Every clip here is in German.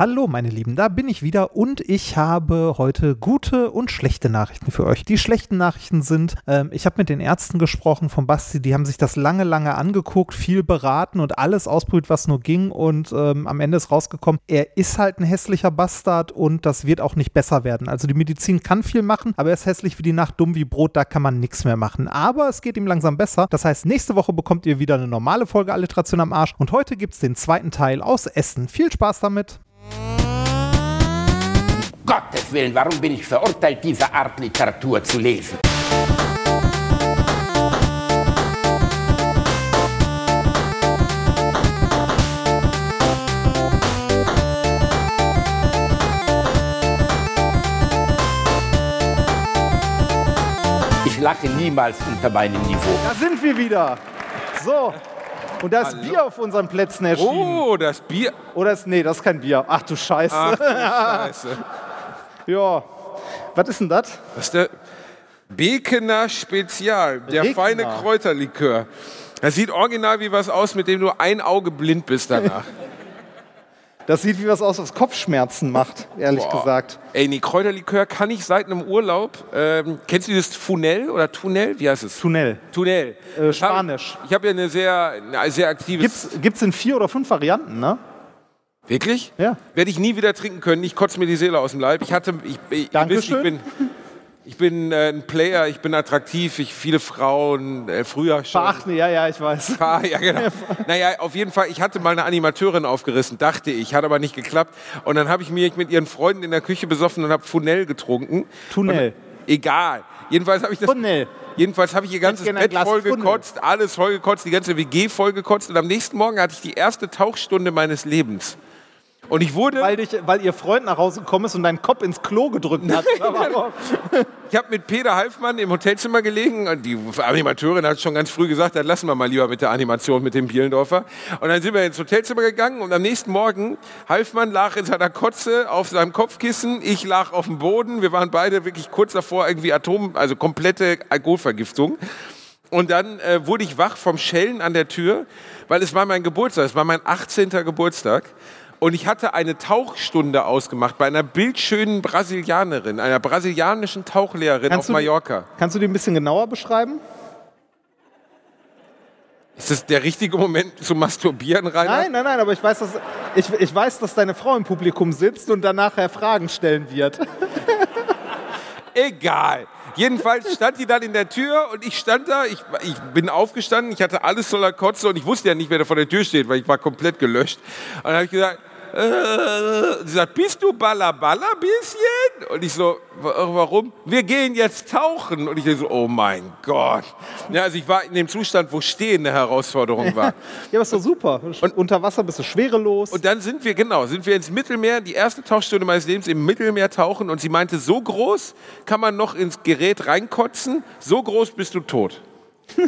Hallo meine Lieben, da bin ich wieder und ich habe heute gute und schlechte Nachrichten für euch. Die schlechten Nachrichten sind, ähm, ich habe mit den Ärzten gesprochen von Basti, die haben sich das lange, lange angeguckt, viel beraten und alles ausprobiert, was nur ging und ähm, am Ende ist rausgekommen, er ist halt ein hässlicher Bastard und das wird auch nicht besser werden. Also die Medizin kann viel machen, aber er ist hässlich wie die Nacht, dumm wie Brot, da kann man nichts mehr machen. Aber es geht ihm langsam besser. Das heißt, nächste Woche bekommt ihr wieder eine normale Folge Alliteration am Arsch und heute gibt es den zweiten Teil aus Essen. Viel Spaß damit! Gottes Willen, warum bin ich verurteilt, diese Art Literatur zu lesen? Ich lache niemals unter meinem Niveau. Da sind wir wieder. So. Und da ist Hallo. Bier auf unseren Plätzen erschienen. Oh, das Bier. Oder ist, nee, das ist kein Bier. Ach du Scheiße. Ach, du Scheiße. Ja. Was ist denn das? Das ist der Bekener Spezial, der Bekener. feine Kräuterlikör. Das sieht original wie was aus, mit dem du ein Auge blind bist danach. Das sieht wie was aus, was Kopfschmerzen macht, ehrlich Boah. gesagt. Ey, nee, Kräuterlikör kann ich seit einem Urlaub. Ähm, kennst du dieses Tunell oder Tunnel? Wie heißt es? Tunnel. Tunnel. Äh, hab- Spanisch. Ich habe ja eine sehr, eine sehr aktives. Gibt's, gibt's in vier oder fünf Varianten, ne? Wirklich? Ja. Werde ich nie wieder trinken können. Ich kotze mir die Seele aus dem Leib. Ich hatte, ich, ich, ihr wisst, ich bin, ich bin äh, ein Player, ich bin attraktiv, ich viele Frauen, äh, früher schon. Verachten, ja, ja, ich weiß. Ah, ja, genau. Naja, auf jeden Fall, ich hatte mal eine Animateurin aufgerissen, dachte ich, hat aber nicht geklappt. Und dann habe ich mich mit ihren Freunden in der Küche besoffen und habe Funel getrunken. Tunnel. Und, egal. Jedenfalls habe ich das. Tunnel. Jedenfalls habe ich ihr ganzes Bett voll Funnel. gekotzt, alles voll gekotzt, die ganze WG voll gekotzt. Und am nächsten Morgen hatte ich die erste Tauchstunde meines Lebens. Und ich wurde. Weil, dich, weil ihr Freund nach Hause gekommen ist und deinen Kopf ins Klo gedrückt hat. Ich habe mit Peter Halfmann im Hotelzimmer gelegen und die Animateurin hat schon ganz früh gesagt, dann lassen wir mal lieber mit der Animation mit dem Bielendorfer. Und dann sind wir ins Hotelzimmer gegangen und am nächsten Morgen, Halfmann lag in seiner Kotze auf seinem Kopfkissen, ich lag auf dem Boden. Wir waren beide wirklich kurz davor, irgendwie Atom, also komplette Alkoholvergiftung. Und dann äh, wurde ich wach vom Schellen an der Tür, weil es war mein Geburtstag, es war mein 18. Geburtstag. Und ich hatte eine Tauchstunde ausgemacht bei einer bildschönen Brasilianerin, einer brasilianischen Tauchlehrerin Kannst auf du Mallorca. Kannst du die ein bisschen genauer beschreiben? Ist das der richtige Moment zu masturbieren, Rainer? Nein, nein, nein, aber ich weiß, dass, ich, ich weiß, dass deine Frau im Publikum sitzt und dann nachher Fragen stellen wird. Egal. Jedenfalls stand die dann in der Tür und ich stand da, ich, ich bin aufgestanden, ich hatte alles voller Kotze und ich wusste ja nicht, wer da vor der Tür steht, weil ich war komplett gelöscht. Und dann habe ich gesagt, äh, sie sagt, bist du Balla Balla bisschen? Und ich so, "Wa- warum? Wir gehen jetzt tauchen. Und ich so, oh mein Gott. Ja, also ich war in dem Zustand, wo Stehen eine Herausforderung war. Ja, aber ist doch super. Unter Wasser bist du schwerelos. Und dann sind wir, genau, sind wir ins Mittelmeer, die erste Tauchstunde meines Lebens im Mittelmeer tauchen und sie meinte, so groß kann man noch ins Gerät reinkotzen, so groß bist du tot.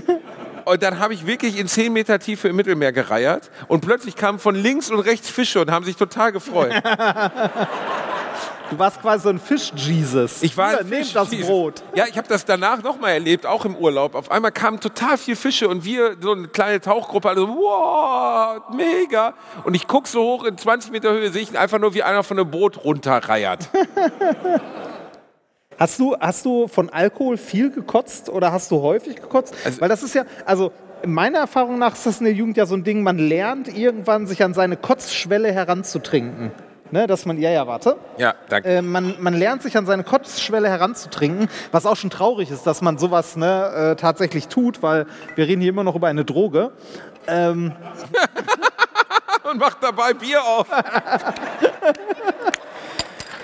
Und dann habe ich wirklich in 10 Meter Tiefe im Mittelmeer gereiert und plötzlich kamen von links und rechts Fische und haben sich total gefreut. du warst quasi so ein Fisch-Jesus. Ich war Hier, ein Fisch- das. Brot. Ja, ich habe das danach nochmal erlebt, auch im Urlaub. Auf einmal kamen total viele Fische und wir, so eine kleine Tauchgruppe, alle so, wow, mega. Und ich gucke so hoch in 20 Meter Höhe, sehe ich einfach nur, wie einer von einem Boot runterreiert. Hast du, hast du von Alkohol viel gekotzt oder hast du häufig gekotzt? Also- Weil das ist ja, also meiner Erfahrung nach ist das in der Jugend ja so ein Ding, man lernt irgendwann sich an seine Kotzschwelle heranzutrinken. Ne, dass man, ja, ja, warte. Ja, danke. Äh, man, man lernt sich an seine Kotzschwelle heranzutrinken, was auch schon traurig ist, dass man sowas ne, äh, tatsächlich tut, weil wir reden hier immer noch über eine Droge. Ähm, Und macht dabei Bier auf.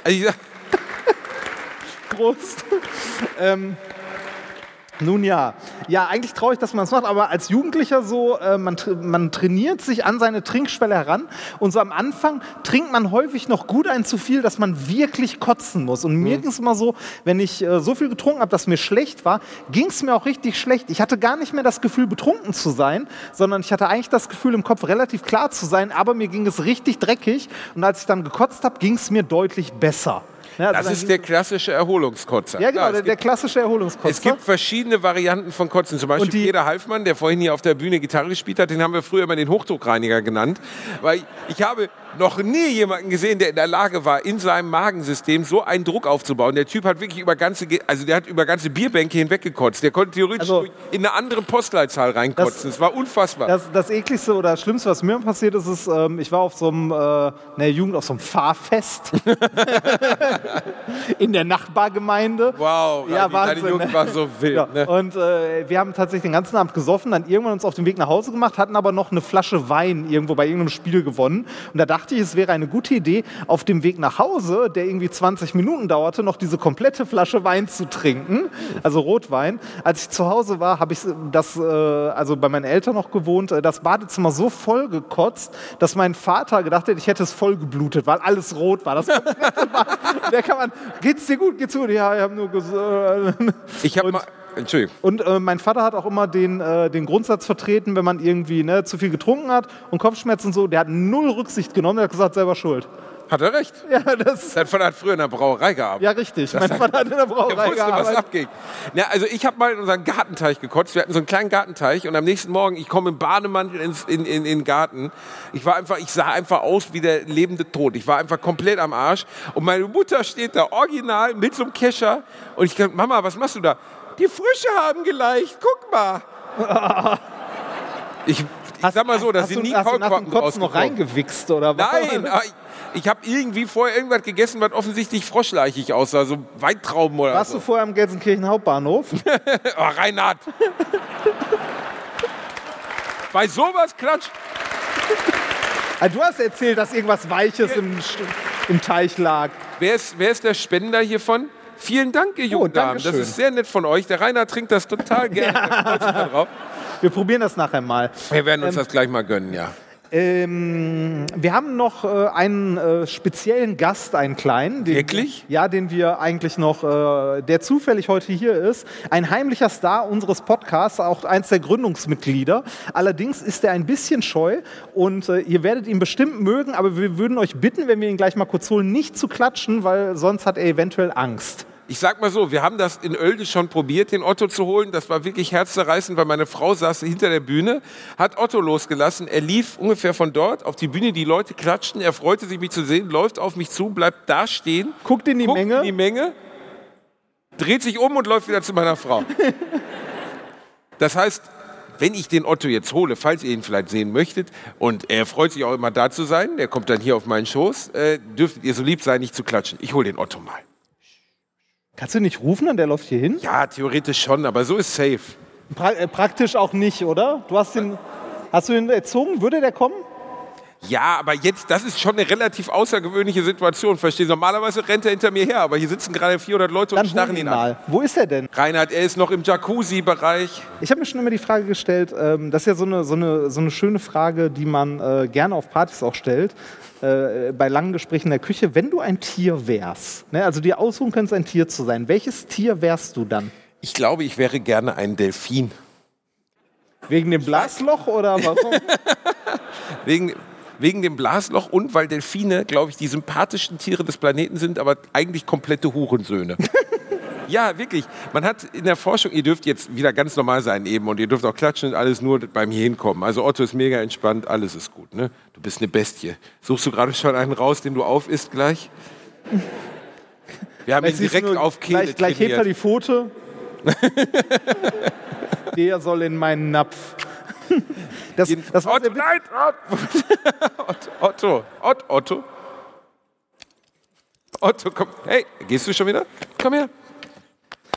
Also ich Prost. ähm, nun ja. Ja, eigentlich traurig, dass man das macht, aber als Jugendlicher so, äh, man, man trainiert sich an seine Trinkschwelle heran und so am Anfang trinkt man häufig noch gut ein zu viel, dass man wirklich kotzen muss. Und mir ging es immer so, wenn ich äh, so viel getrunken habe, dass mir schlecht war, ging es mir auch richtig schlecht. Ich hatte gar nicht mehr das Gefühl, betrunken zu sein, sondern ich hatte eigentlich das Gefühl, im Kopf relativ klar zu sein, aber mir ging es richtig dreckig und als ich dann gekotzt habe, ging es mir deutlich besser. Ja, also das ist der klassische Erholungskotzer. ja, genau, Klar, der, der klassische Erholungskotzer. es gibt verschiedene Varianten von Kotzen. Zum Beispiel die- Peter Halfmann, der vorhin hier auf der Bühne Gitarre gespielt hat, den haben wir früher immer den Hochdruckreiniger genannt. Weil ich habe, noch nie jemanden gesehen, der in der Lage war, in seinem Magensystem so einen Druck aufzubauen. Der Typ hat wirklich über ganze, also der hat über ganze Bierbänke hinweggekotzt. Der konnte theoretisch Also- in eine andere Postleitzahl reinkotzen. Das, war unfassbar. Das, das ekligste oder Schlimmste, was mir passiert ist, ist, ähm, ich war auf so einem, äh, in der Jugend auf so einem Fahrfest in der Nachbargemeinde. wow, Ja, Rani, deine Wahnsinn, Jugend ne? war so wild. Ja, Ne? Und äh, wir haben tatsächlich den ganzen Abend gesoffen, dann irgendwann uns auf den Weg nach Hause gemacht, hatten aber noch eine Flasche Wein irgendwo bei irgendeinem Spiel gewonnen. Und da dachte ich, es wäre eine gute Idee, auf dem Weg nach Hause, der irgendwie 20 Minuten dauerte, noch diese komplette Flasche Wein zu trinken, also Rotwein. Als ich zu Hause war, habe ich das, äh, also bei meinen Eltern noch gewohnt, äh, das Badezimmer so voll gekotzt, dass mein Vater gedacht hätte, ich hätte es voll geblutet, weil alles rot war. Das. Der kann man, geht's dir gut, geht's gut? Ja, ich habe nur gesagt. Ich habe mal, Entschuldigung. Und äh, mein Vater hat auch immer den, äh, den Grundsatz vertreten, wenn man irgendwie ne, zu viel getrunken hat und Kopfschmerzen und so, der hat null Rücksicht genommen, der hat gesagt, selber schuld. Hat er recht. Ja, das, Sein Vater hat früher in der Brauerei gearbeitet. ja richtig. Mein Vater hat in der Er Brauerei wusste, was gearbeitet. abging. Ja, also ich habe mal in unseren Gartenteich gekotzt. Wir hatten so einen kleinen Gartenteich und am nächsten Morgen, ich komme im Bademantel ins, in, in, in den Garten. Ich war einfach, ich sah einfach aus wie der lebende Tod. Ich war einfach komplett am Arsch. Und meine Mutter steht da original mit so einem Kescher. Und ich kann, Mama, was machst du da? Die Frösche haben geleicht, guck mal. Ich, ich sag mal so, hast sie du, nie hast Kaulquappen Kotzen noch reingewichst oder was? Nein, aber ich, ich habe irgendwie vorher irgendwas gegessen, was offensichtlich froschleichig aussah, so Weintrauben oder Warst so. du vorher am Gelsenkirchen Hauptbahnhof? Oh, Reinhard. Bei sowas klatscht. Ah, du hast erzählt, dass irgendwas Weiches im, im Teich lag. Wer ist, wer ist der Spender hiervon? Vielen Dank, ihr jungen Damen. Das ist sehr nett von euch. Der Reinhard trinkt das total gerne. Drauf. Wir probieren das nachher mal. Wir werden uns das gleich mal gönnen, ja. Ähm, wir haben noch äh, einen äh, speziellen Gast, einen kleinen. Den, Wirklich? Ja, den wir eigentlich noch, äh, der zufällig heute hier ist. Ein heimlicher Star unseres Podcasts, auch eins der Gründungsmitglieder. Allerdings ist er ein bisschen scheu und äh, ihr werdet ihn bestimmt mögen, aber wir würden euch bitten, wenn wir ihn gleich mal kurz holen, nicht zu klatschen, weil sonst hat er eventuell Angst. Ich sag mal so, wir haben das in Oelde schon probiert, den Otto zu holen. Das war wirklich herzzerreißend, weil meine Frau saß hinter der Bühne, hat Otto losgelassen. Er lief ungefähr von dort auf die Bühne, die Leute klatschten, er freute sich, mich zu sehen, läuft auf mich zu, bleibt da stehen, Guckt in die guckt Menge. in die Menge, dreht sich um und läuft wieder zu meiner Frau. Das heißt, wenn ich den Otto jetzt hole, falls ihr ihn vielleicht sehen möchtet, und er freut sich auch immer da zu sein, der kommt dann hier auf meinen Schoß, äh, dürftet ihr so lieb sein, nicht zu klatschen. Ich hole den Otto mal. Kannst du nicht rufen und der läuft hier hin? Ja, theoretisch schon, aber so ist safe. Pra äh, praktisch auch nicht, oder? Du hast den, hast du ihn erzogen? Würde der kommen? Ja, aber jetzt, das ist schon eine relativ außergewöhnliche Situation, verstehst du? Normalerweise rennt er hinter mir her, aber hier sitzen gerade 400 Leute und Dann starren ihn ihn an. mal. Wo ist er denn? Reinhard, er ist noch im Jacuzzi-Bereich. Ich habe mir schon immer die Frage gestellt, ähm, das ist ja so eine, so eine, so eine schöne Frage, die man äh, gerne auf Partys auch stellt, äh, bei langen Gesprächen in der Küche. Wenn du ein Tier wärst, ne, also dir aussuchen könntest, ein Tier zu sein, welches Tier wärst du dann? Ich glaube, ich wäre gerne ein Delfin. Wegen dem Blasloch oder warum? Wegen, wegen dem Blasloch und weil Delfine, glaube ich, die sympathischsten Tiere des Planeten sind, aber eigentlich komplette Hurensöhne. Ja, wirklich. Man hat in der Forschung, ihr dürft jetzt wieder ganz normal sein eben und ihr dürft auch klatschen und alles nur beim hier hinkommen. Also Otto ist mega entspannt, alles ist gut. Ne? Du bist eine Bestie. Suchst du gerade schon einen raus, den du aufisst gleich? Wir haben ihn direkt nur, auf Kehle gleich, gleich hebt er die Pfote. Der soll in meinen Napf. Das, das war Otto, nein! Otto, Otto, Otto, Otto. Komm. Hey, gehst du schon wieder? Komm her.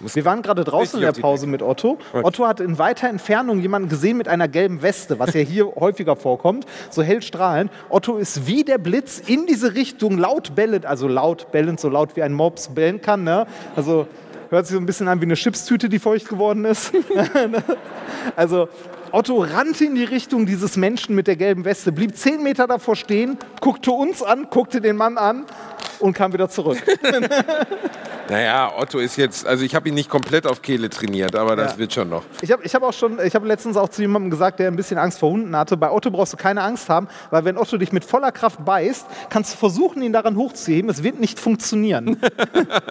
Wir waren gerade draußen in der Pause mit Otto. Otto hat in weiter Entfernung jemanden gesehen mit einer gelben Weste, was ja hier häufiger vorkommt, so hell strahlend. Otto ist wie der Blitz in diese Richtung laut bellend, also laut bellend, so laut wie ein Mops bellen kann. Ne? Also hört sich so ein bisschen an wie eine Chipstüte, die feucht geworden ist. also Otto rannte in die Richtung dieses Menschen mit der gelben Weste, blieb zehn Meter davor stehen, guckte uns an, guckte den Mann an und kam wieder zurück. Naja, Otto ist jetzt, also ich habe ihn nicht komplett auf Kehle trainiert, aber das Ja. wird schon noch. Ich habe ich hab auch schon, ich habe letztens auch zu jemandem gesagt, der ein bisschen Angst vor Hunden hatte. Bei Otto brauchst du keine Angst haben, weil wenn Otto dich mit voller Kraft beißt, kannst du versuchen, ihn daran hochzuheben. Es wird nicht funktionieren.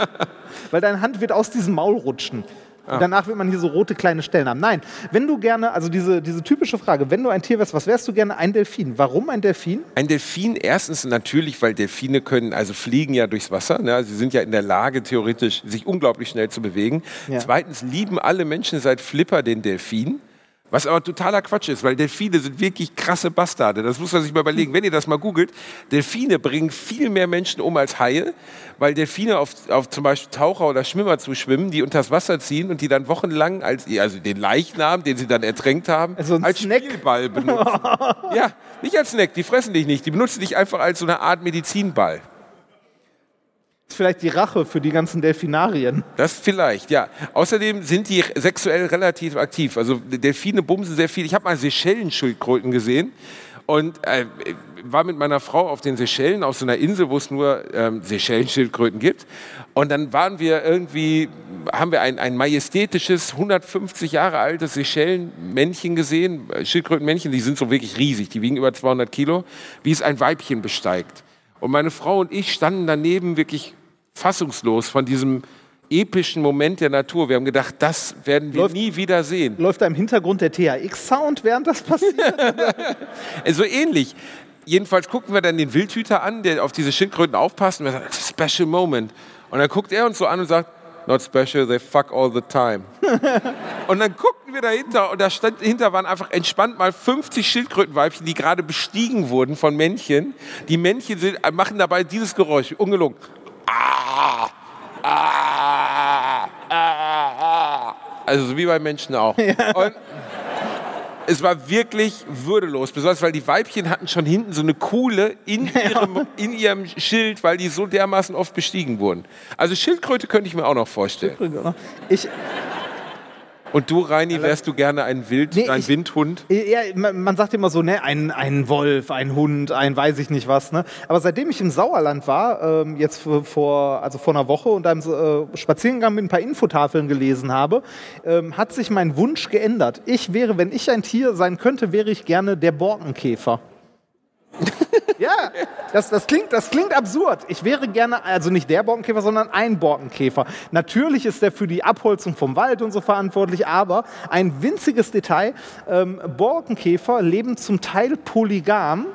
weil deine Hand wird aus diesem Maul rutschen. Und danach wird man hier so rote kleine Stellen haben. Nein, wenn du gerne, also diese, diese typische Frage, wenn du ein Tier wärst, was wärst du gerne? Ein Delfin. Warum ein Delfin? Ein Delfin erstens natürlich, weil Delfine können, also fliegen ja durchs Wasser. Ne? Sie sind ja in der Lage, theoretisch sich unglaublich schnell zu bewegen. Ja. Zweitens lieben alle Menschen seit Flipper den Delfin. Was aber totaler Quatsch ist, weil Delfine sind wirklich krasse Bastarde. Das muss man sich mal überlegen. Wenn ihr das mal googelt, Delfine bringen viel mehr Menschen um als Haie, weil Delfine auf, auf zum Beispiel Taucher oder Schwimmer zuschwimmen, die unters Wasser ziehen und die dann wochenlang als, also den Leichnam, den sie dann ertränkt haben, Also als Snack. Spielball benutzen. ja, nicht als Snack, die fressen dich nicht. Die benutzen dich einfach als so eine Art Medizinball. Vielleicht die Rache für die ganzen Delfinarien. Das vielleicht, ja. Außerdem sind die sexuell relativ aktiv. Also Delfine bumsen sehr viel. Ich habe mal Seychellen-Schildkröten gesehen und äh, war mit meiner Frau auf den Seychellen, auf so einer Insel, wo es nur ähm, Seychellen-Schildkröten gibt. Und dann waren wir irgendwie, haben wir ein, ein majestätisches, 150 Jahre altes Seychellen-Männchen gesehen, Schildkrötenmännchen, die sind so wirklich riesig, die wiegen über 200 Kilo, wie es ein Weibchen besteigt. Und meine Frau und ich standen daneben wirklich fassungslos von diesem epischen Moment der Natur. Wir haben gedacht, das werden wir Läuft- nie wieder sehen. Läuft da im Hintergrund der THX-Sound, während das passiert? Äh, So ähnlich. Jedenfalls gucken wir dann den Wildhüter an, der auf diese Schildkröten aufpasst und wir sagen, "It's a special moment. Und dann guckt er uns so an und sagt, not special, they fuck all the time. und dann guckten wir dahinter und da stand, dahinter waren einfach entspannt mal 50 Schildkrötenweibchen, die gerade bestiegen wurden von Männchen. Die Männchen sind, äh, machen dabei dieses Geräusch, ungelogen. Ah, ah, ah, ah. Also so wie bei Menschen auch. Und es war wirklich würdelos, besonders weil die Weibchen hatten schon hinten so eine Kuhle in ihrem, in ihrem Schild, weil die so dermaßen oft bestiegen wurden. Also Schildkröte könnte ich mir auch noch vorstellen. Ich, Und du, Reini, wärst du gerne ein Wild, Nee, ein ich- Windhund? Ja, man, sagt immer so, ne, ein, ein Wolf, ein Hund, ein weiß ich nicht was, ne. Aber seitdem ich im Sauerland war, ähm, jetzt vor- vor, also vor einer Woche und einem äh, Spaziergang mit ein paar Infotafeln gelesen habe, ähm, hat sich mein Wunsch geändert. Ich wäre, wenn ich ein Tier sein könnte, wäre ich gerne der Borkenkäfer. Ja, das, das, klingt, das klingt absurd. Ich wäre gerne, also nicht der Borkenkäfer, sondern ein Borkenkäfer. Natürlich ist der für die Abholzung vom Wald und so verantwortlich, aber ein winziges Detail, ähm, Borkenkäfer leben zum Teil polygam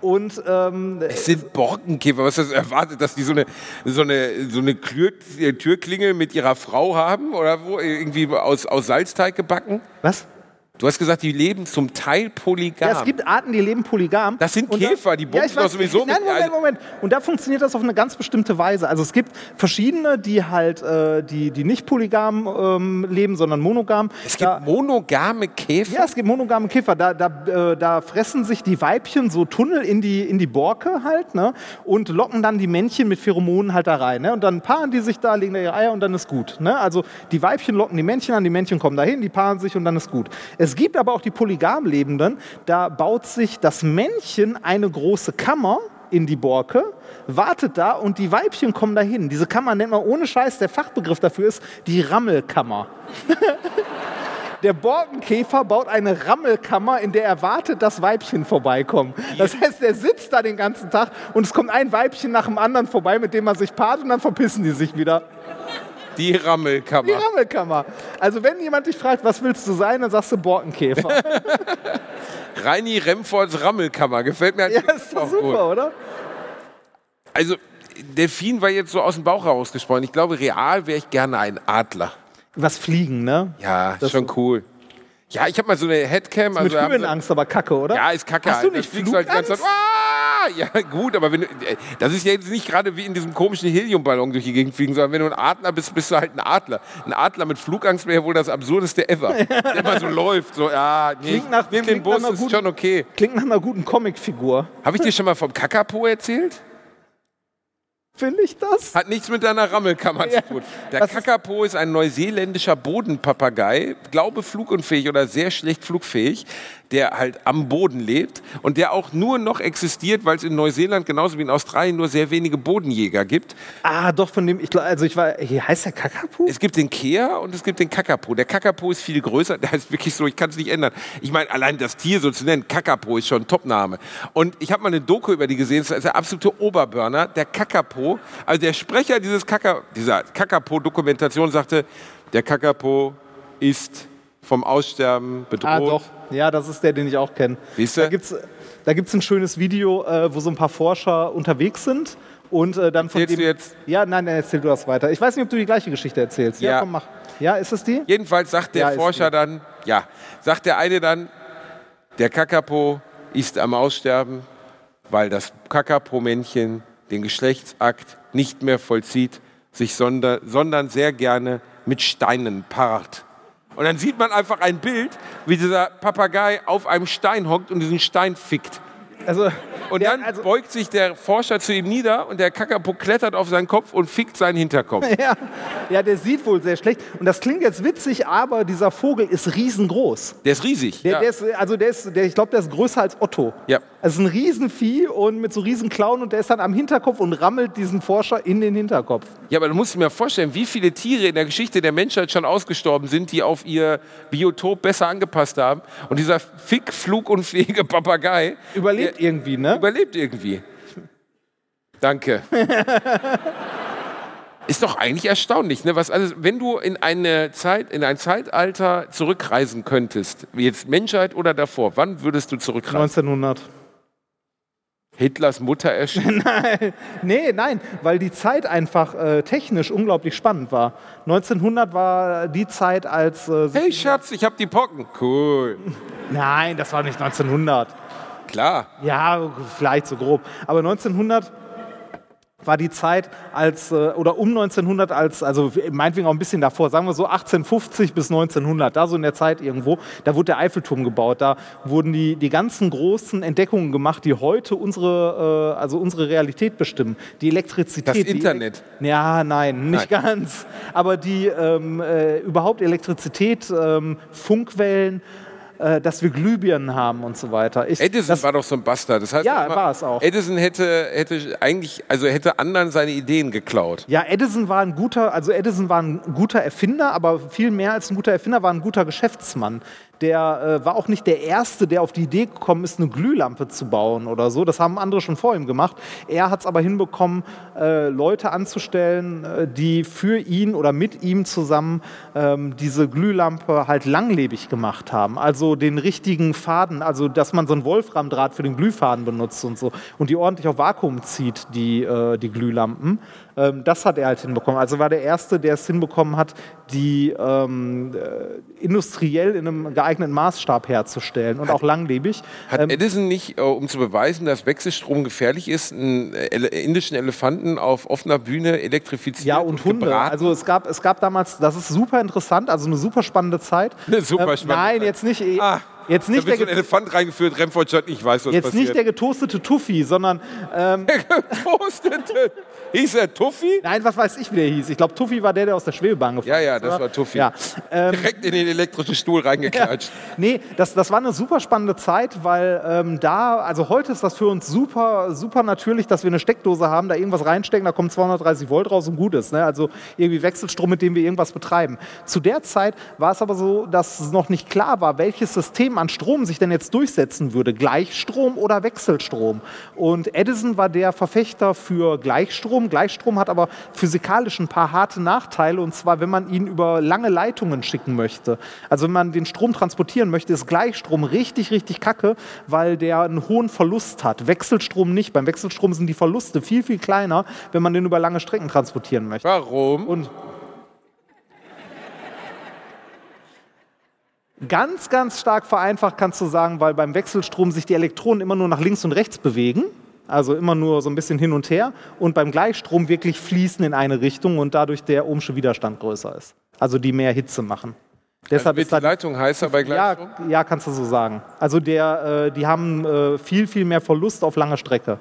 und ähm, Es sind Borkenkäfer. Was ist das erwartet, dass die so eine, so eine, so eine Türklingel mit ihrer Frau haben? Oder wo? Irgendwie aus, aus Salzteig gebacken? was? Du hast gesagt, die leben zum Teil polygam. Ja, es gibt Arten, die leben polygam. Das sind da- Käfer, die ja, bumsen ich weiß, sowieso Nein, mit- Moment, also- Moment. Und da funktioniert das auf eine ganz bestimmte Weise. Also es gibt verschiedene, die halt, äh, die, die nicht polygam ähm, leben, sondern monogam. es gibt Da- monogame Käfer. Ja, es gibt monogame Käfer. Da, da, äh, da fressen sich die Weibchen so Tunnel in die, in die Borke halt ne? und locken dann die Männchen mit Pheromonen halt da rein. Ne? Und dann paaren die sich da, legen da ihre Eier und dann ist gut. Ne? Also die Weibchen locken die Männchen an, die Männchen kommen dahin, die paaren sich und dann ist gut. Es gibt aber auch die polygam Lebenden. Da baut sich das Männchen eine große Kammer in die Borke, wartet da und die Weibchen kommen dahin. Diese Kammer nennt man ohne Scheiß, der Fachbegriff dafür ist die Rammelkammer. Der Borkenkäfer baut eine Rammelkammer, in der er wartet, dass Weibchen vorbeikommen. Das heißt, er sitzt da den ganzen Tag und es kommt ein Weibchen nach dem anderen vorbei, mit dem er sich paart und dann verpissen die sich wieder. Die Rammelkammer. Die Rammelkammer. Also wenn jemand dich fragt, was willst du sein, dann sagst du Borkenkäfer. Reini Remfords Rammelkammer. Gefällt mir ja, ist doch auch gut. super, oder? Also, Delfin war jetzt so aus dem Bauch herausgesprochen. Ich glaube, real wäre ich gerne ein Adler. Was fliegen, ne? Ja, Das- schon cool. Ja, ich habe mal so eine Headcam. Mit also sie- Höhenangst, aber kacke, oder? Ja, ist kacke. Hast du halt. nicht halt die ganze Zeit. Flugangst? Ah! Ja, gut, aber wenn du, äh, das ist ja jetzt nicht gerade wie in diesem komischen Heliumballon durch die Gegend fliegen, sondern wenn du ein Adler bist, bist du halt ein Adler. Ein Adler mit Flugangst wäre wohl das absurdeste ever. Der immer so läuft. So, ja, nee, Klingt nach- nimm den Bus, ist guten- schon okay. Klingt nach einer guten Comicfigur. Habe ich dir schon mal vom Kakapo erzählt? Finde ich das? Hat nichts mit deiner Rammelkammer Ja. zu tun. Der Kakapo ist ein neuseeländischer Bodenpapagei, glaube flugunfähig oder sehr schlecht flugfähig, der halt am Boden lebt und der auch nur noch existiert, weil es in Neuseeland genauso wie in Australien nur sehr wenige Bodenjäger gibt. Ah, doch, von dem, ich glaube, also ich war, hier heißt der Kakapu? Es gibt den Kea und es gibt den Kakapo. Der Kakapo ist viel größer, der ist wirklich so, ich kann es nicht ändern. Ich meine, allein das Tier so zu nennen, Kakapo ist schon ein Topname. Und ich habe mal eine Doku über die gesehen, das ist der absolute Oberburner. Der Kakapo Kakapo, also der Sprecher dieses Kaka, dieser Kakapo-Dokumentation sagte, der Kakapo ist vom Aussterben bedroht. Ah, doch. Ja, das ist der, den ich auch kenne. Da gibt es da gibt's ein schönes Video, äh, wo so ein paar Forscher unterwegs sind. Und äh, dann von Erzählst dem, du jetzt? Ja, nein, nein, erzähl du das weiter. Ich weiß nicht, ob du die gleiche Geschichte erzählst. Ja, Ja. komm, mach. Ja, ist es die? Jedenfalls sagt der Ja, Forscher dann, ja, sagt der eine dann, der Kakapo ist am Aussterben, weil das Kakapo-Männchen den Geschlechtsakt nicht mehr vollzieht, sich sonder, sondern sehr gerne mit Steinen paart. Und dann sieht man einfach ein Bild, wie dieser Papagei auf einem Stein hockt und diesen Stein fickt. Also, Und der, dann also, beugt sich der Forscher zu ihm nieder und der Kakapo klettert auf seinen Kopf und fickt seinen Hinterkopf. ja, ja, der sieht wohl sehr schlecht. Und das klingt jetzt witzig, aber dieser Vogel ist riesengroß. Der ist riesig. Der, ja. der ist, also der ist, der, ich glaube, der ist größer als Otto. Ja. Also ein Riesenvieh und mit so riesen Klauen und der ist dann am Hinterkopf und rammelt diesen Forscher in den Hinterkopf. Ja, aber du musst dir mal vorstellen, wie viele Tiere in der Geschichte der Menschheit schon ausgestorben sind, die auf ihr Biotop besser angepasst haben. Und dieser fick flugunfähige Papagei Überlebt irgendwie, ne? überlebt irgendwie. Danke. Ist doch eigentlich erstaunlich, ne? Was alles, wenn du in eine Zeit, in ein Zeitalter zurückreisen könntest, wie jetzt Menschheit oder davor, wann würdest du zurückreisen? 1900. Hitlers Mutter erschien. Nee, nein, weil die Zeit einfach äh, technisch unglaublich spannend war. 1900 war die Zeit, als. Äh, Hey Schatz, ich hab die Pocken. Cool. Nein, das war nicht 1900. Klar. Ja, vielleicht so grob. Aber 1900 war die Zeit als, äh, oder um 1900 als, also meinetwegen auch ein bisschen davor, sagen wir so 1850 bis 1900, da so in der Zeit irgendwo, da wurde der Eiffelturm gebaut, da wurden die, die ganzen großen Entdeckungen gemacht, die heute unsere, äh, also unsere Realität bestimmen. Die Elektrizität. Das die Internet. Elek- Ja, nein, nicht Nein. ganz. Aber die ähm, äh, überhaupt Elektrizität, ähm, Funkwellen, äh, dass wir Glühbirnen haben und so weiter. Ich, Edison das, war doch so ein Bastard. Das heißt Ja, immer, war es auch. Edison hätte, hätte eigentlich, also hätte anderen seine Ideen geklaut. Ja, Edison war ein guter, also Edison war ein guter Erfinder, aber viel mehr als ein guter Erfinder war ein guter Geschäftsmann. Der äh, war auch nicht der Erste, der auf die Idee gekommen ist, eine Glühlampe zu bauen oder so. Das haben andere schon vor ihm gemacht. Er hat es aber hinbekommen, äh, Leute anzustellen, äh, die für ihn oder mit ihm zusammen ähm, diese Glühlampe halt langlebig gemacht haben. Also den richtigen Faden, also dass man so einen Wolframdraht für den Glühfaden benutzt und so. Und die ordentlich auf Vakuum zieht, die, äh, die Glühlampen. Ähm, das hat er halt hinbekommen. Also war der Erste, der es hinbekommen hat, die ähm, äh, industriell in einem geeigneten Maßstab herzustellen und auch langlebig. Hat Ähm, Edison nicht, äh, um zu beweisen, dass Wechselstrom gefährlich ist, einen äh, indischen Elefanten auf offener Bühne elektrifiziert ja, und Hunde. gebraten? Also es gab, es gab damals, das ist super interessant, also eine super spannende Zeit. Eine super Ähm, spannende Nein, Zeit. jetzt nicht, Ah, jetzt da nicht, wird der, so ein Elefant reingeführt, Remford Stadt, ich weiß, was jetzt nicht passiert. der getoastete Tuffi, sondern ähm, Getoastete. Hieß er Tuffi? nein, was weiß ich, wie der hieß. Ich glaube, Tuffi war der, der aus der Schwebebahn gefahren Ja, ja, ist, das oder? war Tuffi. Ja. Ähm, Direkt in den elektrischen Stuhl reingeklatscht. Nee, das, das war eine super spannende Zeit, weil ähm, da, also heute ist das für uns super, super natürlich, dass wir eine Steckdose haben, da irgendwas reinstecken, da kommt 230 Volt raus und gut ist. Ne? Also irgendwie Wechselstrom, mit dem wir irgendwas betreiben. Zu der Zeit war es aber so, dass es noch nicht klar war, welches System an Strom sich denn jetzt durchsetzen würde. Gleichstrom oder Wechselstrom. Und Edison war der Verfechter für Gleichstrom. Gleichstrom hat aber physikalisch ein paar harte Nachteile, und zwar, wenn man ihn über lange Leitungen schicken möchte. Also wenn man den Strom transportieren möchte, ist Gleichstrom richtig, richtig kacke, weil der einen hohen Verlust hat. Wechselstrom nicht. Beim Wechselstrom sind die Verluste viel, viel kleiner, wenn man den über lange Strecken transportieren möchte. Warum? Und ganz, ganz stark vereinfacht kannst du sagen, weil beim Wechselstrom sich die Elektronen immer nur nach links und rechts bewegen. Also immer nur so ein bisschen hin und her. Und beim Gleichstrom wirklich fließen in eine Richtung und dadurch der ohmsche Widerstand größer ist. Also die mehr Hitze machen. also Deshalb wird ist die Leitung heißer bei ja, Gleichstrom? ja, kannst du so sagen. Also der, äh, die haben äh, viel, viel mehr Verlust auf lange Strecke,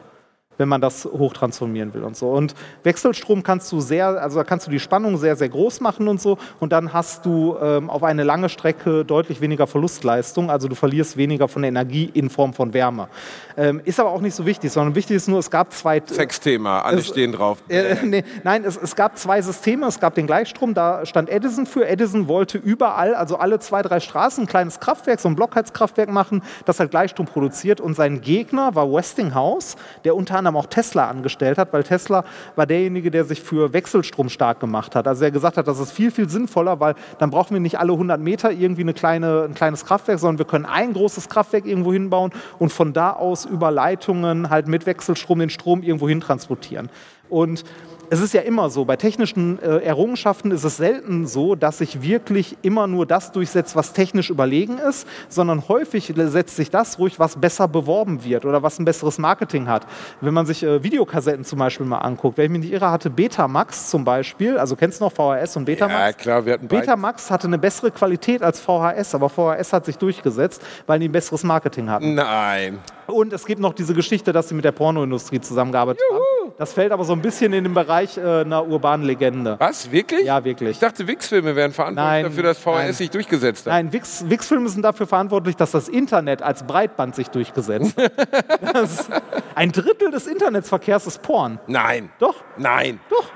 wenn man das hochtransformieren will und so. Und Wechselstrom kannst du sehr, also da kannst du die Spannung sehr, sehr groß machen und so. Und dann hast du ähm, auf eine lange Strecke deutlich weniger Verlustleistung. Also du verlierst weniger von der Energie in Form von Wärme. Ähm, ist aber auch nicht so wichtig, sondern wichtig ist nur, es gab zwei. Sexthema, alle Es- stehen drauf. Äh, nee, nein, es, es gab zwei Systeme. Es gab den Gleichstrom, da stand Edison für. Edison wollte überall, also alle zwei, drei Straßen, ein kleines Kraftwerk, so ein Blockheizkraftwerk machen, das halt Gleichstrom produziert. Und sein Gegner war Westinghouse, der unter anderem anderem auch Tesla angestellt hat, weil Tesla war derjenige, der sich für Wechselstrom stark gemacht hat. Also er gesagt hat, das ist viel, viel sinnvoller, weil dann brauchen wir nicht alle 100 Meter irgendwie eine kleine, ein kleines Kraftwerk, sondern wir können ein großes Kraftwerk irgendwo hinbauen und von da aus über Leitungen halt mit Wechselstrom den Strom irgendwo hin transportieren. Und es ist ja immer so, bei technischen äh, Errungenschaften ist es selten so, dass sich wirklich immer nur das durchsetzt, was technisch überlegen ist, sondern häufig setzt sich das ruhig, was besser beworben wird oder was ein besseres Marketing hat. Wenn man sich äh, Videokassetten zum Beispiel mal anguckt, wenn ich mich nicht irre, hatte Betamax zum Beispiel, also kennst du noch VHS und Betamax? Ja, klar, wir hatten. Betamax hatte eine bessere Qualität als VHS, aber VHS hat sich durchgesetzt, weil die ein besseres Marketing hatten. Nein. Und es gibt noch diese Geschichte, dass sie mit der Pornoindustrie zusammengearbeitet haben. Das fällt aber so ein bisschen in den Bereich äh, einer urbanen Legende. Was? Wirklich? Ja, wirklich. Ich dachte, Wix-Filme wären verantwortlich Nein, dafür, dass VHS nein. sich durchgesetzt hat. Nein, Wix- Wix-Filme sind dafür verantwortlich, dass das Internet als Breitband sich durchgesetzt hat. Ein Drittel des Internetsverkehrs ist Porn. Nein. Doch, Nein. doch.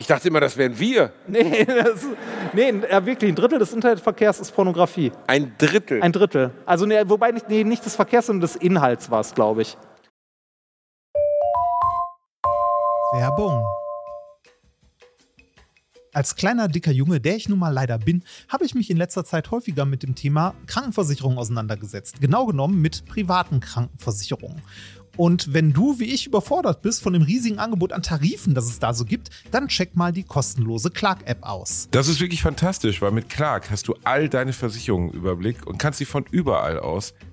Ich dachte immer, das wären wir. Nee, das, nee wirklich, ein Drittel des Internetverkehrs ist Pornografie. Ein Drittel. Ein Drittel. Also, nee, wobei nicht, nee, nicht des Verkehrs, sondern des Inhalts war es, glaube ich. Werbung. Als kleiner, dicker Junge, der ich nun mal leider bin, habe ich mich in letzter Zeit häufiger mit dem Thema Krankenversicherung auseinandergesetzt. Genau genommen mit privaten Krankenversicherungen. Und wenn du wie ich überfordert bist von dem riesigen Angebot an Tarifen, das es da so gibt, dann check mal die kostenlose Clark-App aus. Das ist wirklich fantastisch, weil mit Clark hast du all deine Versicherungen im Überblick und kannst sie von überall aus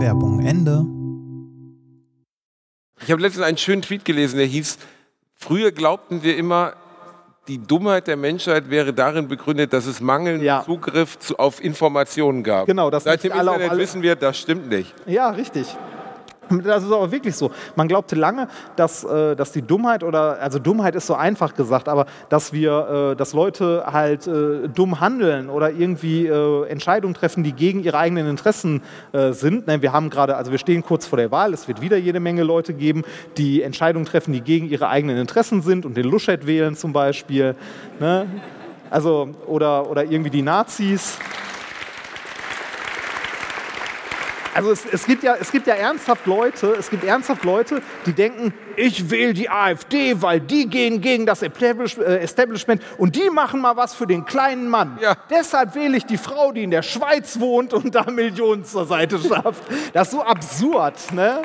Werbung Ende. Ich habe letztens einen schönen Tweet gelesen, der hieß, früher glaubten wir immer, die Dummheit der Menschheit wäre darin begründet, dass es mangelnden Ja. Zugriff zu, auf Informationen gab. Genau, dass Seit dem alle Internet alle- wissen wir, das stimmt nicht. Ja, richtig. Das ist aber wirklich so. Man glaubte lange, dass, äh, dass die Dummheit oder, also Dummheit ist so einfach gesagt, aber dass wir, äh, dass Leute halt äh, dumm handeln oder irgendwie Entscheidungen treffen, die gegen ihre eigenen Interessen sind. Wir haben gerade, also wir stehen kurz vor der Wahl, es wird wieder jede Menge Leute geben, die Entscheidungen treffen, die gegen ihre eigenen Interessen sind und den Luschet wählen zum Beispiel. Ne? Also, oder, oder irgendwie die Nazis. Also es, es, gibt ja, es gibt ja ernsthaft Leute, es gibt ernsthaft Leute, die denken, ich wähle die AfD, weil die gehen gegen das äh, Establishment und die machen mal was für den kleinen Mann. Ja. Deshalb wähle ich die Frau, die in der Schweiz wohnt und da Millionen zur Seite schafft. Das ist so absurd, ne?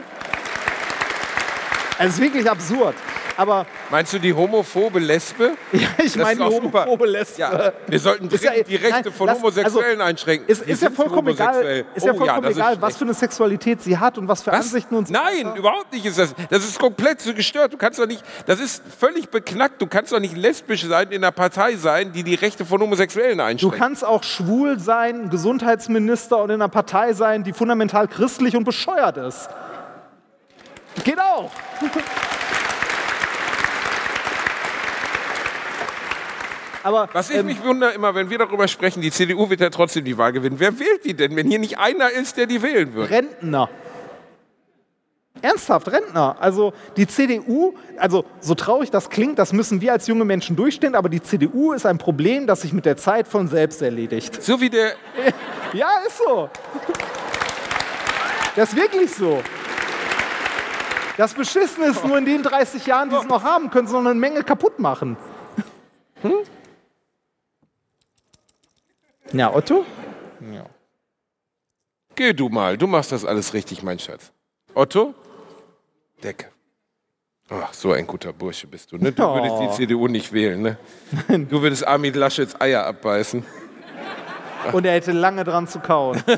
Es ist wirklich absurd. Aber Meinst du die homophobe Lesbe? ja, ich Das meine, ist die auch super. homophobe Lesbe. Ja, wir sollten Ist ja- dringend die Rechte nein, von lass- Homosexuellen also, einschränken. Ist, ist ja sind vollkommen egal, homosexuell. ist ja Oh vollkommen das ist egal was schlecht. für eine Sexualität sie hat und was für Was? Ansichten und so Nein, weiter. überhaupt nicht ist das. Das ist komplett so gestört. Du kannst doch nicht, das ist völlig beknackt. Du kannst doch nicht lesbisch sein, in einer Partei sein, die die Rechte von Homosexuellen Du einschränkt. kannst auch schwul sein, Gesundheitsminister und in einer Partei sein, die fundamental christlich und bescheuert ist. Geht auch. Aber Was ich ähm, mich wundere immer, wenn wir darüber sprechen, die CDU wird ja trotzdem die Wahl gewinnen. Wer wählt die denn, wenn hier nicht einer ist, der die wählen wird? Rentner. Ernsthaft, Rentner. Also die CDU, also so traurig das klingt, das müssen wir als junge Menschen durchstehen, aber die CDU ist ein Problem, das sich mit der Zeit von selbst erledigt. So wie der, Ja, ist so. Das ist wirklich so. Das Beschissen ist nur in den 30 Jahren, die sie noch haben, können sie noch eine Menge kaputt machen. Hm? Ja, Otto? geh du mal, du machst das alles richtig, mein Schatz. Otto? Decke. Ach, so ein guter Bursche bist du. Ne? Du Oh. würdest die CDU nicht wählen. Ne? Du würdest Armin Laschets Eier abbeißen. Und er hätte lange dran zu kauen.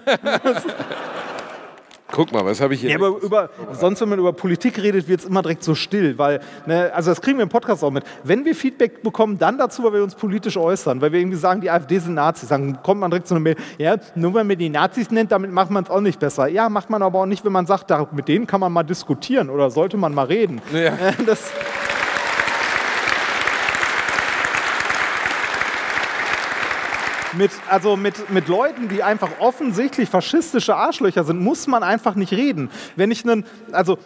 Guck mal, was habe ich hier? Ja, aber über, sonst, wenn man über Politik redet, wird es immer direkt so still, weil, ne, also das kriegen wir im Podcast auch mit. Wenn wir Feedback bekommen, dann dazu, weil wir uns politisch äußern, weil wir irgendwie sagen, die AfD sind Nazis, dann kommt man direkt zu einer Mail, ja, nur wenn man die Nazis nennt, damit macht man es auch nicht besser. Ja, macht man aber auch nicht, wenn man sagt, da, mit denen kann man mal diskutieren oder sollte man mal reden. Ja. Das, mit, also mit, mit Leuten, die einfach offensichtlich faschistische Arschlöcher sind, muss man einfach nicht reden. Wenn ich einen, also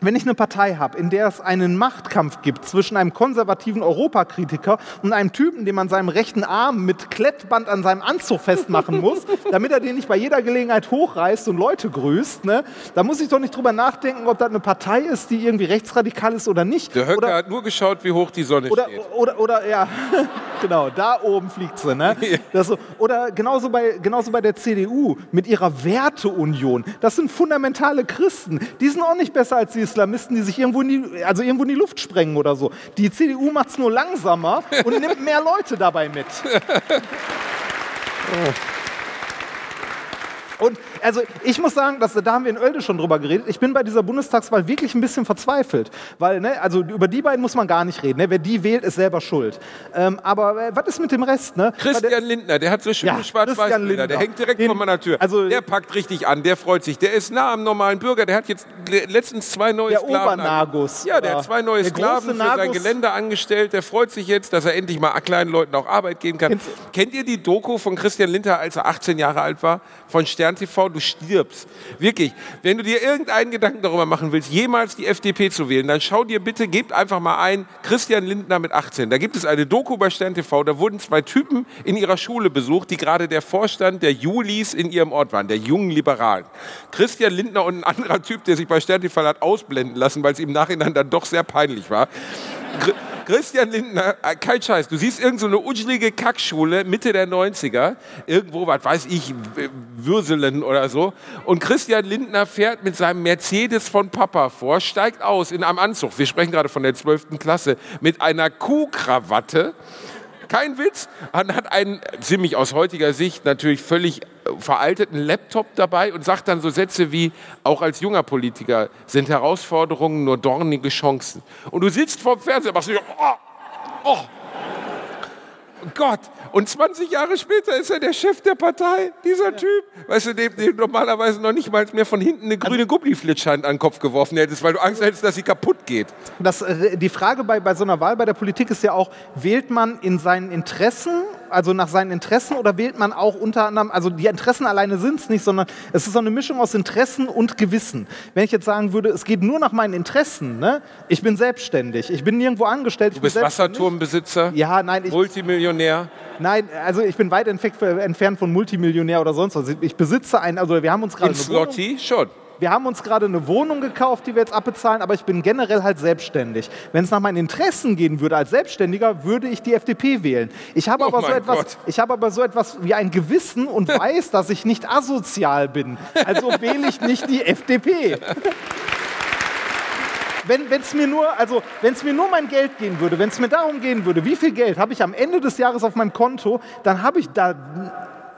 wenn ich eine Partei habe, in der es einen Machtkampf gibt zwischen einem konservativen Europakritiker und einem Typen, dem man seinem rechten Arm mit Klettband an seinem Anzug festmachen muss, damit er den nicht bei jeder Gelegenheit hochreißt und Leute grüßt, ne, da muss ich doch nicht drüber nachdenken, ob das eine Partei ist, die irgendwie rechtsradikal ist oder nicht. Der Höcker oder, hat nur geschaut, wie hoch die Sonne oder, steht. oder, oder, ja, genau, da oben fliegt sie. Ne? So, oder genauso bei, genauso bei der CDU mit ihrer Werteunion. Das sind fundamentale Christen. Die sind auch nicht besser als die Islamisten, die sich irgendwo in die, also irgendwo in die Luft sprengen oder so. Die CDU macht es nur langsamer und nimmt mehr Leute dabei mit. Und also ich muss sagen, dass, da haben wir in Oelde schon drüber geredet. Ich bin bei dieser Bundestagswahl wirklich ein bisschen verzweifelt. Weil, ne, also über die beiden muss man gar nicht reden. Ne? Wer die wählt, ist selber schuld. Ähm, aber äh, was ist mit dem Rest? Ne? Christian der- Lindner, der hat so schöne Ja, schwarz-weiß Christian Bilder. Der hängt direkt Den- vor meiner Tür. also- der packt richtig an, der freut sich. Der ist nah am normalen Bürger. Der hat jetzt le- letztens zwei neue Der Sklaven. Obernagus. Ja, der hat zwei neue Sklaven für sein Nagus. Gelände angestellt. Der freut sich jetzt, dass er endlich mal kleinen Leuten auch Arbeit geben kann. Kennt ihr die Doku von Christian Lindner, als er 18 Jahre alt war? Von Stern TV? Du stirbst. Wirklich. Wenn du dir irgendeinen Gedanken darüber machen willst, jemals die FDP zu wählen, dann schau dir bitte, gebt einfach mal ein, Christian Lindner mit 18. Da gibt es eine Doku bei Stern TV, da wurden zwei Typen in ihrer Schule besucht, die gerade der Vorstand der Julis in ihrem Ort waren, der jungen Liberalen. Christian Lindner und ein anderer Typ, der sich bei Stern TV hat ausblenden lassen, weil es im Nachhinein dann doch sehr peinlich war. Chri- Christian Lindner, äh, kein Scheiß, du siehst irgend so eine Kackschule Mitte der 90er, irgendwo, was weiß ich, Würselen oder so. Und Christian Lindner fährt mit seinem Mercedes von Papa vor, steigt aus in einem Anzug, wir sprechen gerade von der 12. Klasse, mit einer Kuhkrawatte. Kein Witz. Und hat einen ziemlich aus heutiger Sicht natürlich völlig veralteten Laptop dabei und sagt dann so Sätze wie, auch als junger Politiker sind Herausforderungen nur dornige Chancen. Und du sitzt vorm Fernseher und machst so, oh, oh, Gott. Und 20 Jahre später ist er der Chef der Partei, dieser Typ. Weißt du, dem, dem normalerweise noch nicht mal mehr von hinten eine grüne Gummiflitschhand an den Kopf geworfen hättest, weil du Angst hättest, dass sie kaputt geht. Das, äh, die Frage bei, bei so einer Wahl bei der Politik ist ja auch, wählt man in seinen Interessen, also nach seinen Interessen, oder wählt man auch unter anderem, also die Interessen alleine sind es nicht, sondern es ist so eine Mischung aus Interessen und Gewissen. Wenn ich jetzt sagen würde, es geht nur nach meinen Interessen, ne? ich bin selbstständig, ich bin nirgendwo angestellt, ich Du bist. Wasserturmbesitzer, Ja, nein, ich, Multimillionär. nein, also ich bin weit entfe- entfernt von Multimillionär oder sonst was. Ich besitze ein, also wir haben uns gerade In Slotty schon. Wir haben uns gerade eine Wohnung gekauft, die wir jetzt abbezahlen, aber ich bin generell halt selbstständig. Wenn es nach meinen Interessen gehen würde als Selbstständiger, würde ich die FDP wählen. Ich habe Oh aber so etwas, Gott. ich habe aber so etwas wie ein Gewissen und weiß, dass ich nicht asozial bin. Also wähle ich nicht die FDP. Wenn es mir nur, also wenn es mir nur mein Geld gehen würde, wenn es mir darum gehen würde, wie viel Geld habe ich am Ende des Jahres auf meinem Konto, dann habe ich da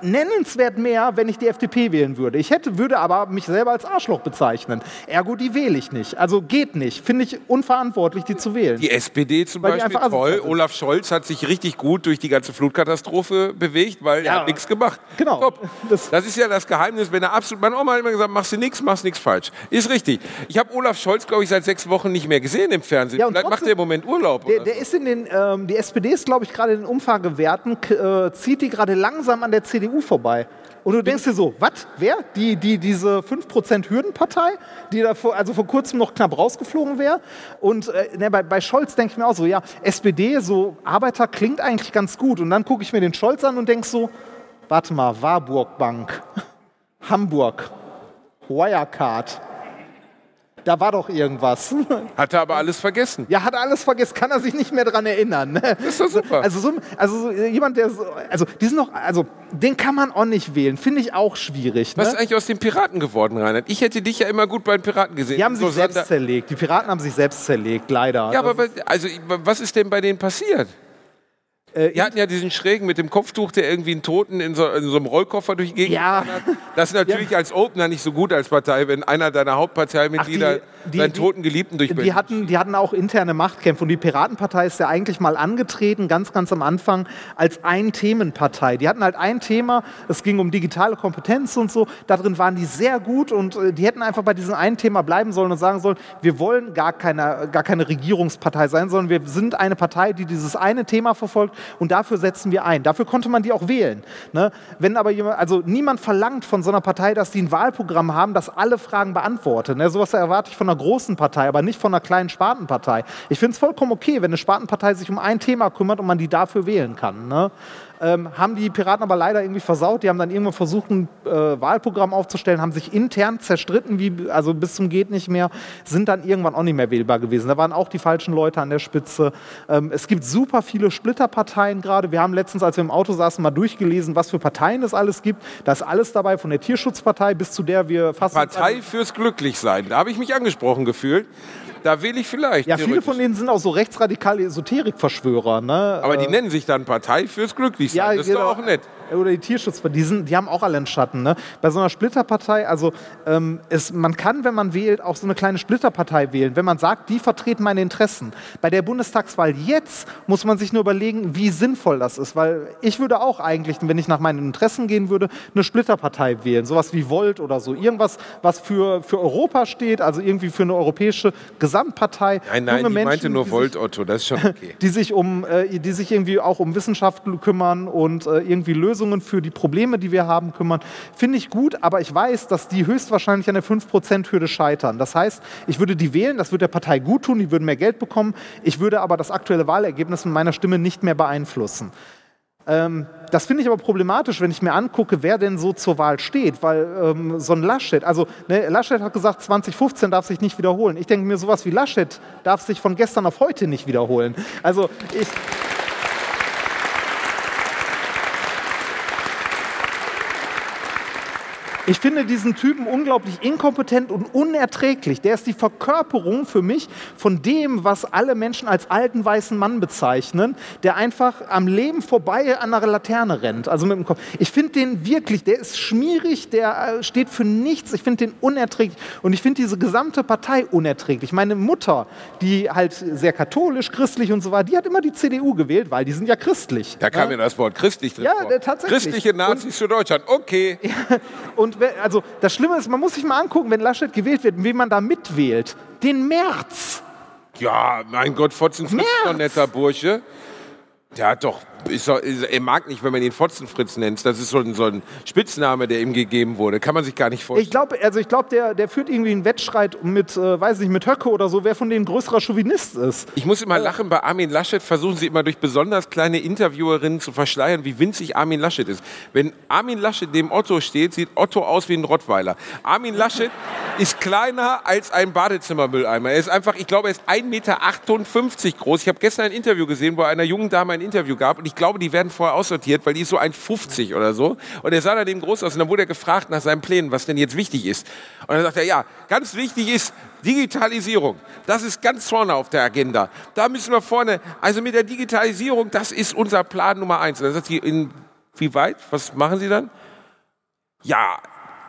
nennenswert mehr, wenn ich die FDP wählen würde. Ich hätte, würde aber mich selber als Arschloch bezeichnen. Ergo, die wähle ich nicht. Also geht nicht. Finde ich unverantwortlich, die zu wählen. Die SPD zum Weil Beispiel toll. Olaf Scholz hat sich richtig gut durch die ganze Flutkatastrophe bewegt, weil er Ja. hat nichts gemacht. Genau. Top. Das- Das, ist ja das Geheimnis, wenn er absolut. Meine Oma hat immer gesagt, machst du nichts, machst nichts falsch. Ist richtig. Ich habe Olaf Scholz, glaube ich, seit sechs Wochen nicht mehr gesehen im Fernsehen. Ja, und Vielleicht macht trotzdem- er im Moment Urlaub. Der, der ist in den, ähm, die SPD ist, glaube ich, gerade in den Umfragewerten, äh, zieht die gerade langsam an der CDU vorbei. Und du denkst dir so, was? Wer? Die, die, diese 5% Hürdenpartei, die da vor, also vor kurzem noch knapp rausgeflogen wäre. Und äh, ne, bei, bei Scholz denke ich mir auch so, ja, SPD, so Arbeiter klingt eigentlich ganz gut. Und dann gucke ich mir den Scholz an und denke so, warte mal, Warburg Bank, Hamburg, Wirecard. Da war doch irgendwas. Hat er aber alles vergessen. Ja, hat alles vergessen, kann er sich nicht mehr dran erinnern. Ne? Das ist doch super. Also, so, also so jemand, der so, also die sind noch, also den kann man auch nicht wählen, finde ich auch schwierig. Was ist Ne? eigentlich aus den Piraten geworden, Reinhard? Ich hätte dich ja immer gut bei den Piraten gesehen. Die haben sich selbst zerlegt. Die Piraten haben sich selbst zerlegt, leider. Ja, aber was- also, was ist denn bei denen passiert? Äh, Die hatten ja diesen Schrägen mit dem Kopftuch, der irgendwie einen Toten in so, in so einem Rollkoffer durch die Gegend Ja. hat. Das ist natürlich als Opener nicht so gut als Partei, wenn einer deiner Hauptparteimitglieder die- toten Geliebten durch Die hatten, die hatten auch interne Machtkämpfe und die Piratenpartei ist ja eigentlich mal angetreten, ganz, ganz am Anfang, als Ein-Themen-Partei. Die hatten halt ein Thema, es ging um digitale Kompetenz und so, da drin waren die sehr gut und äh, die hätten einfach bei diesem einen Thema bleiben sollen und sagen sollen, wir wollen gar keine, gar keine Regierungspartei sein, sondern wir sind eine Partei, die dieses eine Thema verfolgt und dafür setzen wir ein. Dafür konnte man die auch wählen. Ne? Wenn aber jemand, also niemand verlangt von so einer Partei, dass die ein Wahlprogramm haben, das alle Fragen beantwortet. Ne? Sowas erwarte ich von einer großen Partei, aber nicht von einer kleinen Spartenpartei. Ich finde es vollkommen okay, wenn eine Spartenpartei sich um ein Thema kümmert und man die dafür wählen kann. Ne? Ähm, haben die Piraten aber leider irgendwie versaut. Die haben dann irgendwann versucht, ein äh, Wahlprogramm aufzustellen, haben sich intern zerstritten, wie, also bis zum geht nicht mehr, sind dann irgendwann auch nicht mehr wählbar gewesen. Da waren auch die falschen Leute an der Spitze. Ähm, es gibt super viele Splitterparteien gerade. Wir haben letztens, als wir im Auto saßen, mal durchgelesen, was für Parteien es alles gibt. Da ist alles dabei, von der Tierschutzpartei bis zu der wir fast... Partei fürs Glücklichsein. Da habe ich mich angesprochen gefühlt. Da wähle ich vielleicht. Ja, viele von denen sind auch so rechtsradikale Esoterikverschwörer. Ne? Aber die Äh, nennen sich dann Partei fürs Glücklichsein. Ja, das ist genau. doch auch nett. Oder die Tierschutzpartei, die, sind, die haben auch alle einen Schatten. Ne? Bei so einer Splitterpartei, also ähm, es, man kann, wenn man wählt, auch so eine kleine Splitterpartei wählen, wenn man sagt, die vertreten meine Interessen. Bei der Bundestagswahl jetzt muss man sich nur überlegen, wie sinnvoll das ist, weil ich würde auch eigentlich, wenn ich nach meinen Interessen gehen würde, eine Splitterpartei wählen, sowas wie Volt oder so, irgendwas, was für, für Europa steht, also irgendwie für eine europäische Gesamtpartei. Nein, nein, Junge meinte Menschen, nur die Volt sich- Otto. Das ist schon okay. die sich um, äh, die sich irgendwie auch um Wissenschaft kümmern und äh, irgendwie Lösungen für die Probleme, die wir haben, kümmern. Finde ich gut, aber ich weiß, dass die höchstwahrscheinlich an der 5%-Hürde scheitern. Das heißt, ich würde die wählen, das würde der Partei gut tun, die würden mehr Geld bekommen. Ich würde aber das aktuelle Wahlergebnis mit meiner Stimme nicht mehr beeinflussen. Ähm, das finde ich aber problematisch, wenn ich mir angucke, wer denn so zur Wahl steht, weil ähm, so ein Laschet, also ne, Laschet hat gesagt, 2015 darf sich nicht wiederholen. Ich denke mir, sowas wie Laschet darf sich von gestern auf heute nicht wiederholen. Also ich, Ich finde diesen Typen unglaublich inkompetent und unerträglich. Der ist die Verkörperung für mich von dem, was alle Menschen als alten weißen Mann bezeichnen, der einfach am Leben vorbei an einer Laterne rennt. Also mit dem Kopf. Ich finde den wirklich, der ist schmierig, der äh, steht für nichts. Ich finde den unerträglich. Und ich finde diese gesamte Partei unerträglich. Meine Mutter, die halt sehr katholisch, christlich und so war, die hat immer die CDU gewählt, weil die sind ja christlich. Da kam ja das Wort christlich drin Ja, vor. der- tatsächlich. Christliche Nazis für Deutschland. Okay. Und also das Schlimme ist, man muss sich mal angucken, wenn Laschet gewählt wird, wen man da mitwählt. Den März. Ja, mein Gott, Fotzenfritz ist ein netter Bursche. Der hat doch, ist doch ist, er mag nicht, wenn man ihn Fotzenfritz nennt. Das ist so ein, so ein Spitzname, der ihm gegeben wurde. Kann man sich gar nicht vorstellen. Ich glaube, also ich glaube, der, der führt irgendwie einen Wettstreit mit, äh, weiß nicht, mit Höcke oder so, wer von denen größerer Chauvinist ist. Ich muss immer lachen, bei Armin Laschet versuchen sie immer durch besonders kleine Interviewerinnen zu verschleiern, wie winzig Armin Laschet ist. Wenn Armin Laschet neben Otto steht, sieht Otto aus wie ein Rottweiler. Armin Laschet ist kleiner als ein Badezimmermülleimer. Er ist einfach, ich glaube, er ist 1,58 Meter groß. Ich habe gestern ein Interview gesehen, wo einer jungen Dame ein Interview gab und ich glaube, die werden vorher aussortiert, weil die ist so 1,50 oder so. Und er sah daneben groß aus und dann wurde er gefragt nach seinen Plänen, was denn jetzt wichtig ist. Und dann sagt er, ja, ganz wichtig ist Digitalisierung. Das ist ganz vorne auf der Agenda. Da müssen wir vorne, also mit der Digitalisierung, das ist unser Plan Nummer eins. Und dann sagt sie, in, wie weit? Was machen Sie dann? Ja,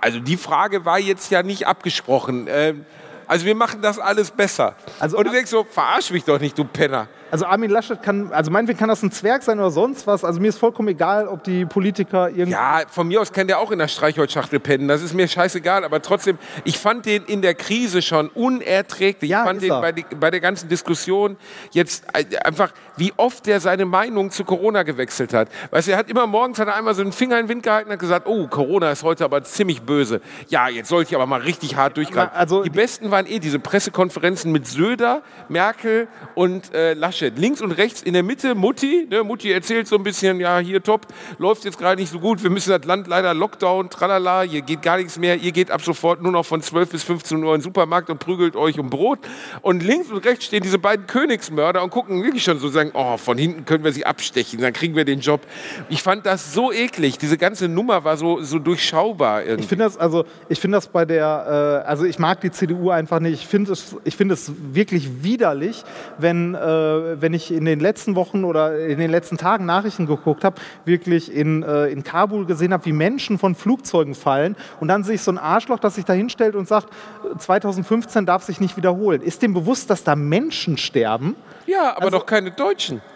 also die Frage war jetzt ja nicht abgesprochen. Ähm, also wir machen das alles besser. Also- und du denkst so, verarsch mich doch nicht, du Penner. Also Armin Laschet kann, also meinetwegen kann das ein Zwerg sein oder sonst was. Also mir ist vollkommen egal, ob die Politiker irgendwie. Ja, von mir aus kann der auch in der Streichholzschachtel pennen. Das ist mir scheißegal. Aber trotzdem, ich fand den in der Krise schon unerträglich. Ja, ich fand den bei, die, bei der ganzen Diskussion jetzt äh, einfach, wie oft der seine Meinung zu Corona gewechselt hat. Weißt du, er hat immer morgens hat er einmal so einen Finger in den Wind gehalten und hat gesagt, oh, Corona ist heute aber ziemlich böse. Ja, jetzt sollte ich aber mal richtig hart durchgreifen. Also die die- besten waren eh diese Pressekonferenzen mit Söder, Merkel und äh, Laschet. Links und rechts in der Mitte Mutti. Ne, Mutti erzählt so ein bisschen, ja, hier top, läuft jetzt gerade nicht so gut. Wir müssen das Land leider Lockdown, tralala, hier geht gar nichts mehr. Ihr geht ab sofort nur noch von 12 bis 15 Uhr in den Supermarkt und prügelt euch um Brot. Und links und rechts stehen diese beiden Königsmörder und gucken wirklich schon so, sagen, oh, von hinten können wir sie abstechen, dann kriegen wir den Job. Ich fand das so eklig. Diese ganze Nummer war so, so durchschaubar irgendwie. Ich finde das, also, ich finde das bei der, äh, also ich mag die CDU einfach nicht. Ich finde es, ich finde es wirklich widerlich, wenn, äh, wenn ich in den letzten Wochen oder in den letzten Tagen Nachrichten geguckt habe, wirklich in, äh, in Kabul gesehen habe, wie Menschen von Flugzeugen fallen und dann sehe ich so ein Arschloch, das sich da hinstellt und sagt, 2015 darf sich nicht wiederholen. Ist dem bewusst, dass da Menschen sterben? ja, aber doch keine Deutschen.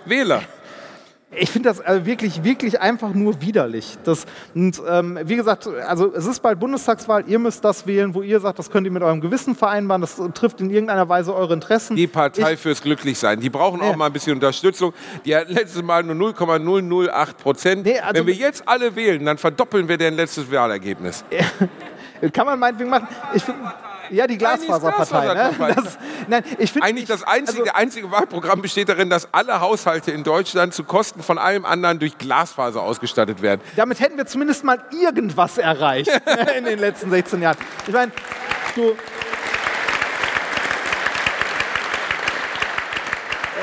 Wähler. Ich finde das äh, wirklich, wirklich einfach nur widerlich. Das, und ähm, wie gesagt, also es ist bald Bundestagswahl, ihr müsst das wählen, wo ihr sagt, das könnt ihr mit eurem Gewissen vereinbaren, das trifft in irgendeiner Weise eure Interessen. Die Partei Ich- fürs Glücklichsein. Die brauchen auch Ja. mal ein bisschen Unterstützung. Die hat letztes Mal nur 0,008 Prozent. Nee, also- Wenn wir jetzt alle wählen, dann verdoppeln wir deren letztes Wahlergebnis. Kann man meinetwegen machen. Ich find, ja, die Glasfaserpartei. Ne? Das, nein, ich finde Eigentlich das einzige, also- einzige Wahlprogramm besteht darin, dass alle Haushalte in Deutschland zu Kosten von allem anderen durch Glasfaser ausgestattet werden. damit hätten wir zumindest mal irgendwas erreicht in den letzten 16 Jahren. Ich meine, du.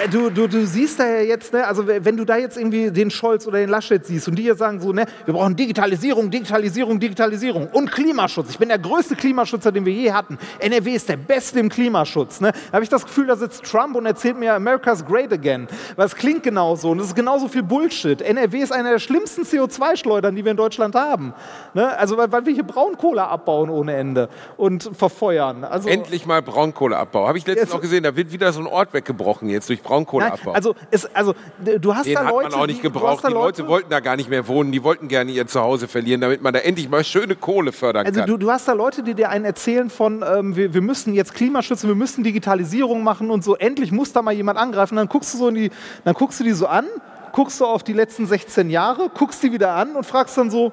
Du, du, du siehst da ja jetzt, ne, also wenn du da jetzt irgendwie den Scholz oder den Laschet siehst und die hier sagen so, ne, wir brauchen Digitalisierung, Digitalisierung, Digitalisierung und Klimaschutz. Ich bin der größte Klimaschützer, den wir je hatten. NRW ist der Beste im Klimaschutz. Ne? Da habe ich das Gefühl, da sitzt Trump und erzählt mir, America's great again. Weil es klingt genauso und es ist genauso viel Bullshit. NRW ist eine der schlimmsten CO2-Schleudern, die wir in Deutschland haben. Ne? Also weil, weil wir hier Braunkohle abbauen ohne Ende und verfeuern. Also, Endlich mal Braunkohleabbau. Habe ich letztens auch gesehen, da wird wieder so ein Ort weggebrochen jetzt durch Nein, Braunkohleabbau. also, es, also du hast Den da hat Leute, man auch nicht gebraucht. Die Leute wollten da gar nicht mehr wohnen. Die wollten gerne ihr Zuhause verlieren, damit man da endlich mal schöne Kohle fördern Also kann. du, du hast da Leute, die dir einen erzählen von, ähm, wir, wir müssen jetzt Klimaschützen, wir müssen Digitalisierung machen und so, endlich muss da mal jemand angreifen. Dann guckst du so in die, dann guckst du die so an, guckst du auf die letzten 16 Jahre, guckst die wieder an und fragst dann so,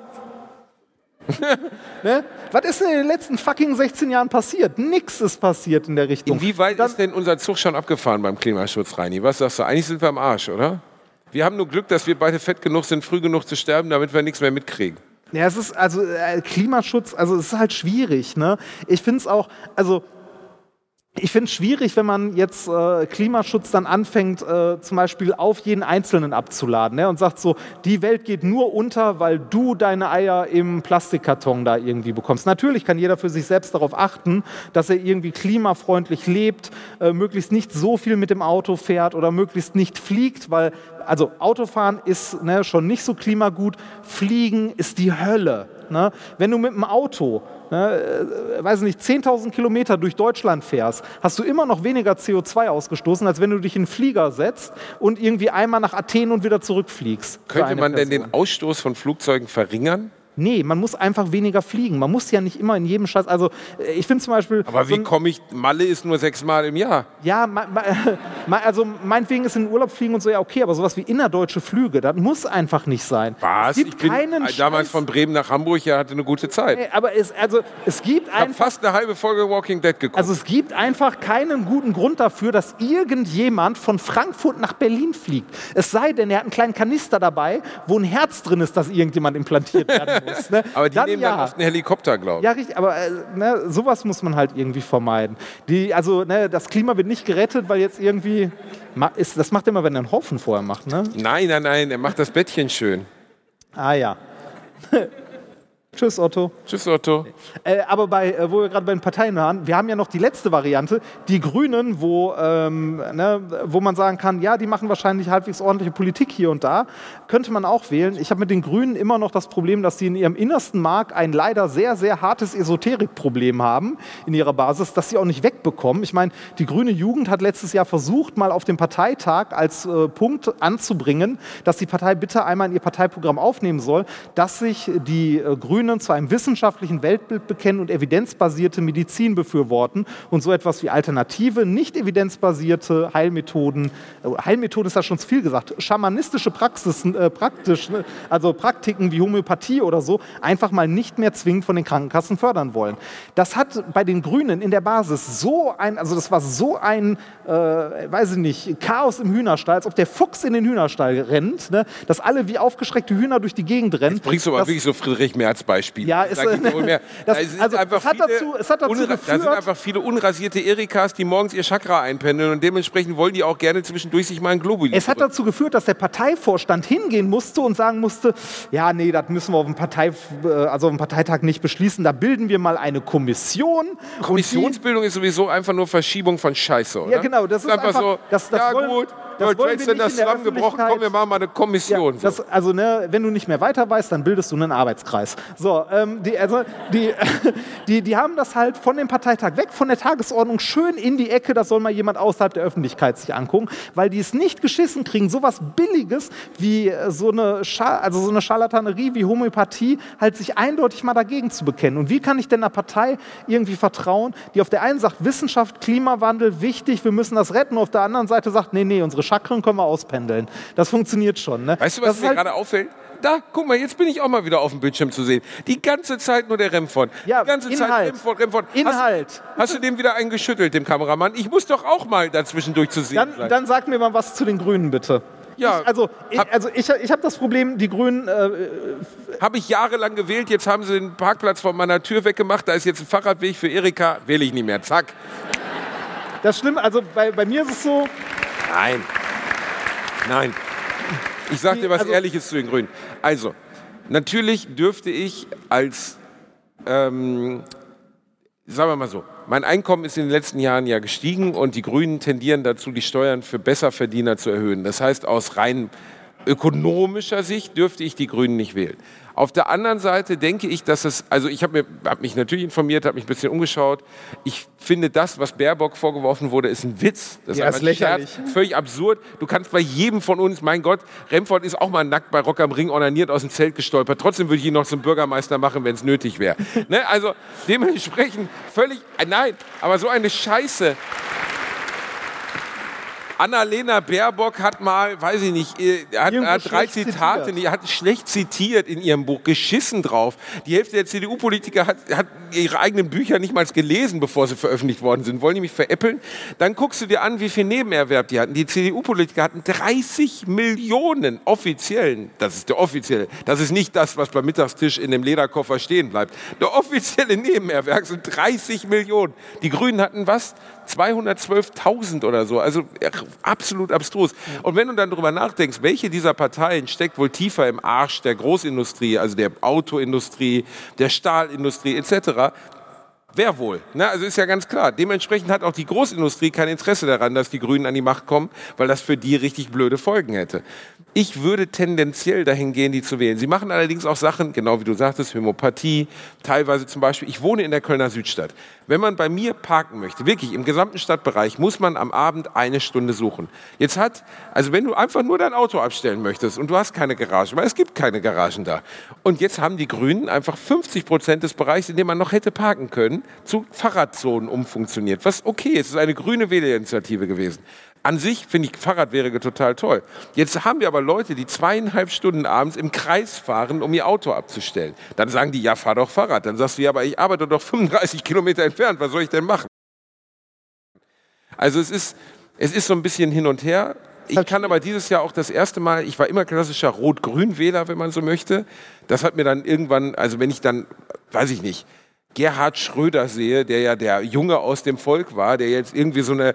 ne? Was ist denn in den letzten fucking 16 Jahren passiert? Nix ist passiert in der Richtung. Inwieweit Dann- ist denn unser Zug schon abgefahren beim Klimaschutz, Reini? Was sagst du? Eigentlich sind wir am Arsch, oder? Wir haben nur Glück, dass wir beide fett genug sind, früh genug zu sterben, damit wir nichts mehr mitkriegen. Ja, es ist also äh, Klimaschutz, also es ist halt schwierig. Ne? Ich finde es auch, also ich finde es schwierig, wenn man jetzt äh, Klimaschutz dann anfängt, äh, zum Beispiel auf jeden Einzelnen abzuladen ne? und sagt so, die Welt geht nur unter, weil du deine Eier im Plastikkarton da irgendwie bekommst. Natürlich kann jeder für sich selbst darauf achten, dass er irgendwie klimafreundlich lebt, äh, möglichst nicht so viel mit dem Auto fährt oder möglichst nicht fliegt, weil also Autofahren ist ne, schon nicht so klimagut, Fliegen ist die Hölle. Ne? Wenn du mit dem Auto, ne, äh, weiß nicht, 10.000 Kilometer durch Deutschland fährst, hast du immer noch weniger CO2 ausgestoßen, als wenn du dich in einen Flieger setzt und irgendwie einmal nach Athen und wieder zurückfliegst. Könnte man denn Person. den Ausstoß von Flugzeugen verringern? Nee, man muss einfach weniger fliegen. Man muss ja nicht immer in jedem Scheiß. Also, äh, ich finde zum Beispiel. Aber so wie komme ich? Malle ist nur sechsmal im Jahr. Ja, ma, ma, ma, also meinetwegen ist in den Urlaub fliegen und so ja okay, aber sowas wie innerdeutsche Flüge, das muss einfach nicht sein. Was? Es gibt Ich bin keinen äh, damals Scheiß- von Bremen nach Hamburg, ja, hatte eine gute Zeit. Nee, aber es, also, es gibt Ich habe einfach. fast eine halbe Folge Walking Dead geguckt. Also es gibt einfach keinen guten Grund dafür, dass irgendjemand von Frankfurt nach Berlin fliegt. Es sei denn, er hat einen kleinen Kanister dabei, wo ein Herz drin ist, das irgendjemand implantiert werden muss. Ne? aber die Dann nehmen ja. dann oft einen Helikopter, glaube ich. Ja, richtig, aber äh, ne, sowas muss man halt irgendwie vermeiden. Die, also ne, das Klima wird nicht gerettet, weil jetzt irgendwie, ist, das macht er immer, wenn er einen Haufen vorher macht, ne? Nein, nein, nein, er macht das Bettchen schön. Ah ja. Tschüss, Otto. Tschüss, Otto. Äh, aber bei, äh, wo wir gerade bei den Parteien waren, wir haben ja noch die letzte Variante, die Grünen, wo, ähm, ne, wo man sagen kann, ja, die machen wahrscheinlich halbwegs ordentliche Politik hier und da, könnte man auch wählen. Ich habe mit den Grünen immer noch das Problem, dass sie in ihrem innersten Mark ein leider sehr, sehr hartes Esoterikproblem haben in ihrer Basis, das sie auch nicht wegbekommen. Ich meine, die grüne Jugend hat letztes Jahr versucht, mal auf dem Parteitag als äh, Punkt anzubringen, dass die Partei bitte einmal in ihr Parteiprogramm aufnehmen soll, dass sich die äh, Grünen Grünen zu einem wissenschaftlichen Weltbild bekennen und evidenzbasierte Medizin befürworten und so etwas wie alternative, nicht evidenzbasierte Heilmethoden, äh, Heilmethoden ist ja schon zu viel gesagt, schamanistische Praxisen, äh, praktisch, ne, also Praktiken wie Homöopathie oder so, einfach mal nicht mehr zwingend von den Krankenkassen fördern wollen. Das hat bei den Grünen in der Basis so ein, also das war so ein, äh, weiß ich nicht, Chaos im Hühnerstall, als ob der Fuchs in den Hühnerstall rennt, ne, dass alle wie aufgeschreckte Hühner durch die Gegend rennen. Jetzt bringst du aber wirklich so Friedrich Merz Beispiel. Ja, ist, äh, das, also, es, hat dazu, es hat dazu geführt, da sind einfach viele unrasierte Erikas, die morgens ihr Chakra einpendeln und dementsprechend wollen die auch gerne zwischendurch sich mal ein Globuli. Es hat dazu geführt, dass der Parteivorstand hingehen musste und sagen musste, ja, nee, das müssen wir auf dem, Partei, äh, also auf dem Parteitag nicht beschließen, da bilden wir mal eine Kommission. Kommissionsbildung ist sowieso einfach nur Verschiebung von Scheiße, oder? Ja, genau, das ist, ist einfach, so, das, das ja wollen, gut, das World Trade Center zusammengebrochen, komm, wir machen mal eine Kommission. Ja, das, also, ne, wenn du nicht mehr weiter weißt, dann bildest du einen Arbeitskreis. So, ähm, die, also, die, die, die haben das halt von dem Parteitag weg, von der Tagesordnung schön in die Ecke, das soll mal jemand außerhalb der Öffentlichkeit sich angucken, weil die es nicht geschissen kriegen, sowas Billiges wie äh, so eine, also so eine Scharlatanerie wie Homöopathie halt sich eindeutig mal dagegen zu bekennen. Und wie kann ich denn einer Partei irgendwie vertrauen, die auf der einen sagt, Wissenschaft, Klimawandel, wichtig, wir müssen das retten, auf der anderen Seite sagt, nee, nee, unsere Chakren können wir auspendeln. Das funktioniert schon. Ne? Weißt du, was mir halt gerade auffällt? Da, guck mal, jetzt bin ich auch mal wieder auf dem Bildschirm zu sehen. Die ganze Zeit nur der Remford. Ja, Die ganze Inhalt. Zeit Remford, Remford. Inhalt. Hast, hast, du dem wieder einen geschüttelt, dem Kameramann? Ich muss doch auch mal dazwischendurch zu sehen dann, sein. Dann sag mir mal was zu den Grünen, bitte. Ja, ich, also, ich, also ich, ich habe das Problem, die Grünen. Äh, habe ich jahrelang gewählt, jetzt haben sie den Parkplatz von meiner Tür weggemacht, da ist jetzt ein Fahrradweg für Erika, wähle ich nicht mehr. Zack. Das Schlimme, also bei, bei mir ist es so. Nein. Nein. Ich sage dir was also, Ehrliches zu den Grünen. Also, natürlich dürfte ich als, ähm, sagen wir mal so, mein Einkommen ist in den letzten Jahren ja gestiegen und die Grünen tendieren dazu, die Steuern für Besserverdiener zu erhöhen. Das heißt, aus rein ökonomischer Sicht dürfte ich die Grünen nicht wählen. Auf der anderen Seite denke ich, dass es, also ich habe hab mich natürlich informiert, habe mich ein bisschen umgeschaut. Ich finde das, was Baerbock vorgeworfen wurde, ist ein Witz. Das ja, ist, ist lächerlich. Scherz, völlig absurd. Du kannst bei jedem von uns, mein Gott, Remford ist auch mal nackt bei Rock am Ring ornaniert aus dem Zelt gestolpert. Trotzdem würde ich ihn noch zum Bürgermeister machen, wenn es nötig wäre. ne? Also dementsprechend völlig, nein, aber so eine Scheiße. Annalena Baerbock hat mal, weiß ich nicht, hat, hat drei Zitate, zitiert. hat schlecht zitiert in ihrem Buch, geschissen drauf. Die Hälfte der CDU-Politiker hat, hat, ihre eigenen Bücher nicht mal gelesen, bevor sie veröffentlicht worden sind. Wollen die mich veräppeln? Dann guckst du dir an, wie viel Nebenerwerb die hatten. Die CDU-Politiker hatten 30 Millionen offiziellen, das ist der offizielle, das ist nicht das, was beim Mittagstisch in dem Lederkoffer stehen bleibt. Der offizielle Nebenerwerb sind 30 Millionen. Die Grünen hatten was? 212.000 oder so. Also absolut abstrus. Und wenn du dann darüber nachdenkst, welche dieser Parteien steckt wohl tiefer im Arsch der Großindustrie, also der Autoindustrie, der Stahlindustrie etc., Wer wohl? Na, also ist ja ganz klar. Dementsprechend hat auch die Großindustrie kein Interesse daran, dass die Grünen an die Macht kommen, weil das für die richtig blöde Folgen hätte. Ich würde tendenziell dahin gehen, die zu wählen. Sie machen allerdings auch Sachen, genau wie du sagtest, Homöopathie, teilweise zum Beispiel, ich wohne in der Kölner Südstadt. Wenn man bei mir parken möchte, wirklich im gesamten Stadtbereich, muss man am Abend eine Stunde suchen. Jetzt hat, also wenn du einfach nur dein Auto abstellen möchtest und du hast keine Garage, weil es gibt keine Garagen da. Und jetzt haben die Grünen einfach 50 Prozent des Bereichs, in dem man noch hätte parken können, zu Fahrradzonen umfunktioniert. Was okay ist, es ist eine grüne Wählerinitiative gewesen. An sich finde ich Fahrradwege total toll. Jetzt haben wir aber Leute, die zweieinhalb Stunden abends im Kreis fahren, um ihr Auto abzustellen. Dann sagen die, ja, fahr doch Fahrrad. Dann sagst du, ja, aber ich arbeite doch 35 Kilometer entfernt. Was soll ich denn machen? Also es ist, es ist so ein bisschen hin und her. Ich kann aber dieses Jahr auch das erste Mal, ich war immer klassischer Rot-Grün-Wähler, wenn man so möchte. Das hat mir dann irgendwann, also wenn ich dann, weiß ich nicht, Gerhard Schröder sehe, der ja der Junge aus dem Volk war, der jetzt irgendwie so eine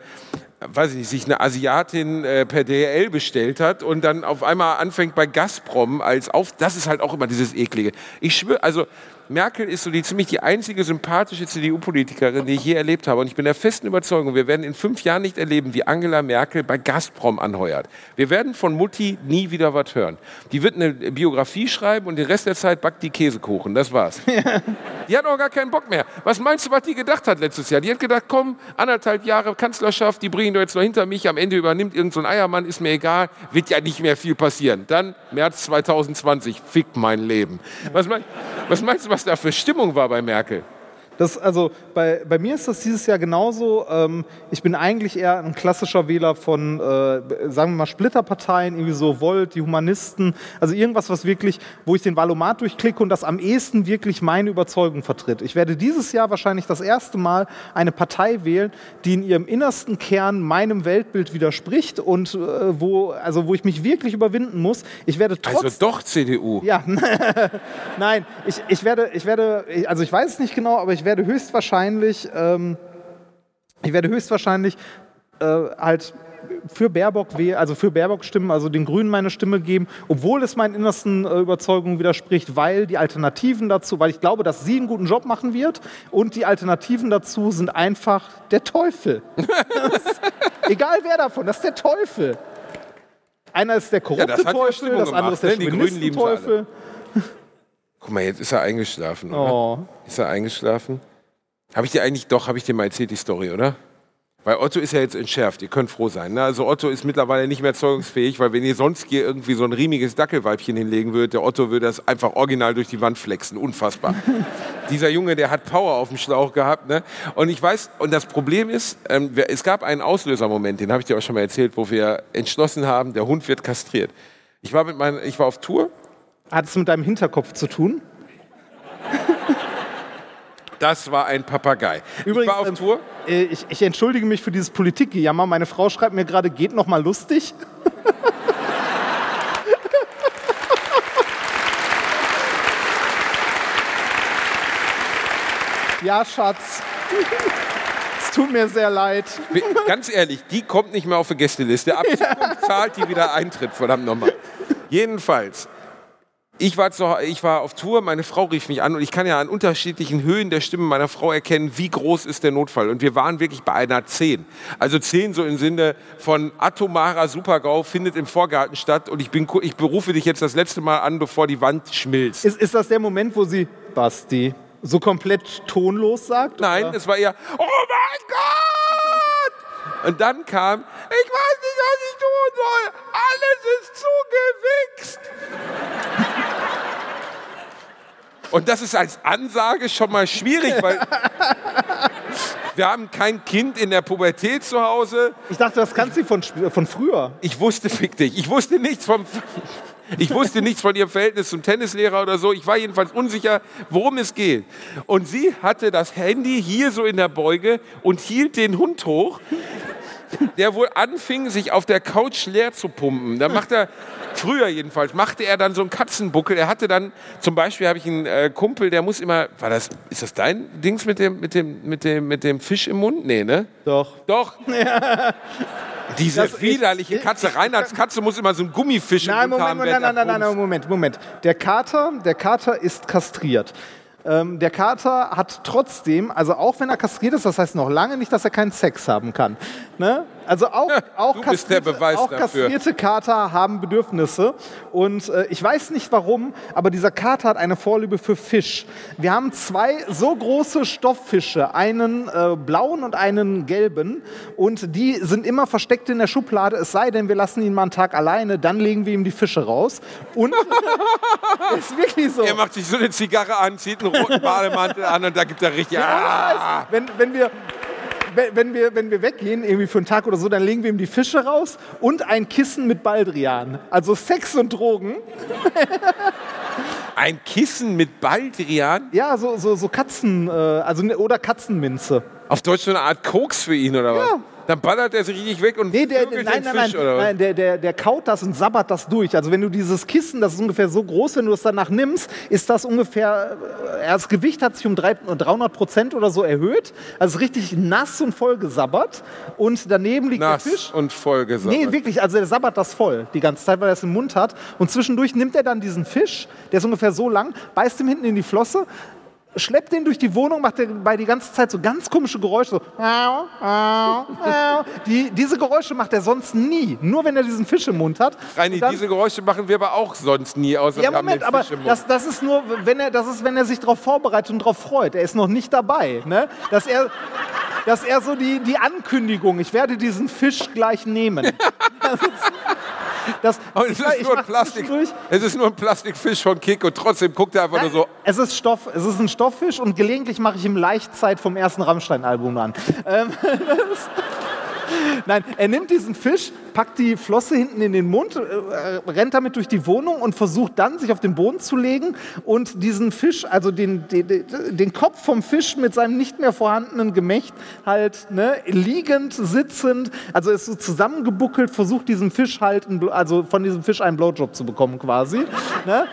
weiß ich nicht, sich eine Asiatin äh, per DL bestellt hat und dann auf einmal anfängt bei Gazprom als auf, das ist halt auch immer dieses eklige. Ich schwöre, also Merkel ist so die ziemlich die einzige sympathische CDU-Politikerin, die ich je erlebt habe. Und ich bin der festen Überzeugung, wir werden in fünf Jahren nicht erleben, wie Angela Merkel bei Gazprom anheuert. Wir werden von Mutti nie wieder was hören. Die wird eine Biografie schreiben und den Rest der Zeit backt die Käsekuchen. Das war's. Die hat auch gar keinen Bock mehr. Was meinst du, was die gedacht hat letztes Jahr? Die hat gedacht, komm, anderthalb Jahre Kanzlerschaft, die bringen ihn doch jetzt noch hinter mich, am Ende übernimmt irgend so Eiermann, ist mir egal, wird ja nicht mehr viel passieren. Dann März 2020, fick mein Leben. Was, mein, was meinst du, was da für Stimmung war bei Merkel? Das, also bei, bei mir ist das dieses Jahr genauso. Ähm, ich bin eigentlich eher ein klassischer Wähler von, äh, sagen wir mal, Splitterparteien, irgendwie so Volt, die Humanisten. Also irgendwas, was wirklich, wo ich den Valomat durchklicke und das am ehesten wirklich meine Überzeugung vertritt. Ich werde dieses Jahr wahrscheinlich das erste Mal eine Partei wählen, die in ihrem innersten Kern meinem Weltbild widerspricht und äh, wo, also wo ich mich wirklich überwinden muss. Ich werde trotz Also doch CDU. ja, nein, ich, ich werde, ich werde, also ich weiß es nicht genau, aber ich werde höchstwahrscheinlich, ähm, ich werde höchstwahrscheinlich äh, halt für Baerbock wählen, also für Baerbock stimmen, also den Grünen meine Stimme geben, obwohl es meinen innersten äh, Überzeugungen widerspricht, weil die Alternativen dazu, weil ich glaube, dass sie einen guten Job machen wird und die Alternativen dazu sind einfach der Teufel. Egal wer davon, das ist der Teufel. Einer ist der korrupte das ja Teufel, Stimmung das andere ist der ne? Alle. Teufel. Guck mal, jetzt ist er eingeschlafen, oder? Oh. Ist er eingeschlafen? Habe ich dir eigentlich, doch, habe ich dir mal erzählt, die Story, oder? Weil Otto ist ja jetzt entschärft, ihr könnt froh sein. Ne? Also Otto ist mittlerweile nicht mehr zeugungsfähig, weil wenn ihr sonst hier irgendwie so ein riemiges Dackelweibchen hinlegen würdet, der Otto würde das einfach original durch die Wand flexen. Unfassbar. Dieser Junge, der hat Power auf dem Schlauch gehabt. Ne? Und ich weiß, und das Problem ist, ähm, es gab einen Auslösermoment, den habe ich dir auch schon mal erzählt, wo wir entschlossen haben, der Hund wird kastriert. Ich war, mit meinen, ich war auf Tour Hat es mit deinem Hinterkopf zu tun? Das war ein Papagei. ich war auf ähm, Tour. äh, Ich, ich entschuldige mich für dieses Politikgejammer. Meine Frau schreibt mir gerade, geht noch mal lustig. ja, Schatz. Es tut mir sehr leid. Ganz ehrlich, die kommt nicht mehr auf die Gästeliste. Ab Zukunft zahlt die wieder Eintritt, verdammt nochmal. Jedenfalls, ich war, zu, ich war auf Tour, meine Frau rief mich an und ich kann ja an unterschiedlichen Höhen der Stimme meiner Frau erkennen, wie groß ist der Notfall. Und wir waren wirklich bei einer 10. Also 10 so im Sinne von atomarer Supergau findet im Vorgarten statt und ich, bin, ich berufe dich jetzt das letzte Mal an, bevor die Wand schmilzt. Ist, ist das der Moment, wo sie, Basti, so komplett tonlos sagt? Nein, oder? es war eher, oh mein Gott! Und dann kam, ich weiß nicht, was ich tun soll. Alles ist zugewichst. Und das ist als Ansage schon mal schwierig, weil wir haben kein Kind in der Pubertät zu Hause. Ich dachte, das kannst du von, von früher. Ich wusste, fick dich, ich wusste nichts vom... Ich wusste nichts von ihrem Verhältnis zum Tennislehrer oder so. Ich war jedenfalls unsicher, worum es geht. Und sie hatte das Handy hier so in der Beuge und hielt den Hund hoch, der wohl anfing, sich auf der Couch leer zu pumpen. Da macht er, früher jedenfalls, machte er dann so einen Katzenbuckel. Er hatte dann, zum Beispiel habe ich einen äh, Kumpel, der muss immer, war das, ist das dein Dings mit dem, mit dem, mit dem, mit dem Fisch im Mund? Nee, ne? Doch. Doch. Diese Das- ich- widerliche Katze. Reinhards Katze muss immer so einen Gummifisch Nein, im Moment, haben. nein, während nein, nein, nein, bumst. Moment, Moment. Der Kater, der Kater ist kastriert. Ähm, der Kater hat trotzdem, also auch wenn er kastriert ist, das heißt noch lange nicht, dass er keinen Sex haben kann. Ne? Also auch, auch, du kastrierte- Beweis auch kastrierte Kater haben Bedürfnisse. Und äh, ich weiß nicht warum, aber dieser Kater hat eine Vorliebe für Fisch. Wir haben zwei so große Stofffische, einen äh, blauen und einen gelben. Und die sind immer versteckt in der Schublade, es sei denn, wir lassen ihn mal einen Tag alleine, dann legen wir ihm die Fische raus. Und ist wirklich so. Er macht sich so eine Zigarre an, zieht einen roten Bademantel an und da gibt er richtig. Ah! wenn, wenn wir wenn, wir, wenn wir weggehen, irgendwie für einen Tag oder so, dann legen wir ihm die Fische raus und ein Kissen mit Baldrian. Also Sex und Drogen. Ein Kissen mit Baldrian? Ja, so, so, so Katzen, äh, also, ne- oder Katzenminze. Auf Deutsch so eine Art Koks für ihn oder was? Ja. Dann ballert er sich richtig weg und Nee, der, nein, den nein, Fisch nein, oder was? nein der, der, der kaut das und sabbert das durch. Also wenn du dieses Kissen, das ist ungefähr so groß, wenn du es danach nimmst, ist das ungefähr, äh, das Gewicht hat sich um drei- 300 Prozent oder so erhöht. Also richtig nass und voll gesabbert. Und daneben liegt Nass der Fisch. und vollgesabbert. Nee, wirklich, also der sabbert das voll die ganze Zeit, weil er es im Mund hat. Und zwischendurch nimmt er dann diesen Fisch, der ist ungefähr so lang, beißt ihm hinten in die Flosse, schleppt den durch die Wohnung, macht dabei die ganze Zeit so ganz komische Geräusche. So. Die, diese Geräusche macht er sonst nie, nur wenn er diesen Fisch im Mund hat. Reini, dann- diese Geräusche machen wir aber auch sonst nie, außer ja, Moment, aber Fisch im Mund. das, das ist nur, wenn er, das ist, wenn er sich darauf vorbereitet und darauf freut. Er ist noch nicht dabei. Ne? Dass er, das ist eher so die, die Ankündigung. Ich werde diesen Fisch gleich nehmen. Das ist, das, es ich- ist, ich nur ein mach Plastik, es ist nur ein Plastikfisch von Kick und trotzdem guckt er einfach nur so. Es ist Stoff, es ist ein Stofffisch und gelegentlich mache ich ihm Leichtzeit vom ersten Rammstein-Album an. Ähm, nein, er nimmt diesen Fisch, packt die Flosse hinten in den Mund, äh, rennt damit durch die Wohnung und versucht dann, sich auf den Boden zu legen und diesen Fisch, also den, den, den Kopf vom Fisch mit seinem nicht mehr vorhandenen Gemächt halt ne, liegend, sitzend, also ist so zusammengebuckelt, versucht diesem Fisch halt, Blo- also von diesem Fisch einen Blowjob zu bekommen quasi. Ne?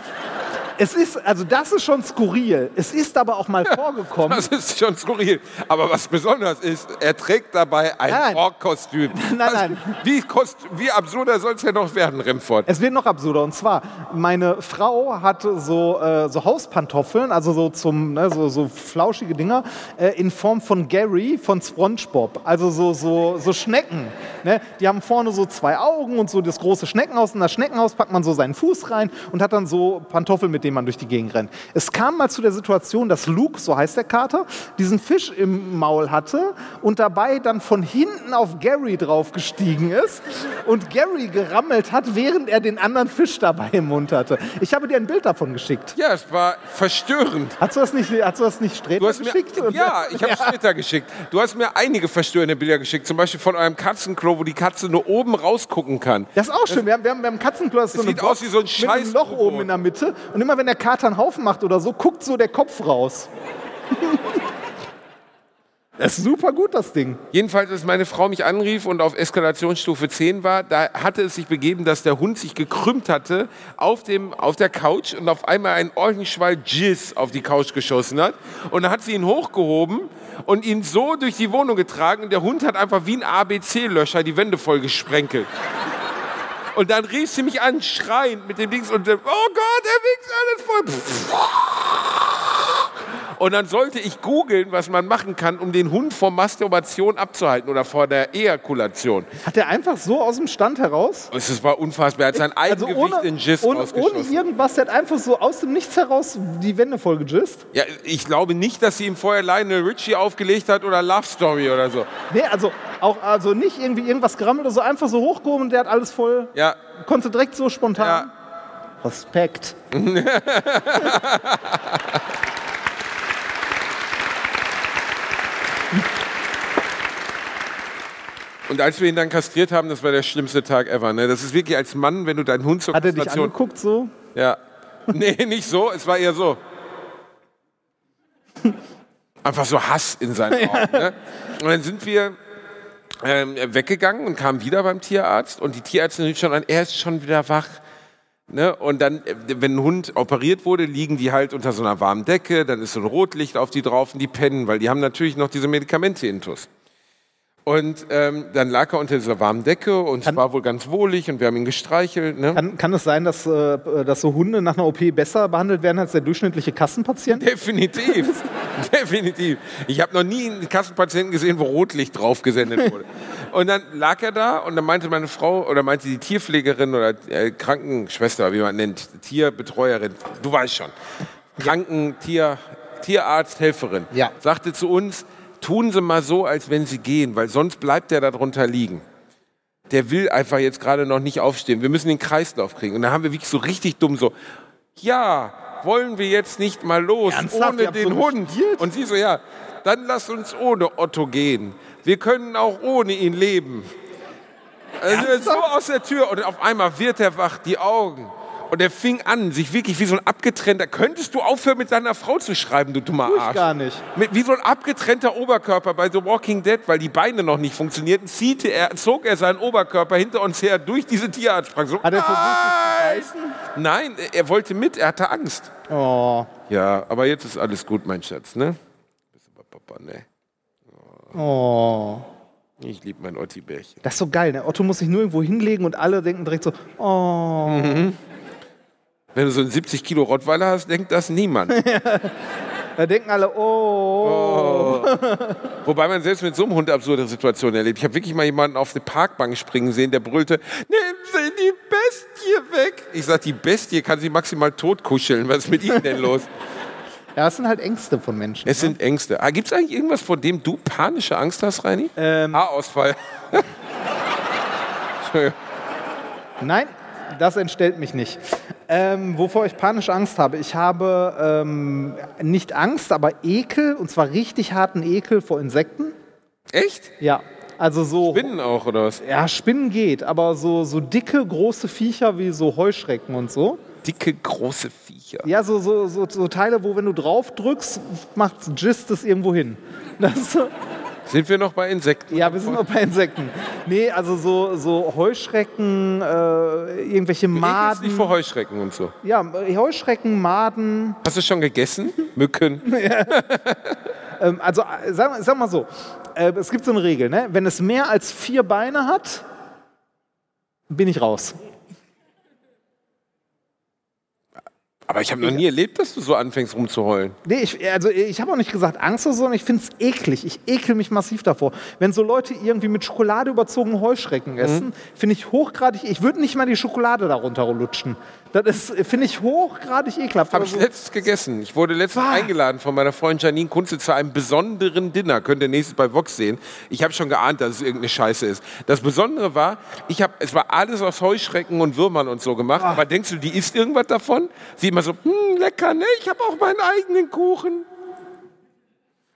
Es ist, also das ist schon skurril. Es ist aber auch mal vorgekommen. Das ist schon skurril. Aber was besonders ist, er trägt dabei ein Nein. Ork-Kostüm. Nein, nein. Wie, kost, wie absurder soll es ja noch werden, Remford? Es wird noch absurder. Und zwar, meine Frau hatte so, äh, so Hauspantoffeln, also so zum, ne, so, so flauschige Dinger, äh, in Form von Gary von SpongeBob. Also so, so, so Schnecken. Ne? Die haben vorne so zwei Augen und so das große Schneckenhaus. In das Schneckenhaus packt man so seinen Fuß rein und hat dann so Pantoffeln, mit denen man durch die Gegend rennt. Es kam mal zu der Situation, dass Luke, so heißt der Kater, diesen Fisch im Maul hatte und dabei dann von hinten auf Gary draufgestiegen ist und Gary gerammelt hat, während er den anderen Fisch dabei im Mund hatte. Ich habe dir ein Bild davon geschickt. Ja, es war verstörend. Hast du das nicht, hast du das nicht Sträter Du hast mir, geschickt? Und- ja, ich habe Twitter geschickt. Du hast mir einige verstörende Bilder geschickt, zum Beispiel von eurem Katzenklo, wo die Katze nur oben rausgucken kann. Das ist auch schön. Wir haben, wir haben, wir haben Katzenklo, das ist so sieht aus wie so ein mit einem scheiß Loch oben in der Mitte. Und immer wenn der Kater einen Haufen macht oder so, guckt so der Kopf raus. Das ist super gut, das Ding. Jedenfalls, als meine Frau mich anrief und auf Eskalationsstufe 10 war, da hatte es sich begeben, dass der Hund sich gekrümmt hatte auf, dem, auf der Couch und auf einmal ein Orchenschwall Jizz auf die Couch geschossen hat. Und dann hat sie ihn hochgehoben und ihn so durch die Wohnung getragen und der Hund hat einfach wie ein ABC-Löscher die Wände voll gesprenkelt. Und dann rief sie mich an, schreiend mit dem Dings und oh Gott, er wichst alles voll. Und dann sollte ich googeln, was man machen kann, um den Hund vor Masturbation abzuhalten oder vor der Ejakulation. Hat er einfach so aus dem Stand heraus? Es war unfassbar. Er hat sein Also Eigengewicht ohne, in Jizz ohne, ohne irgendwas, der hat einfach so aus dem Nichts heraus die Wände voll gejist. Ja, ich glaube nicht, dass sie ihm vorher Lionel Richie aufgelegt hat oder Love Story oder so. Nee, also auch also nicht irgendwie irgendwas gerammelt oder so, einfach so hochgehoben und der hat alles voll, Ja, konnte direkt so spontan. ja. Respekt. Und als wir ihn dann kastriert haben, das war der schlimmste Tag ever. Ne? Das ist wirklich als Mann, wenn du deinen Hund zur Hat er dich Kastration... angeguckt so? Ja. Nee, nicht so, es war eher so. Einfach so Hass in seinen Augen. Ne? Und dann sind wir ähm, weggegangen und kamen wieder beim Tierarzt und die Tierärztin rief schon an, er ist schon wieder wach. Ne? Und dann, äh, wenn ein Hund operiert wurde, liegen die halt unter so einer warmen Decke, dann ist so ein Rotlicht auf die drauf und die pennen, weil die haben natürlich noch diese Medikamente intus. Und ähm, dann lag er unter dieser warmen Decke und es war wohl ganz wohlig und wir haben ihn gestreichelt. Ne? Kann, kann es sein, dass, äh, dass so Hunde nach einer OP besser behandelt werden als der durchschnittliche Kassenpatient? Definitiv. Definitiv. Ich habe noch nie einen Kassenpatienten gesehen, wo Rotlicht drauf gesendet wurde. Und dann lag er da und dann meinte meine Frau oder meinte die Tierpflegerin oder äh, Krankenschwester, wie man nennt, Tierbetreuerin, du weißt schon, Kranken, Tier, Tierarzt, Helferin, Ja. sagte zu uns, tun Sie mal so, als wenn Sie gehen, weil sonst bleibt der da drunter liegen. Der will einfach jetzt gerade noch nicht aufstehen. Wir müssen den Kreislauf kriegen. Und dann haben wir wirklich so richtig dumm so, ja, wollen wir jetzt nicht mal los Ernsthaft? Ohne den so Hund? gespielt? Und sie so, ja, dann lass uns ohne Otto gehen. Wir können auch ohne ihn leben. Also so aus der Tür und auf einmal wird er wach, die Augen. Und er fing an, sich wirklich wie so ein abgetrennter. Könntest du aufhören, mit deiner Frau zu schreiben, du dummer Tue ich Arsch? gar nicht. Mit, wie so ein abgetrennter Oberkörper bei The Walking Dead, weil die Beine noch nicht funktionierten, ziehte er, zog er seinen Oberkörper hinter uns her durch diese Tierarztpraxis. So, Hat er versucht, zu beißen? Nein, er wollte mit, er hatte Angst. Oh, Ja, aber jetzt ist alles gut, mein Schatz, ne? Papa, ne? oh. Ich liebe mein Otti-Bärchen. Das ist so geil. Ne? Otto muss sich nur irgendwo hinlegen und alle denken direkt so, oh. Wenn du so einen 70 Kilo Rottweiler hast, denkt das niemand. Da denken alle, oh. Wobei man selbst mit so einem Hund absurde Situationen erlebt. Ich habe wirklich mal jemanden auf eine Parkbank springen sehen, der brüllte, nehmen Sie die Bestie weg. Ich sag, die Bestie kann sie maximal tot kuscheln. Was ist mit Ihnen denn los? Ja, das sind halt Ängste von Menschen. Es sind Ängste. Ah, Gibt es eigentlich irgendwas, vor dem du panische Angst hast, Reini? Ähm. Haarausfall. Nein, das entstellt mich nicht. Ähm, wovor ich panische Angst habe. Ich habe ähm, nicht Angst, aber Ekel, und zwar richtig harten Ekel vor Insekten. Echt? Ja, also so. Binnen auch, oder was? Ja, Spinnen geht, aber so, so dicke, große Viecher wie so Heuschrecken und so. Dicke, große Viecher. Ja, so, so, so, so Teile, wo wenn du drauf drückst, macht Gist es irgendwo hin. Das Sind wir noch bei Insekten? ja, wir sind noch bei Insekten. Nee, also so, so Heuschrecken, äh, irgendwelche Du ekelst dich vor Maden. Heuschrecken und so. Ja, Heuschrecken, Maden. Hast du schon gegessen? Mücken? Ähm, also äh, sag, sag mal so, äh, es gibt so eine Regel, ne? wenn es mehr als vier Beine hat, bin ich raus. Aber ich habe noch nie erlebt, dass du so anfängst rumzuheulen. Nee, ich, also ich habe auch nicht gesagt Angst oder so, sondern ich finde es eklig. Ich ekel mich massiv davor. Wenn so Leute irgendwie mit Schokolade überzogene Heuschrecken Mhm. essen, finde ich hochgradig, ich würde nicht mal die Schokolade darunter lutschen. Das finde ich, hochgradig ekelhaft. Habe ich so- letztens gegessen. Ich wurde letztens Bah. eingeladen von meiner Freundin Janine Kunze zu einem besonderen Dinner. Könnt ihr nächstes bei Vox sehen. Ich habe schon geahnt, dass es irgendeine Scheiße ist. Das Besondere war, ich hab, es war alles aus Heuschrecken und Würmern und so gemacht. Aber denkst du, die isst irgendwas davon? Sie immer so, hm, lecker, ne? Ich habe auch meinen eigenen Kuchen.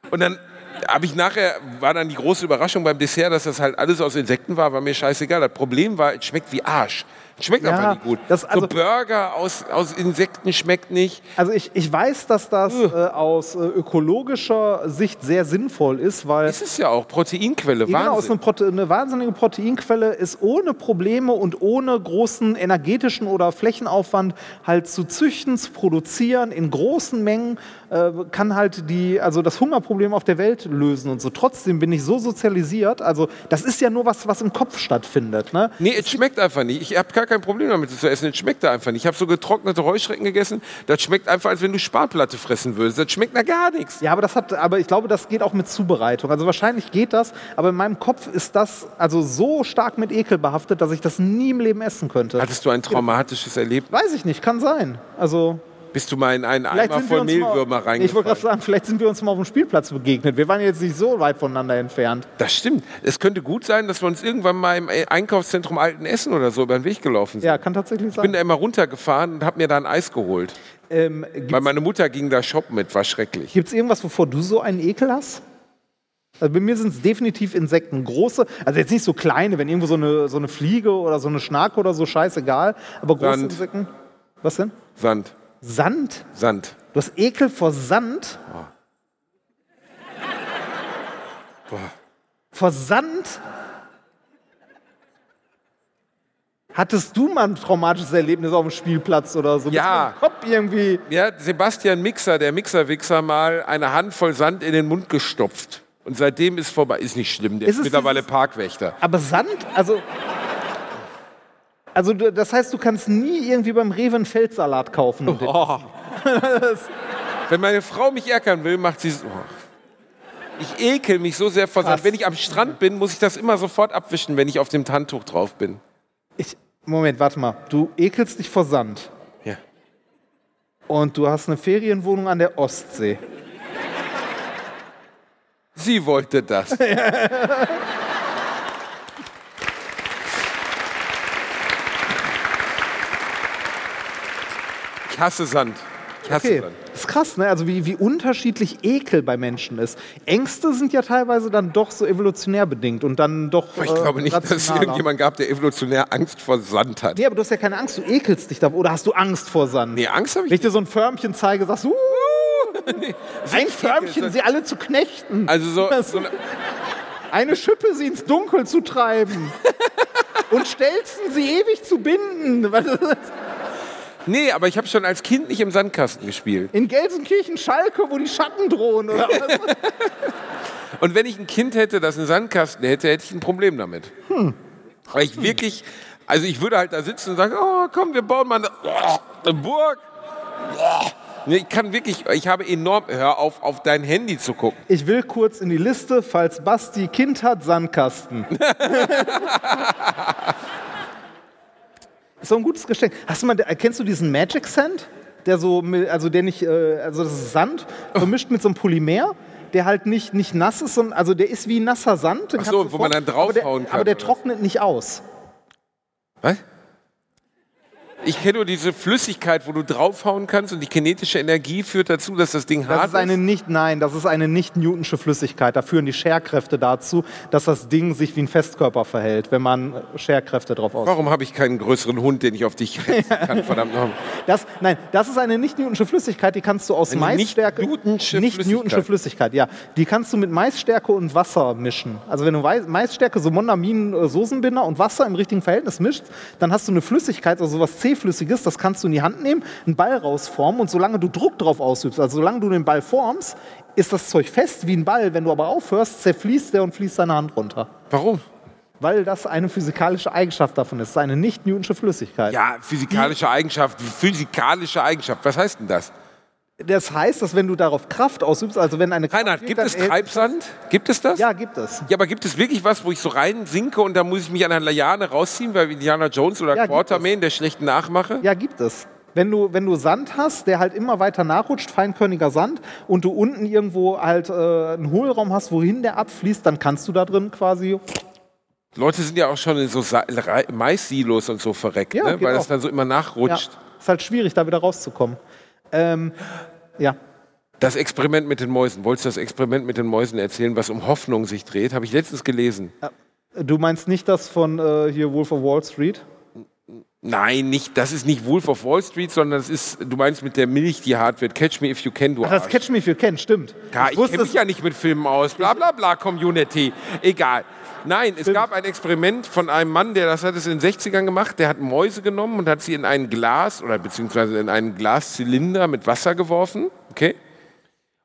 Und dann habe ich nachher, war dann die große Überraschung beim Dessert, dass das halt alles aus Insekten war, war mir scheißegal. Das Problem war, es schmeckt wie Arsch. Es schmeckt Ja, einfach nicht gut. das- also- so Burger aus, aus Insekten schmeckt nicht. Also ich, ich weiß, dass das äh, aus äh, ökologischer Sicht sehr sinnvoll ist, weil Es ist ja auch Proteinquelle, Ja, Genau, ist Wahnsinn. eine, Prote eine wahnsinnige Proteinquelle, ist ohne Probleme und ohne großen energetischen oder Flächenaufwand halt zu züchten, zu produzieren in großen Mengen, äh, kann halt die, also das Hungerproblem auf der Welt lösen und so. Trotzdem bin ich so sozialisiert, also das ist ja nur was, was im Kopf stattfindet. Ne? Nee, es schmeckt einfach nicht. Ich habe gar kein Problem damit, es zu essen. Es schmeckt da einfach nicht. Ich habe so getrocknete Heuschrecken gegessen. Das schmeckt einfach, als wenn du Sparplatte fressen würdest. Das schmeckt nach gar nichts. Ja, aber das hat, aber ich glaube, das geht auch mit Zubereitung. Also wahrscheinlich geht das, aber in meinem Kopf ist das also so stark mit Ekel behaftet, dass ich das nie im Leben essen könnte. Hattest du ein traumatisches Erlebnis? Weiß ich nicht, kann sein. Also Bist du mal in einen Vielleicht Eimer voll mal- Mehlwürmer Ich wollte gerade sagen, vielleicht sind wir uns mal auf dem Spielplatz begegnet. Wir waren jetzt nicht so weit voneinander entfernt. Das stimmt. Es könnte gut sein, dass wir uns irgendwann mal im Einkaufszentrum Alten Essen oder so über den Weg gelaufen sind. Ja, kann tatsächlich Ich bin sein. da immer runtergefahren und habe mir da ein Eis geholt. Ähm, Weil Gibt meine Mutter ging da shoppen mit, war schrecklich. es irgendwas, wovor du so einen Ekel hast? Also bei mir sind es definitiv Insekten. Große, also jetzt nicht so kleine, wenn irgendwo so eine, so eine Fliege oder so eine Schnarke oder so, scheißegal. Aber große Sand. Insekten. Was denn? Sand. Sand? Sand. Du hast Ekel vor Sand? Vor Sand? Hattest du mal ein traumatisches Erlebnis auf dem Spielplatz oder so? Ja. Kopf irgendwie. Hat Sebastian Mixer, der Mixerwichser, mal eine Handvoll Sand in den Mund gestopft. Und seitdem ist vorbei. Ist nicht schlimm, der Ist ist, mittlerweile dieses- Parkwächter. Aber Sand, also. Also, das heißt, du kannst nie irgendwie beim Rewe einen Feldsalat kaufen. und Oh. Wenn meine Frau mich ärgern will, macht sie so. Ich ekel mich so sehr vor Sand. Wenn ich am Strand bin, muss ich das immer sofort abwischen, wenn ich auf dem Handtuch drauf bin. Ich, Moment, warte mal. Du ekelst dich vor Sand. Ja. Und du hast eine Ferienwohnung an der Ostsee. Sie wollte das. Ich hasse Sand. Ich hasse Okay, Sand. das ist krass, ne? Also wie, wie unterschiedlich Ekel bei Menschen ist. Ängste sind ja teilweise dann doch so evolutionär bedingt und dann doch. Aber ich glaube äh, nicht, dass es rationaler. irgendjemand gab, der evolutionär Angst vor Sand hat. Nee, aber du hast ja keine Angst, du ekelst dich davor. Oder hast du Angst vor Sand? Nee, Angst habe ich Wenn ich dir so ein Förmchen zeige, sagst du, uh, ein Förmchen, sie alle zu knechten. Also so, so eine, Eine Schippe, sie ins Dunkel zu treiben. und Stelzen, sie ewig zu binden. Nee, aber ich habe schon als Kind nicht im Sandkasten gespielt. In Gelsenkirchen, Schalke, wo die Schatten drohen. Oder was? Und wenn ich ein Kind hätte, das einen Sandkasten hätte, hätte ich ein Problem damit. Weil ich wirklich, also ich würde halt da sitzen und sagen, oh komm, wir bauen mal eine, eine Burg. Ich kann wirklich, ich habe enorm, hör auf, auf dein Handy zu gucken. Ich will kurz in die Liste, falls Basti Kind hat, Sandkasten. ist so ein gutes Geschenk. Hast du mal, kennst du diesen Magic Sand? der so, also der nicht, äh, also das ist Sand vermischt mit so einem Polymer. Der halt nicht, nicht nass ist, sondern also der ist wie nasser Sand. Ach so, wo man dann aber der- draufhauen kann, Aber der trocknet nicht aus. Was? Ich kenne nur diese Flüssigkeit, wo du draufhauen kannst und die kinetische Energie führt dazu, dass das Ding Das hart ist eine nicht, nein, das ist eine nicht Newtonsche Flüssigkeit. Da führen die Scherkräfte dazu, dass das Ding sich wie ein Festkörper verhält, wenn man Scherkräfte drauf aus. Warum habe ich keinen größeren Hund, den ich auf dich retten kann? Verdammt noch. Das, nein, das ist eine nicht Newtonsche Flüssigkeit, die kannst du aus Eine Maisstärke. nicht-Newtonsche nicht Flüssigkeit. Newtonsche Flüssigkeit, ja. Die kannst du mit Maisstärke und Wasser mischen. Also wenn du Maisstärke, so Mondamin, äh, Soßenbinder und Wasser im richtigen Verhältnis mischst, dann hast du eine Flüssigkeit, also sowas C-Flüssiges, das kannst du in die Hand nehmen, einen Ball rausformen und solange du Druck drauf ausübst, also solange du den Ball formst, ist das Zeug fest wie ein Ball. Wenn du aber aufhörst, zerfließt der und fließt deine Hand runter. Warum? Weil das eine physikalische Eigenschaft davon ist. Eine nicht Newtonsche Flüssigkeit. Ja, physikalische Eigenschaft. Physikalische Eigenschaft. Was heißt denn das? Das heißt, dass wenn du darauf Kraft ausübst, also wenn eine Kraft Reinhard, gibt es Treibsand? Gibt es das? Ja, gibt es. Ja, aber gibt es wirklich was, wo ich so rein sinke und da muss ich mich an einer Liane rausziehen, weil Indiana Jones oder Ja, Quartermain, der schlechten nachmache? Ja, gibt es. Wenn du, wenn du Sand hast, der halt immer weiter nachrutscht, feinkörniger Sand, und du unten irgendwo halt äh, einen Hohlraum hast, wohin der abfließt, dann kannst du da drin quasi. Leute sind ja auch schon in so Mais-Silos und so verreckt, Ja, ne? weil auch. das dann so immer Ja, nachrutscht. ist halt schwierig, da wieder rauszukommen. Ähm, ja. Das Experiment mit den Mäusen. Wolltest du das Experiment mit den Mäusen erzählen, was um Hoffnung sich dreht? Habe ich letztens gelesen. Du meinst nicht das von äh, hier Wolf of Wall Street? Nein, nicht, das ist nicht Wolf of Wall Street, sondern das ist, du meinst mit der Milch, die hart wird. Catch me if you can, du Ach, das. Catch Me If You Can, stimmt. Ja, ich wusste kenne mich ja nicht mit Filmen aus. Bla bla bla, Community. Egal. Nein, es gab ein Experiment von einem Mann, der das hat es in den 60ern gemacht. Der hat Mäuse genommen und hat sie in ein Glas oder beziehungsweise in einen Glaszylinder mit Wasser geworfen. Okay?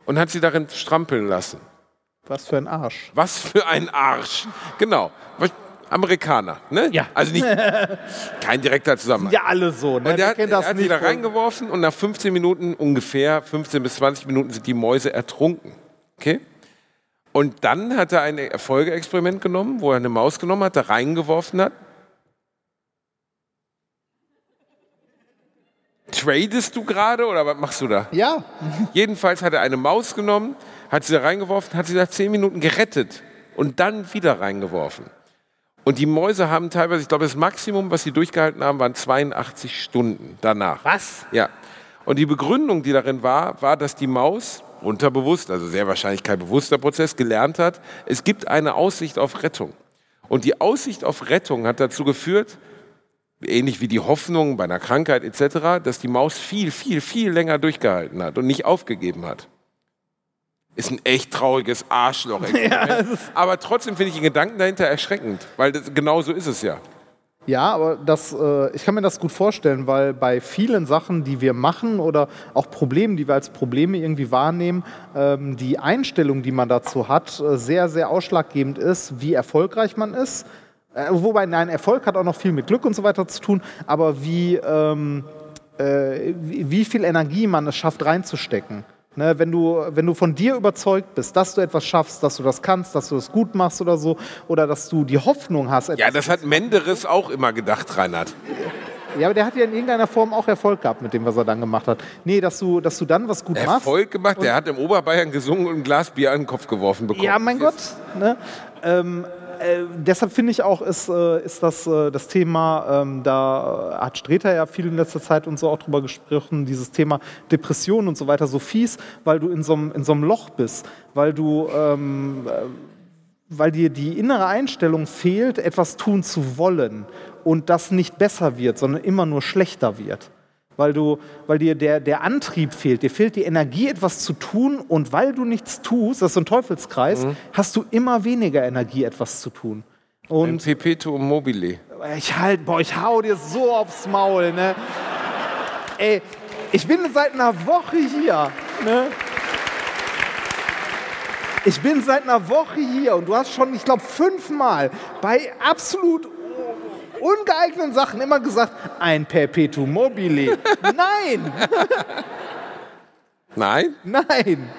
Und hat sie darin strampeln lassen. Was für ein Arsch. Was für ein Arsch. Genau. Amerikaner, ne? Ja. Also nicht kein direkter Zusammenhang. Ja, alle so, ne? Und der hat, kennt er das hat sie da reingeworfen und nach 15 Minuten, ungefähr 15 bis 20 Minuten, sind die Mäuse ertrunken. Okay? Und dann hat er ein Folgeexperiment genommen, wo er eine Maus genommen hat, da reingeworfen hat. Tradest du gerade oder was machst du da? Ja, Jedenfalls hat er eine Maus genommen, hat sie da reingeworfen, hat sie nach 10 Minuten gerettet und dann wieder reingeworfen. Und die Mäuse haben teilweise, ich glaube, das Maximum, was sie durchgehalten haben, waren 82 Stunden danach. Was? Ja. Und die Begründung, die darin war, war, dass die Maus unterbewusst, also sehr wahrscheinlich kein bewusster Prozess, gelernt hat, es gibt eine Aussicht auf Rettung. Und die Aussicht auf Rettung hat dazu geführt, ähnlich wie die Hoffnung bei einer Krankheit etc., dass die Maus viel, viel, viel länger durchgehalten hat und nicht aufgegeben hat. Ist ein echt trauriges Arschloch. aber trotzdem finde ich den Gedanken dahinter erschreckend, weil das, genau so ist es ja. Ja, aber das, äh, ich kann mir das gut vorstellen, weil bei vielen Sachen, die wir machen oder auch Problemen, die wir als Probleme irgendwie wahrnehmen, ähm, die Einstellung, die man dazu hat, äh, sehr, sehr ausschlaggebend ist, wie erfolgreich man ist. Äh, wobei, nein, Erfolg hat auch noch viel mit Glück und so weiter zu tun, aber wie, ähm, äh, wie, wie viel Energie man es schafft reinzustecken. Ne, wenn, du, wenn du von dir überzeugt bist, dass du etwas schaffst, dass du das kannst, dass du das gut machst oder so, oder dass du die Hoffnung hast, Ja, das hat Menderes auch immer gedacht, Reinhard. Ja, aber der hat ja in irgendeiner Form auch Erfolg gehabt mit dem, was er dann gemacht hat. Nee, dass du, dass du dann was gut machst. Erfolg gemacht, der hat im Oberbayern gesungen und ein Glas Bier an den Kopf geworfen bekommen. Ja, mein Gott. Ne? Ähm, äh, deshalb finde ich auch, ist, äh, ist das, äh, das Thema, ähm, da hat Streter ja viel in letzter Zeit und so auch drüber gesprochen, dieses Thema Depression und so weiter so fies, weil du in so einem Loch bist, weil du ähm, äh, weil dir die innere Einstellung fehlt, etwas tun zu wollen und das nicht besser wird, sondern immer nur schlechter wird. Weil, du, weil dir der, der Antrieb fehlt, dir fehlt die Energie, etwas zu tun und weil du nichts tust, das ist so ein Teufelskreis, hast du immer weniger Energie, etwas zu tun. Ein Und Perpetuum mobile. ich halt, boah, ich hau dir so aufs Maul, ne? Ey, ich bin seit einer Woche hier, ne? Ich bin seit einer Woche hier und du hast schon, ich glaube, fünfmal bei absolut ungeeigneten Sachen immer gesagt, ein Perpetuum mobile. Nein, Nein? nein.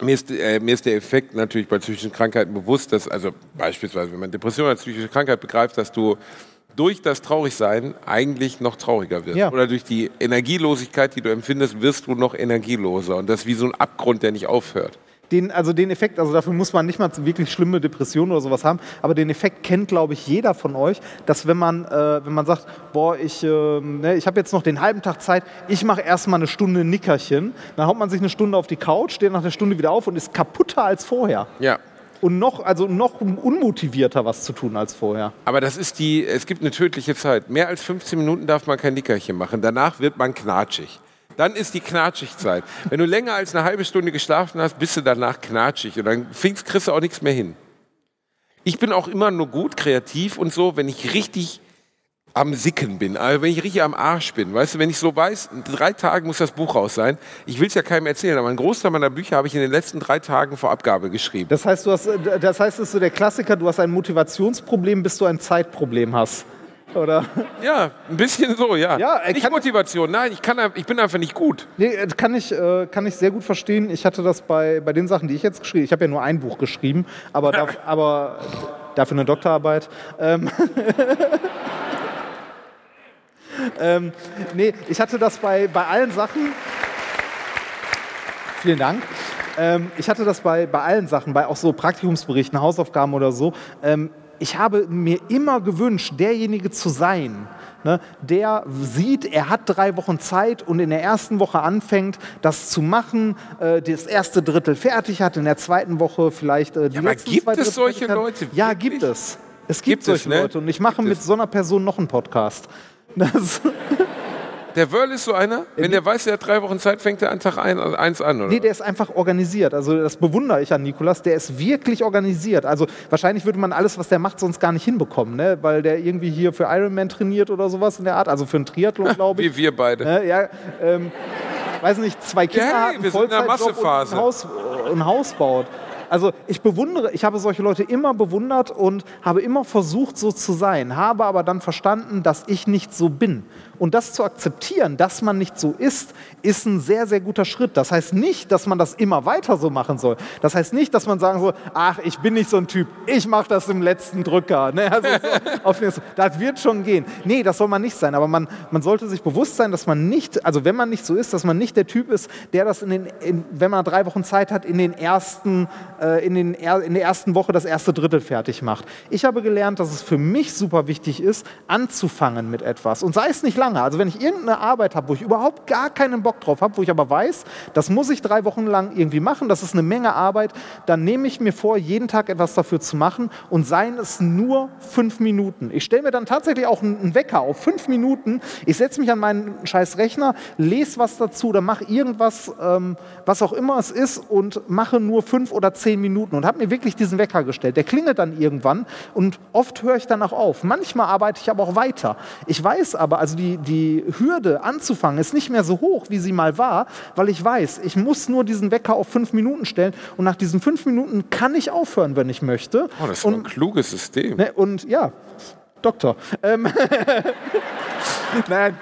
Mir ist, äh, mir ist der Effekt natürlich bei psychischen Krankheiten bewusst, dass, also beispielsweise, wenn man Depression als psychische Krankheit begreift, dass du durch das Traurigsein eigentlich noch trauriger wirst. Ja. Oder durch die Energielosigkeit, die du empfindest, wirst du noch energieloser. Und das ist wie so ein Abgrund, der nicht aufhört. Den, also den Effekt, also dafür muss man nicht mal wirklich schlimme Depressionen oder sowas haben, aber den Effekt kennt, glaube ich, jeder von euch, dass wenn man, äh, wenn man sagt, boah, ich, ähm, ne, ich habe jetzt noch den halben Tag Zeit, ich mache erstmal eine Stunde Nickerchen, dann haut man sich eine Stunde auf die Couch, steht nach einer Stunde wieder auf und ist kaputter als vorher. Ja. Und noch, also noch unmotivierter was zu tun als vorher. Aber das ist die, es gibt eine tödliche Zeit. Mehr als 15 Minuten darf man kein Nickerchen machen. Danach wird man knatschig. Dann ist die Knatschigzeit. Wenn du länger als eine halbe Stunde geschlafen hast, bist du danach knatschig und dann kriegst du auch nichts mehr hin. Ich bin auch immer nur gut kreativ und so, wenn ich richtig am Sicken bin, also wenn ich richtig am Arsch bin. Weißt du, wenn ich so weiß, in drei Tagen muss das Buch raus sein. Ich will es ja keinem erzählen, aber ein Großteil meiner Bücher habe ich in den letzten drei Tagen vor Abgabe geschrieben. Das heißt, du hast, das heißt, es ist so der Klassiker, du hast ein Motivationsproblem, bis du ein Zeitproblem hast. Oder? Ja, ein bisschen so, ja. Ja, nicht kann- Motivation, nein, ich, kann, ich bin einfach nicht gut. Nee, äh, kann ich, äh, kann ich sehr gut verstehen. Ich hatte das bei, bei den Sachen, die ich jetzt geschrieben habe. Ich habe ja nur ein Buch geschrieben, aber, darf, aber dafür eine Doktorarbeit. Ähm, ähm, nee, ich hatte das bei, bei allen Sachen. Vielen Dank. Ähm, ich hatte das bei, bei allen Sachen, bei auch so Praktikumsberichten, Hausaufgaben oder so. Ähm, ich habe mir immer gewünscht, derjenige zu sein, ne, der sieht, er hat drei Wochen Zeit und in der ersten Woche anfängt, das zu machen, äh, das erste Drittel fertig hat, in der zweiten Woche vielleicht äh, die aber letzten gibt es Drittel solche. Leute? Ja, Wirklich? gibt es. Es gibt, Gibt es, solche ne? Leute und ich mache Gibt mit es. so einer Person noch einen Podcast. Das, Der Wörl ist so einer, wenn der weiß, er hat drei Wochen Zeit, fängt er an Tag ein, eins an, oder? Nee, der ist einfach organisiert. Also das bewundere ich an Nikolas. Der ist wirklich organisiert. Also wahrscheinlich würde man alles, was der macht, sonst gar nicht hinbekommen, ne? weil der irgendwie hier für Ironman trainiert oder sowas in der Art. Also für einen Triathlon, glaube ich. Wie wir beide. Ne? Ja, ähm, weiß nicht, zwei Kinder Ja, hey, einen wir sind in der und Massephase. ein Haus, ein Haus baut. Also ich bewundere, ich habe solche Leute immer bewundert und habe immer versucht, so zu sein, habe aber dann verstanden, dass ich nicht so bin. Und das zu akzeptieren, dass man nicht so ist, ist ein sehr, sehr guter Schritt. Das heißt nicht, dass man das immer weiter so machen soll. Das heißt nicht, dass man sagen soll, ach, ich bin nicht so ein Typ, ich mache das im letzten Drücker. Ne? Also so, das wird schon gehen. Nee, das soll man nicht sein. Aber man, man sollte sich bewusst sein, dass man nicht, also wenn man nicht so ist, dass man nicht der Typ ist, der das, in den, in, wenn man drei Wochen Zeit hat, in, den ersten, äh, in, den, in der ersten Woche das erste Drittel fertig macht. Ich habe gelernt, dass es für mich super wichtig ist, anzufangen mit etwas. Und sei es nicht lange. Also wenn ich irgendeine Arbeit habe, wo ich überhaupt gar keinen Bock drauf habe, wo ich aber weiß, das muss ich drei Wochen lang irgendwie machen, das ist eine Menge Arbeit, dann nehme ich mir vor, jeden Tag etwas dafür zu machen und seien es nur fünf Minuten. Ich stelle mir dann tatsächlich auch einen Wecker auf fünf Minuten. Ich setze mich an meinen scheiß Rechner, lese was dazu oder mache irgendwas, ähm, was auch immer es ist und mache nur fünf oder zehn Minuten und habe mir wirklich diesen Wecker gestellt. Der klingelt dann irgendwann und oft höre ich dann auch auf. Manchmal arbeite ich aber auch weiter. Ich weiß aber, also die, die Hürde anzufangen ist nicht mehr so hoch, wie sie mal war, weil ich weiß, ich muss nur diesen Wecker auf fünf Minuten stellen und nach diesen fünf Minuten kann ich aufhören, wenn ich möchte. Oh, das ist ein kluges System. Ne, und ja, Doktor. Ähm, Nein.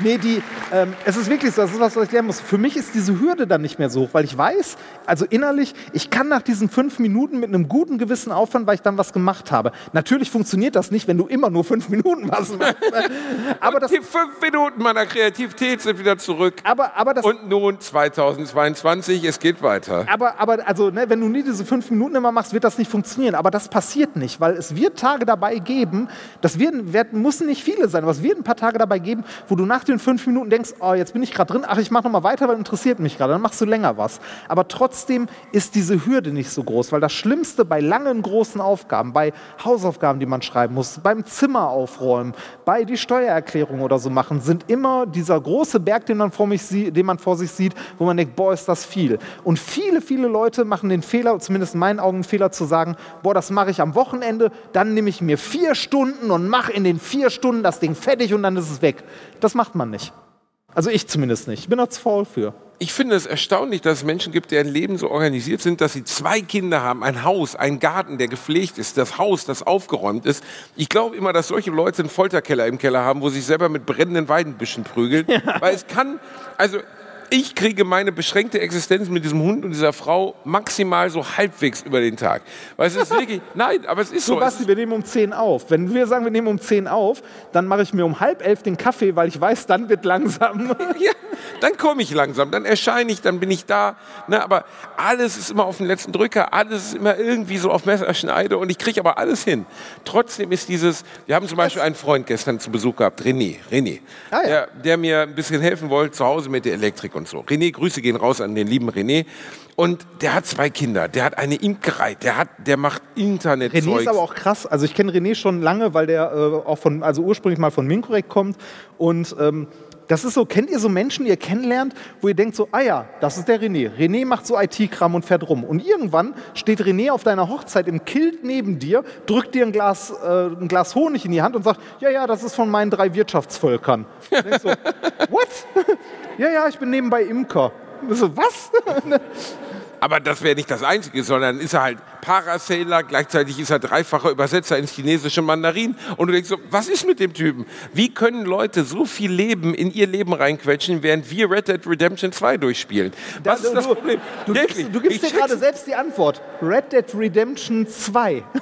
Nee, die, ähm, es ist wirklich so, das ist was, was ich lernen muss. Für mich ist diese Hürde dann nicht mehr so hoch, weil ich weiß, also innerlich, ich kann nach diesen fünf Minuten mit einem guten Gewissen aufhören, weil ich dann was gemacht habe. Natürlich funktioniert das nicht, wenn du immer nur fünf Minuten was machst. aber, das, Die fünf Minuten meiner Kreativität sind wieder zurück. aber, aber das, Und nun 2022, es geht weiter. Aber, aber also, ne, wenn du nie diese fünf Minuten immer machst, wird das nicht funktionieren. Aber das passiert nicht, weil es wird Tage dabei geben, das werden, werden, müssen nicht viele sein, aber es wird ein paar Tage dabei geben, wo du nach den fünf Minuten denkst, oh, jetzt bin ich gerade drin, ach, ich mache noch mal weiter, weil interessiert mich gerade. Dann machst du länger was. Aber trotzdem ist diese Hürde nicht so groß, weil das Schlimmste bei langen, großen Aufgaben, bei Hausaufgaben, die man schreiben muss, beim Zimmer aufräumen, bei die Steuererklärung oder so machen, sind immer dieser große Berg, den man vor, mich sie, den man vor sich sieht, wo man denkt, boah, ist das viel. Und viele, viele Leute machen den Fehler, zumindest in meinen Augen einen Fehler zu sagen, boah, das mache ich am Wochenende, dann nehme ich mir vier Stunden und mache in den vier Stunden das Ding fertig und dann ist es weg. Das macht man nicht. Also ich zumindest nicht. Ich bin da zu faul für. Ich finde es erstaunlich, dass es Menschen gibt, deren Leben so organisiert sind, dass sie zwei Kinder haben, ein Haus, einen Garten, der gepflegt ist, das Haus, das aufgeräumt ist. Ich glaube immer, dass solche Leute einen Folterkeller im Keller haben, wo sie sich selber mit brennenden Weidenbüschen prügeln. Weil es kann, also ich kriege meine beschränkte Existenz mit diesem Hund und dieser Frau maximal so halbwegs über den Tag. Weil es ist wirklich, nein, aber es ist so. So, Basti, wir nehmen um 10 auf. Wenn wir sagen, wir nehmen um 10 auf, dann mache ich mir um halb elf den Kaffee, weil ich weiß, dann wird langsam. Ja, dann komme ich langsam, dann erscheine ich, dann bin ich da. Ne, aber alles ist immer auf den letzten Drücker, alles ist immer irgendwie so auf Messerschneide und ich kriege aber alles hin. Trotzdem ist dieses, wir haben zum Beispiel einen Freund gestern zu Besuch gehabt, René, René, Ah, ja. der, der mir ein bisschen helfen wollte zu Hause mit der Elektrik und so. René, Grüße gehen raus an den lieben René. Und der hat zwei Kinder, der hat eine Imkerei, der, hat, der macht Internet. René ist aber auch krass. Also ich kenne René schon lange, weil der äh, auch von, also ursprünglich mal von Minkorrekt kommt. Und ähm, das ist so, kennt ihr so Menschen, die ihr kennenlernt, wo ihr denkt so, ah ja, das ist der René. René macht so IT-Kram und fährt rum. Und irgendwann steht René auf deiner Hochzeit im Kilt neben dir, drückt dir ein Glas, äh, ein Glas Honig in die Hand und sagt, ja, ja, das ist von meinen drei Wirtschaftsvölkern. Und denkst so, what? ja, ja, ich bin nebenbei Imker. Und So, was? Aber das wäre nicht das Einzige, sondern ist er halt Parasailer, gleichzeitig ist er dreifacher Übersetzer ins chinesische Mandarin. Und du denkst so, was ist mit dem Typen? Wie können Leute so viel Leben in ihr Leben reinquetschen, während wir Red Dead Redemption 2 durchspielen? Was ist das du, Problem? Du, gibst, du gibst dir gerade selbst die Antwort. Red Dead Redemption 2.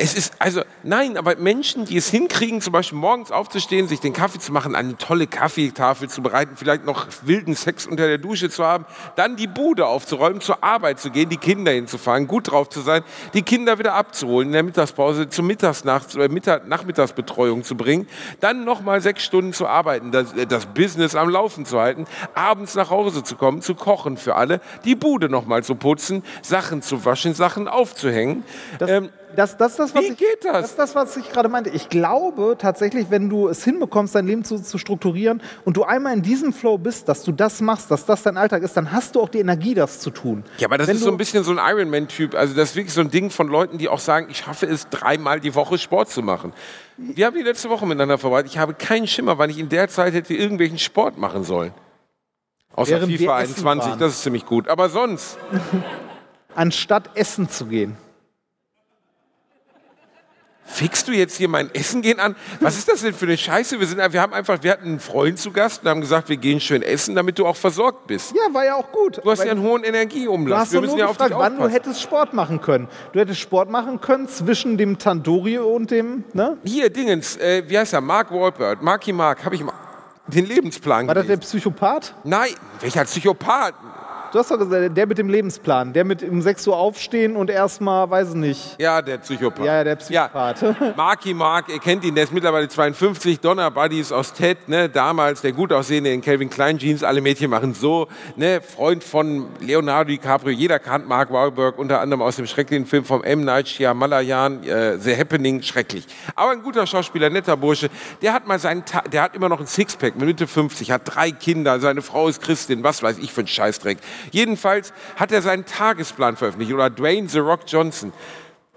Es ist, also, nein, aber Menschen, die es hinkriegen, zum Beispiel morgens aufzustehen, sich den Kaffee zu machen, eine tolle Kaffeetafel zu bereiten, vielleicht noch wilden Sex unter der Dusche zu haben, dann die Bude aufzuräumen, zur Arbeit zu gehen, die Kinder hinzufahren, gut drauf zu sein, die Kinder wieder abzuholen, in der Mittagspause zur Mittagsnacht, äh, Mittag, Nachmittagsbetreuung zu bringen, dann nochmal sechs Stunden zu arbeiten, das, äh, das Business am Laufen zu halten, abends nach Hause zu kommen, zu kochen für alle, die Bude nochmal zu putzen, Sachen zu waschen, Sachen aufzuhängen. Das, Ähm, das, das, ist das, was wie ich, geht das? Das ist das, was ich gerade meinte. Ich glaube tatsächlich, wenn du es hinbekommst, dein Leben zu, zu strukturieren und du einmal in diesem Flow bist, dass du das machst, dass das dein Alltag ist, dann hast du auch die Energie, das zu tun. Ja, aber das Wenn ist du- so ein bisschen so ein Ironman-Typ. Also das ist wirklich so ein Ding von Leuten, die auch sagen, ich schaffe es, dreimal die Woche Sport zu machen. Wir haben die letzte Woche miteinander verbracht. Ich habe keinen Schimmer, wann ich in der Zeit hätte irgendwelchen Sport machen sollen. Außer Während FIFA essen 21, waren. das ist ziemlich gut. Aber sonst, Anstatt essen zu gehen. Fickst du jetzt hier mein Essen gehen an? Was ist das denn für eine Scheiße? Wir, sind, wir haben einfach, wir hatten einen Freund zu Gast und haben gesagt, wir gehen schön essen, damit du auch versorgt bist. Ja, war ja auch gut. Du hast ja einen hohen Du Energieumlauf. hast Wir müssen nur ja auf gefragt, wann du aufpassen. hättest Sport machen können. Du hättest Sport machen können zwischen dem Tandoori und dem, ne? Hier, Dingens, äh, wie heißt er? Mark Wahlberg. Marky Mark, habe ich mal den Lebensplan War das der gelesen. Psychopath? Nein, welcher Psychopath? Du hast doch gesagt, der mit dem Lebensplan, der mit um 6 Uhr aufstehen und erstmal, weiß ich nicht. Ja, der Psychopath. Ja, der Psychopath. Ja. Marky Mark, ihr kennt ihn, der ist mittlerweile 52, Donner Buddies aus Ted, ne, damals der gut aussehende in Calvin Klein Jeans, alle Mädchen machen so, ne, Freund von Leonardo DiCaprio, jeder kannt Mark Wahlberg, unter anderem aus dem schrecklichen Film vom M. Night Shyamalan, äh, The Happening, schrecklich. Aber ein guter Schauspieler, netter Bursche, der hat mal seinen, Ta der hat immer noch ein Sixpack, mit Mitte 50, hat drei Kinder, seine Frau ist Christin, was weiß ich für ein Scheißdreck. Jedenfalls hat er seinen Tagesplan veröffentlicht, oder Dwayne The Rock Johnson.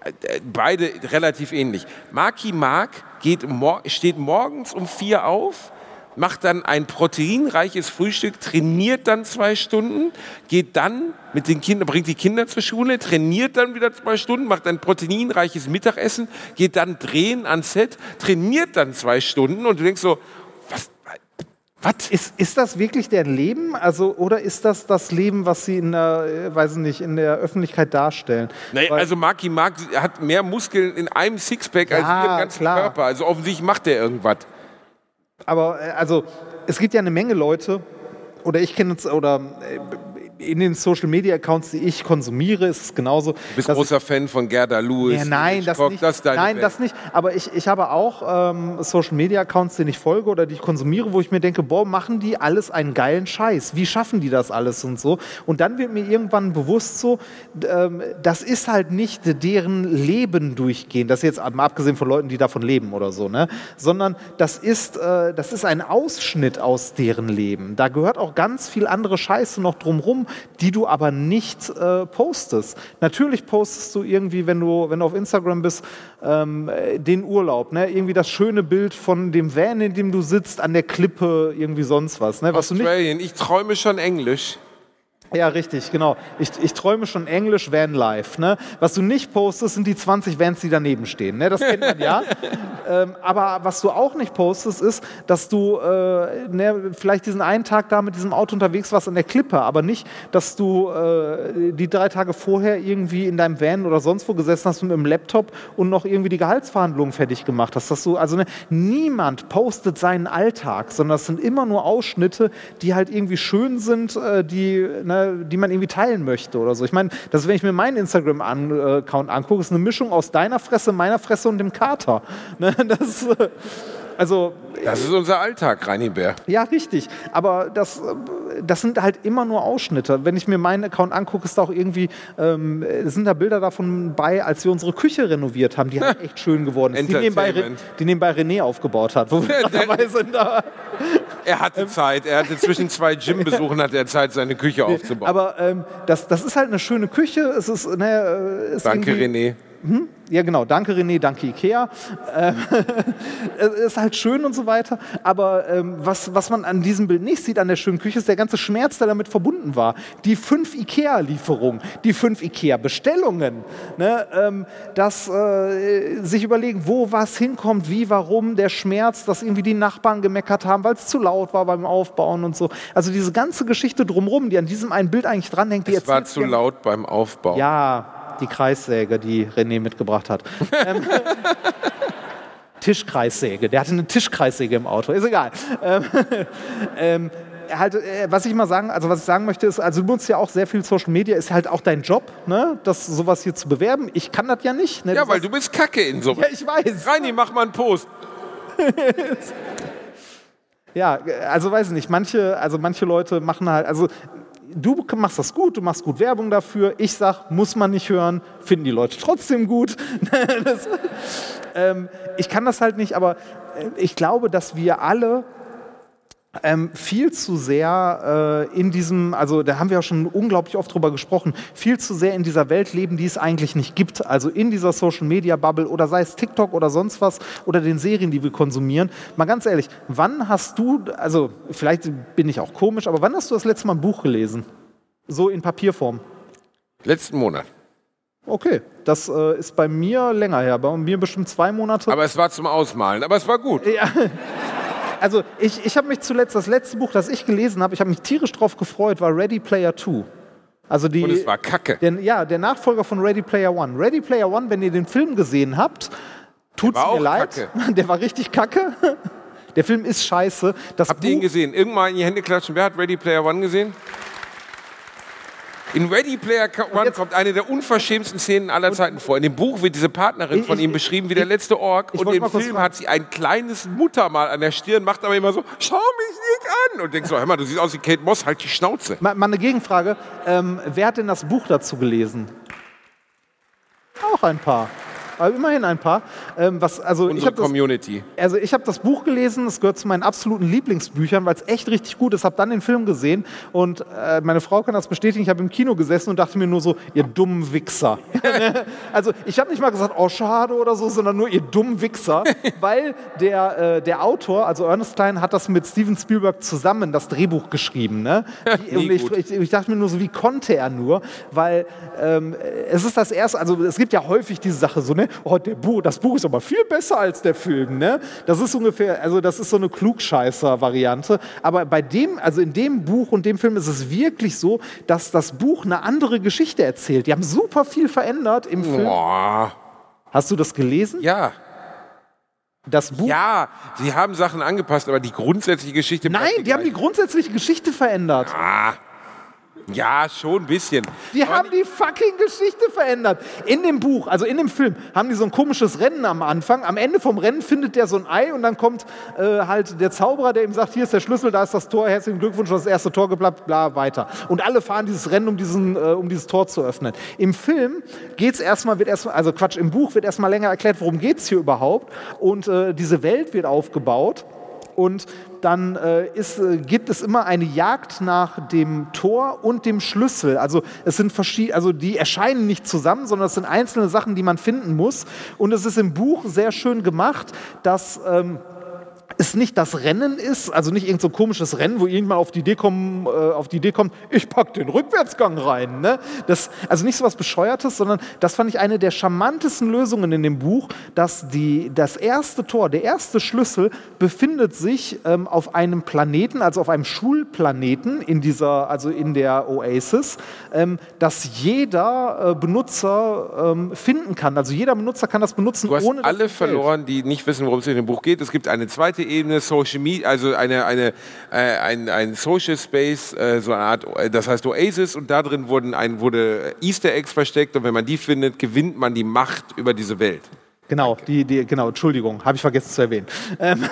Äh, beide relativ ähnlich. Marky Mark geht steht morgens um vier auf, macht dann ein proteinreiches Frühstück, trainiert dann zwei Stunden, geht dann mit den Kindern, bringt die Kinder zur Schule, trainiert dann wieder zwei Stunden, macht ein proteinreiches Mittagessen, geht dann drehen ans Set, trainiert dann zwei Stunden und du denkst so, was? Ist, ist das wirklich deren Leben? Also, oder ist das das Leben, was sie in der, äh, weiß ich nicht, in der Öffentlichkeit darstellen? Nee, Weil- also Marky Mark hat mehr Muskeln in einem Sixpack als Ja, wir im ganzen klar. Körper. Also offensichtlich macht er irgendwas. Aber äh, also, es gibt ja eine Menge Leute, oder ich kenne es, oder äh, in den Social Media Accounts, die ich konsumiere, ist es genauso. Du bist großer Fan von Gerda Lewis. Ja, nein, das Hitchcock, nicht. Das nein, Welt. das nicht. Aber ich, ich habe auch ähm, Social Media Accounts, denen ich folge oder die ich konsumiere, wo ich mir denke, boah, machen die alles einen geilen Scheiß? Wie schaffen die das alles und so? Und dann wird mir irgendwann bewusst so, ähm, das ist halt nicht deren Leben durchgehen. Das jetzt mal abgesehen von Leuten, die davon leben oder so, ne? Sondern das ist, äh, das ist ein Ausschnitt aus deren Leben. Da gehört auch ganz viel andere Scheiße noch drumrum, die du aber nicht äh, postest. Natürlich postest du irgendwie, wenn du, wenn du auf Instagram bist, ähm, äh, den Urlaub, ne? irgendwie das schöne Bild von dem Van, in dem du sitzt, an der Klippe, irgendwie sonst was. Ne? Was Australien. Ich träume schon Englisch. Ja, richtig, genau. Ich, ich träume schon Englisch Van Life. Ne? Was du nicht postest, sind die 20 Vans, die daneben stehen. Ne? Das kennt man ja. ähm, aber was du auch nicht postest, ist, dass du äh, ne, vielleicht diesen einen Tag da mit diesem Auto unterwegs warst an der Klippe, aber nicht, dass du äh, die drei Tage vorher irgendwie in deinem Van oder sonst wo gesessen hast mit dem Laptop und noch irgendwie die Gehaltsverhandlungen fertig gemacht hast. Dass du, also ne, niemand postet seinen Alltag, sondern es sind immer nur Ausschnitte, die halt irgendwie schön sind, äh, die ne, die man irgendwie teilen möchte oder so. Ich meine, das wenn ich mir meinen Instagram-Account angucke, ist eine Mischung aus deiner Fresse, meiner Fresse und dem Kater. Ne? Das, äh, also, das ist unser Alltag, Reini Bär. Ja, richtig. Aber das, das sind halt immer nur Ausschnitte. Wenn ich mir meinen Account angucke, ist da auch irgendwie, ähm, sind da Bilder davon bei, als wir unsere Küche renoviert haben, die halt echt schön geworden ist. Die nebenbei, die nebenbei René aufgebaut hat. Wo wir dabei sind da. Er hatte Zeit. Er hatte zwischen zwei Gym-Besuchen hat er Zeit, seine Küche aufzubauen. Aber ähm, das, das ist halt eine schöne Küche. Es ist, ne, äh, ist Danke, René. Hm? Ja, genau. Danke, René. Danke, Ikea. Ähm, ist halt schön und so weiter. Aber ähm, was, was man an diesem Bild nicht sieht, an der schönen Küche, ist der ganze Schmerz, der damit verbunden war. Die fünf Ikea-Lieferungen, die fünf Ikea-Bestellungen. Ne? Ähm, das äh, sich überlegen, wo was hinkommt, wie, warum, der Schmerz, dass irgendwie die Nachbarn gemeckert haben, weil es zu laut war beim Aufbauen und so. Also diese ganze Geschichte drumherum, die an diesem einen Bild eigentlich dranhängt. Die es war zu laut beim Aufbau. Ja, die Kreissäge, die René mitgebracht hat. ähm, Tischkreissäge. Der hatte eine Tischkreissäge im Auto. Ist egal. Ähm, ähm, halt, äh, was ich mal sagen, also was ich sagen möchte, ist, also du nutzt ja auch sehr viel Social Media, ist halt auch dein Job, ne, das sowas hier zu bewerben. Ich kann das ja nicht. Ne? Ja, weil du bist Kacke in sowas. Ja, ich weiß. Reini, mach mal einen Post. ja, also weiß ich nicht. Manche, also manche Leute machen halt, also du machst das gut, du machst gut Werbung dafür. Ich sag, muss man nicht hören, finden die Leute trotzdem gut. das, ähm, ich kann das halt nicht, aber äh, ich glaube, dass wir alle ähm, viel zu sehr äh, in diesem, also da haben wir ja schon unglaublich oft drüber gesprochen, viel zu sehr in dieser Welt leben, die es eigentlich nicht gibt. Also in dieser Social Media Bubble oder sei es TikTok oder sonst was oder den Serien, die wir konsumieren. Mal ganz ehrlich, wann hast du, also vielleicht bin ich auch komisch, aber wann hast du das letzte Mal ein Buch gelesen? So in Papierform? Letzten Monat. Okay, das äh, ist bei mir länger her, bei mir bestimmt zwei Monate. Aber es war zum Ausmalen, aber es war gut. Ja. Also ich, ich habe mich zuletzt, das letzte Buch, das ich gelesen habe, ich habe mich tierisch drauf gefreut, war Ready Player 2. Also die, Und es war kacke. Der, ja, der Nachfolger von Ready Player One. Ready Player One, wenn ihr den Film gesehen habt, tut's mir leid. Kacke. Der war richtig kacke. Der Film ist scheiße. Das Habt ihr ihn gesehen? Irgendwann in die Hände klatschen. Wer hat Ready Player One gesehen? In Ready Player One kommt eine der unverschämtesten Szenen aller Zeiten vor. In dem Buch wird diese Partnerin von ihm beschrieben wie der letzte Ork. Und im Film hat sie ein kleines Muttermal an der Stirn, macht aber immer so, schau mich nicht an. Und denkst so, hör mal, du siehst aus wie Kate Moss, halt die Schnauze. Mal, mal eine Gegenfrage. Ähm, wer hat denn das Buch dazu gelesen? Auch ein paar aber immerhin ein paar. Ähm, was, also Unsere ich Community. Das, also ich habe das Buch gelesen, es gehört zu meinen absoluten Lieblingsbüchern, weil es echt richtig gut ist. Habe dann den Film gesehen und äh, meine Frau kann das bestätigen. Ich habe im Kino gesessen und dachte mir nur so, ihr dummen Wichser. also ich habe nicht mal gesagt, oh schade oder so, sondern nur ihr dummen Wichser, weil der, äh, der Autor, also Ernest Klein, hat das mit Steven Spielberg zusammen das Drehbuch geschrieben. Ne? und ich, ich, ich, dachte mir nur so, wie konnte er nur? Weil ähm, es ist das erste, also es gibt ja häufig diese Sache so, ne? Oh, der Buch, das Buch ist aber viel besser als der Film. Ne? Das ist ungefähr, also das ist so eine Klugscheißer-Variante. Aber bei dem, also in dem Buch und dem Film ist es wirklich so, dass das Buch eine andere Geschichte erzählt. Die haben super viel verändert im Film. Boah. Hast du das gelesen? Ja. Das Buch? Ja, sie haben Sachen angepasst, aber die grundsätzliche Geschichte. Nein, die, haben die grundsätzliche Geschichte verändert. Ah. Ja, schon ein bisschen. Die Aber haben die fucking Geschichte verändert. In dem Buch, also in dem Film, haben die so ein komisches Rennen am Anfang. Am Ende vom Rennen findet der so ein Ei und dann kommt äh, halt der Zauberer, der ihm sagt, hier ist der Schlüssel, da ist das Tor, herzlichen Glückwunsch, das erste Tor geplappt, bla, weiter. Und alle fahren dieses Rennen, um, diesen, äh, um dieses Tor zu öffnen. Im Film geht's erstmal, wird erstmal, also Quatsch, im Buch wird erstmal länger erklärt, worum geht es hier überhaupt. Und äh, diese Welt wird aufgebaut. Und dann äh, ist, äh, gibt es immer eine Jagd nach dem Tor und dem Schlüssel. Also es sind verschiedene, also die erscheinen nicht zusammen, sondern es sind einzelne Sachen, die man finden muss. Und es ist im Buch sehr schön gemacht, dass ähm, es nicht das Rennen ist, also nicht irgend so komisches Rennen, wo irgendwann auf die Idee, kommen, äh, auf die Idee kommt, ich pack den Rückwärtsgang rein. Ne? Das, also nicht so was Bescheuertes, sondern das fand ich eine der charmantesten Lösungen in dem Buch, dass die, das erste Tor, der erste Schlüssel befindet sich ähm, auf einem Planeten, also auf einem Schulplaneten in dieser, also in der Oasis, ähm, dass jeder äh, Benutzer ähm, finden kann. Also jeder Benutzer kann das benutzen, Du hast ohne alle verloren, die nicht wissen, worum es in dem Buch geht. Es gibt eine zweite Ebene, Social Media, also eine, eine, äh, ein, ein Social Space, äh, so eine Art, äh, das heißt Oasis, und da drin wurden ein, wurde Easter Eggs versteckt und wenn man die findet, gewinnt man die Macht über diese Welt. Genau, die, die, genau, Entschuldigung, habe ich vergessen zu erwähnen. Ähm,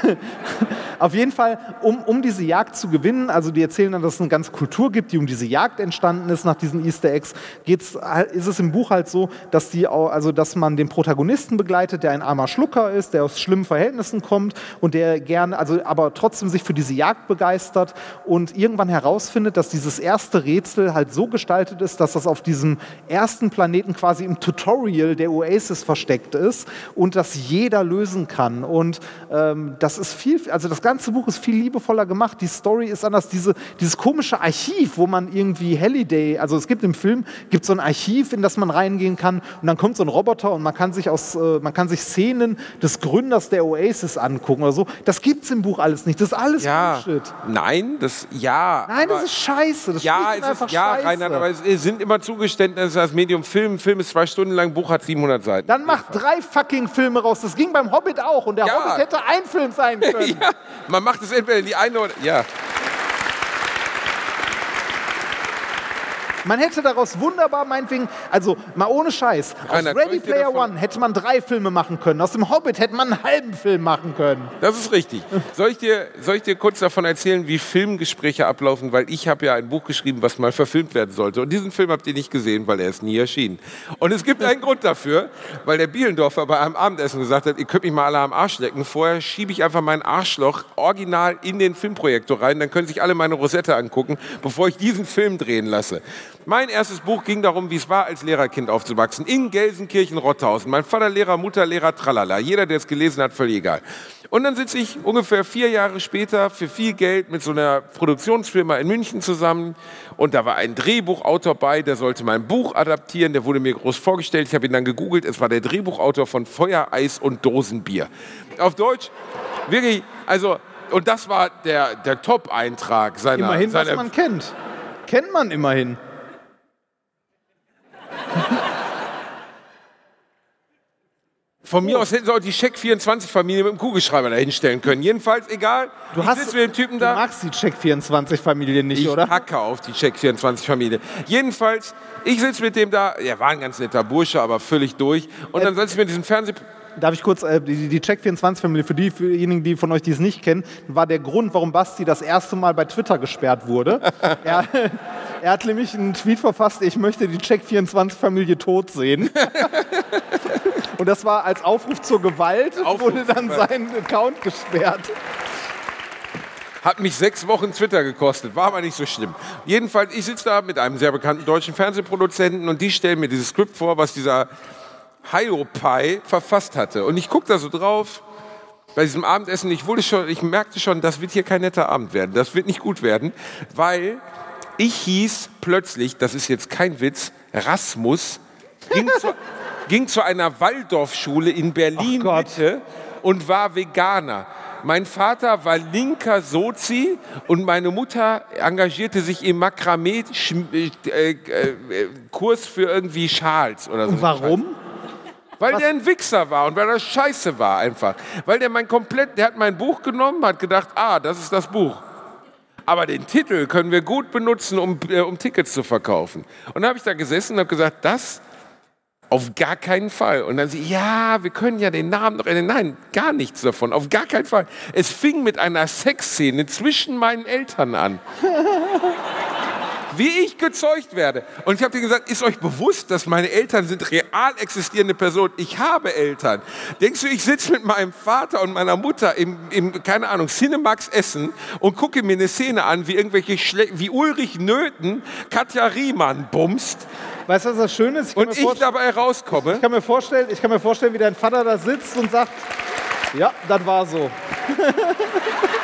auf jeden Fall, um, um diese Jagd zu gewinnen, also die erzählen dann, dass es eine ganze Kultur gibt, die um diese Jagd entstanden ist, nach diesen Easter Eggs, geht's, ist es im Buch halt so, dass, die, also, dass man den Protagonisten begleitet, der ein armer Schlucker ist, der aus schlimmen Verhältnissen kommt und der gerne, also aber trotzdem sich für diese Jagd begeistert und irgendwann herausfindet, dass dieses erste Rätsel halt so gestaltet ist, dass das auf diesem ersten Planeten quasi im Tutorial der Oasis versteckt ist und das jeder lösen kann. Und ähm, das ist viel, also das ganze Buch ist viel liebevoller gemacht. Die Story ist anders. Diese, dieses komische Archiv, wo man irgendwie Halliday, also es gibt im Film, gibt so ein Archiv, in das man reingehen kann und dann kommt so ein Roboter und man kann sich aus, äh, man kann sich Szenen des Gründers der Oasis angucken oder so. Das gibt's im Buch alles nicht. Das ist alles Ja, Bullshit. nein, das, ja. Nein, das ist scheiße. Das Ja, es einfach ist, ja, scheiße. Reinhard, aber es sind immer Zugeständnisse als Medium Film. Film ist zwei Stunden lang, Buch hat 700 Seiten. Dann macht drei fucking Filme raus. Das ging beim Hobbit auch. Und der Ja. Hobbit hätte ein Film sein können. ja, man macht es entweder in die eine oder. Ja. Man hätte daraus wunderbar, meinetwegen, also mal ohne Scheiß, aus Reinhard, soll Ready Player One hätte man drei Filme machen können. Aus dem Hobbit hätte man einen halben Film machen können. Das ist richtig. Soll ich, dir, soll ich dir kurz davon erzählen, wie Filmgespräche ablaufen? Weil ich habe ja ein Buch geschrieben, was mal verfilmt werden sollte. Und diesen Film habt ihr nicht gesehen, weil er ist nie erschienen. Und es gibt einen Grund dafür, weil der Bielendorfer bei einem Abendessen gesagt hat, ihr könnt mich mal alle am Arsch lecken. Vorher schiebe ich einfach mein Arschloch original in den Filmprojektor rein. Dann können sich alle meine Rosette angucken, bevor ich diesen Film drehen lasse. Mein erstes Buch ging darum, wie es war, als Lehrerkind aufzuwachsen. In Gelsenkirchen-Rotthausen. Mein Vater Lehrer, Mutter Lehrer, tralala. Jeder, der es gelesen hat, völlig egal. Und dann sitze ich ungefähr vier Jahre später für viel Geld mit so einer Produktionsfirma in München zusammen. Und da war ein Drehbuchautor bei, der sollte mein Buch adaptieren. Der wurde mir groß vorgestellt. Ich habe ihn dann gegoogelt. Es war der Drehbuchautor von Feuer, Eis und Dosenbier. Auf Deutsch, wirklich, also, und das war der, der Top-Eintrag seiner, Immerhin, was seiner man kennt. Kennt man immerhin. Von mir aus hätten sie auch die Check24-Familie mit dem Kugelschreiber da hinstellen können. Jedenfalls, egal. Du ich hast mit dem Typen du da. magst die Check24-Familie nicht, Ich oder? hacke auf die Check24-Familie. Jedenfalls, ich sitze mit dem da. Er war ein ganz netter Bursche, aber völlig durch. Und dann sitze ich mit diesem Fernseh... Darf ich kurz, äh, die, die Check24-Familie, für die, für diejenigen, die von euch, die es nicht kennen, war der Grund, warum Basti das erste Mal bei Twitter gesperrt wurde. er, er hat nämlich einen Tweet verfasst, ich möchte die Check24-Familie tot sehen. Und das war als Aufruf zur Gewalt, Aufruf wurde dann sein Account gesperrt. Hat mich sechs Wochen Twitter gekostet, war aber nicht so schlimm. Jedenfalls, ich sitze da mit einem sehr bekannten deutschen Fernsehproduzenten und die stellen mir dieses Skript vor, was dieser Hiopai verfasst hatte. Und ich gucke da so drauf bei diesem Abendessen. Ich, wurde schon, ich merkte schon, das wird hier kein netter Abend werden. Das wird nicht gut werden, weil ich hieß plötzlich, das ist jetzt kein Witz, Rasmus, ging zu, ging zu einer Waldorfschule in Berlin. Mitte und war Veganer. Mein Vater war linker Sozi und meine Mutter engagierte sich im Makramee-Kurs für irgendwie Schals oder so. Und warum? Weil der ein Wichser war und weil er scheiße war einfach. Weil der mein komplett, der hat mein Buch genommen, hat gedacht, ah, das ist das Buch. Aber den Titel können wir gut benutzen, um, äh, um Tickets zu verkaufen. Und dann habe ich da gesessen und habe gesagt, das auf gar keinen Fall. Und dann sie, ja, wir können ja den Namen noch ändern. Nein, gar nichts davon. Auf gar keinen Fall. Es fing mit einer Sexszene zwischen meinen Eltern an. Wie ich gezeugt werde. Und ich habe dir gesagt, ist euch bewusst, dass meine Eltern sind real existierende Personen? Ich habe Eltern. Denkst du, ich sitze mit meinem Vater und meiner Mutter im, im keine Ahnung, Cinemax Essen und gucke mir eine Szene an, wie irgendwelche Schle wie Ulrich Nöten Katja Riemann bumst Weißt du, was das Schöne ist? Ich und ich dabei rauskomme? ich, kann mir vorstellen, ich kann mir vorstellen, wie dein Vater da sitzt und sagt, Ja, das war so.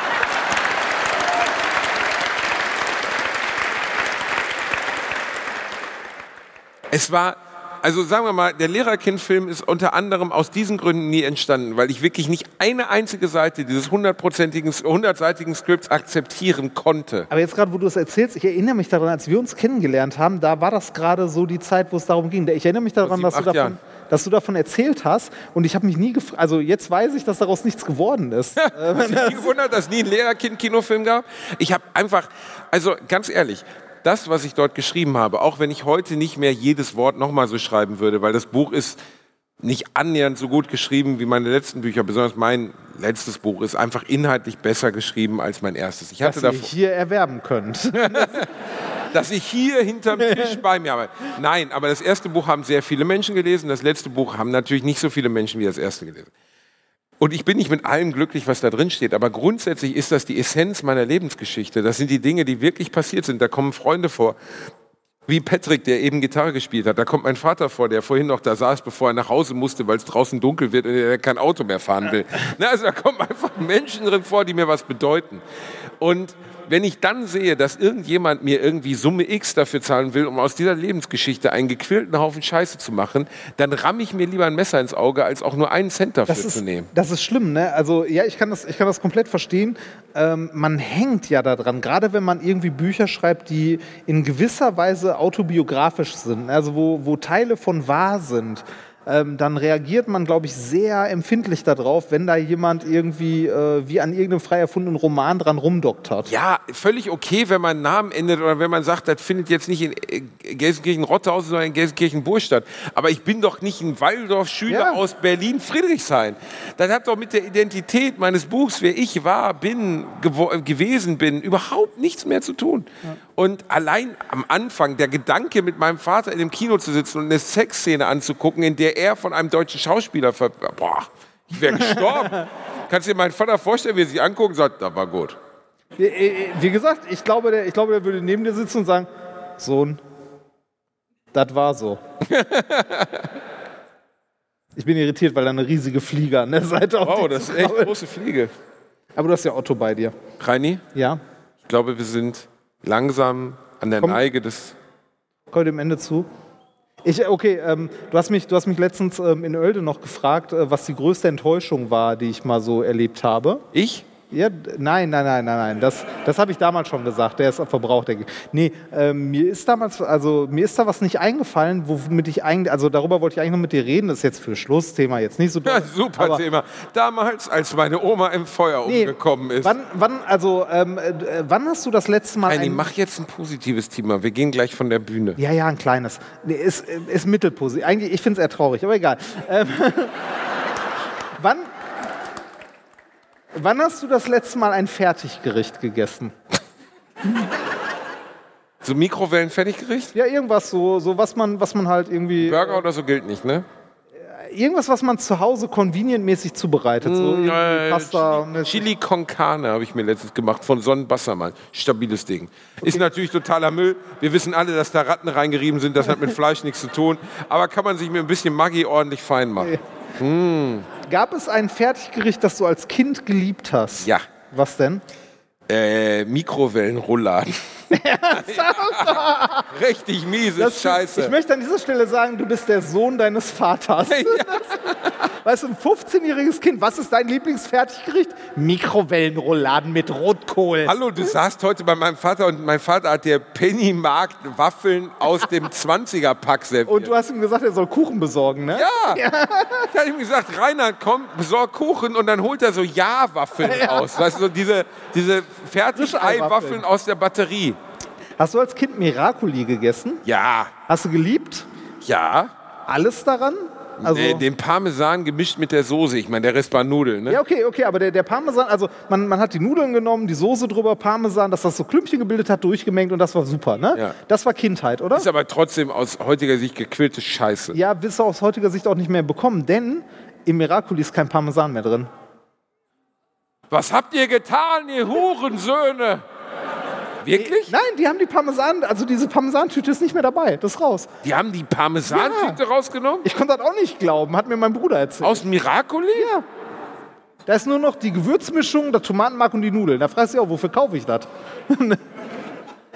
Es war, also sagen wir mal, der Lehrerkind-Film ist unter anderem aus diesen Gründen nie entstanden, weil ich wirklich nicht eine einzige Seite dieses hundertprozentigen, hundertseitigen Skripts akzeptieren konnte. Aber jetzt gerade, wo du es erzählst, ich erinnere mich daran, als wir uns kennengelernt haben, da war das gerade so die Zeit, wo es darum ging. Ich erinnere mich daran, dass du, davon, Jahren. dass du davon erzählt hast und ich habe mich nie gefragt, also jetzt weiß ich, dass daraus nichts geworden ist. Hast du nie gewundert, dass es nie einen Lehrerkind-Kinofilm gab? Ich habe einfach, also ganz ehrlich, das, was ich dort geschrieben habe, auch wenn ich heute nicht mehr jedes Wort nochmal so schreiben würde, weil das Buch ist nicht annähernd so gut geschrieben wie meine letzten Bücher, besonders mein letztes Buch ist einfach inhaltlich besser geschrieben als mein erstes. Ich hatte dass ihr davor, hier erwerben könnt. dass ich hier hinterm Tisch bei mir habe. Nein, aber das erste Buch haben sehr viele Menschen gelesen, das letzte Buch haben natürlich nicht so viele Menschen wie das erste gelesen. Und ich bin nicht mit allem glücklich, was da drin steht, aber grundsätzlich ist das die Essenz meiner Lebensgeschichte. Das sind die Dinge, die wirklich passiert sind. Da kommen Freunde vor, wie Patrick, der eben Gitarre gespielt hat. Da kommt mein Vater vor, der vorhin noch da saß, bevor er nach Hause musste, weil es draußen dunkel wird und er kein Auto mehr fahren will. Na, also da kommen einfach Menschen drin vor, die mir was bedeuten. Und wenn ich dann sehe, dass irgendjemand mir irgendwie Summe X dafür zahlen will, um aus dieser Lebensgeschichte einen gequälten Haufen Scheiße zu machen, dann ramme ich mir lieber ein Messer ins Auge, als auch nur einen Cent dafür ist, zu nehmen. das ist schlimm, ne? Also ja, ich kann das, ich kann das komplett verstehen. Ähm, man hängt ja daran, gerade wenn man irgendwie Bücher schreibt, die in gewisser Weise autobiografisch sind, also wo, wo Teile von wahr sind. Ähm, dann reagiert man, glaube ich, sehr empfindlich darauf, wenn da jemand irgendwie äh, wie an irgendeinem frei erfundenen Roman dran rumdoktert. Ja, völlig okay, wenn man einen Namen ändert oder wenn man sagt, das findet jetzt nicht in äh, Gelsenkirchen-Rottehausen, sondern in Gelsenkirchen-Burg statt. Aber ich bin doch nicht ein Waldorf-Schüler Ja. aus Berlin-Friedrichshain. Das hat doch mit der Identität meines Buchs, wer ich war, bin, äh, gewesen bin, überhaupt nichts mehr zu tun. Und allein am Anfang der Gedanke, mit meinem Vater in dem Kino zu sitzen und eine Sexszene anzugucken, in der er von einem deutschen Schauspieler ver... Boah, ich wäre gestorben. Kannst du dir meinen Vater vorstellen, wie er sich anguckt und sagt, das war gut. Äh, äh, Wie gesagt, ich glaube, der, ich glaube, der würde neben dir sitzen und sagen, Sohn, das war so. ich bin irritiert, weil da eine riesige Fliege an der Seite auf Wow, das ist echt zukrabbelt. große Fliege. Aber du hast ja Otto bei dir. Reini, Ja, ich glaube, wir sind langsam an der Komm. Neige des. kommt dem Ende zu. Ich, okay, ähm, du, hast mich, du hast mich letztens ähm, in Oelde noch gefragt, äh, was die größte Enttäuschung war, die ich mal so erlebt habe. Ich? Ja, nein, nein, nein, nein, nein. Das, das habe ich damals schon gesagt. Der ist verbraucht. Der, nee, ähm, mir ist damals, also mir ist da was nicht eingefallen, womit ich eigentlich, also darüber wollte ich eigentlich noch mit dir reden. Das ist jetzt für Schlussthema jetzt nicht so Ja, doll, super aber- Thema. Damals, als meine Oma im Feuer Nee, umgekommen ist. Wann, wann, also, ähm, äh, wann hast du das letzte Mal Reini, ein, mach jetzt ein positives Thema. Wir gehen gleich von der Bühne. Ja, ja, ein kleines. Nee, ist, ist mittelpositiv. Eigentlich, ich finde es eher traurig, aber egal. Ähm, wann, wann hast du das letzte Mal ein Fertiggericht gegessen? So Mikrowellen Fertiggericht? Ja, irgendwas so, so was man, was man halt irgendwie, Burger oder so gilt nicht, ne? irgendwas, was man zu Hause convenient-mäßig zubereitet. So irgendwie Äh, Pasta. Chili, Chili con Carne habe ich mir letztens gemacht von Sonnenbassermann. Stabiles Ding. Ist natürlich totaler Müll. Wir wissen alle, dass da Ratten reingerieben sind. Das hat mit Fleisch nichts zu tun. Aber kann man sich mit ein bisschen Maggi ordentlich fein machen. Gab es ein Fertiggericht, das du als Kind geliebt hast? Ja. Was denn? Äh, Mikrowellenrouladen. Richtig miese Das- Scheiße. Ich möchte an dieser Stelle sagen, du bist der Sohn deines Vaters. Weißt du, ein 15-jähriges Kind, was ist dein Lieblingsfertiggericht? Mikrowellenrouladen mit Rotkohl. Hallo, du saßt heute bei meinem Vater und mein Vater hat dir Pennymarkt Waffeln aus dem 20er-Pack serviert. Und du hast ihm gesagt, er soll Kuchen besorgen, ne? ja. Ich habe ihm gesagt, Reinhard, komm, besorg Kuchen und dann holt er so Ja-Waffeln raus. Weißt du, so diese, diese Fertigei-Waffeln aus der Batterie. Hast du als Kind Miracoli gegessen? Ja, Hast du geliebt? ja. Alles daran? Also, Äh, den Parmesan gemischt mit der Soße. Ich meine, der Rest war Nudeln, ne? ja, okay, okay, aber der, der Parmesan, also man, man hat die Nudeln genommen, die Soße drüber, Parmesan, dass das so Klümpchen gebildet hat, durchgemengt und das war super, ne? Ja. Das war Kindheit, oder? Ist aber trotzdem aus heutiger Sicht gequillte Scheiße. Ja, wirst du aus heutiger Sicht auch nicht mehr bekommen, denn im Miracoli ist kein Parmesan mehr drin. Was habt ihr getan, ihr Hurensöhne? Wirklich? Nein, die haben die Parmesan, also diese Parmesantüte ist nicht mehr dabei. Das ist raus. Die haben die Parmesan-Tüte rausgenommen? Ich konnte das auch nicht glauben, hat mir mein Bruder erzählt. Aus Miracoli? ja. Da ist nur noch die Gewürzmischung, der Tomatenmark und die Nudeln. Da fragst du dich auch, wofür kaufe ich das?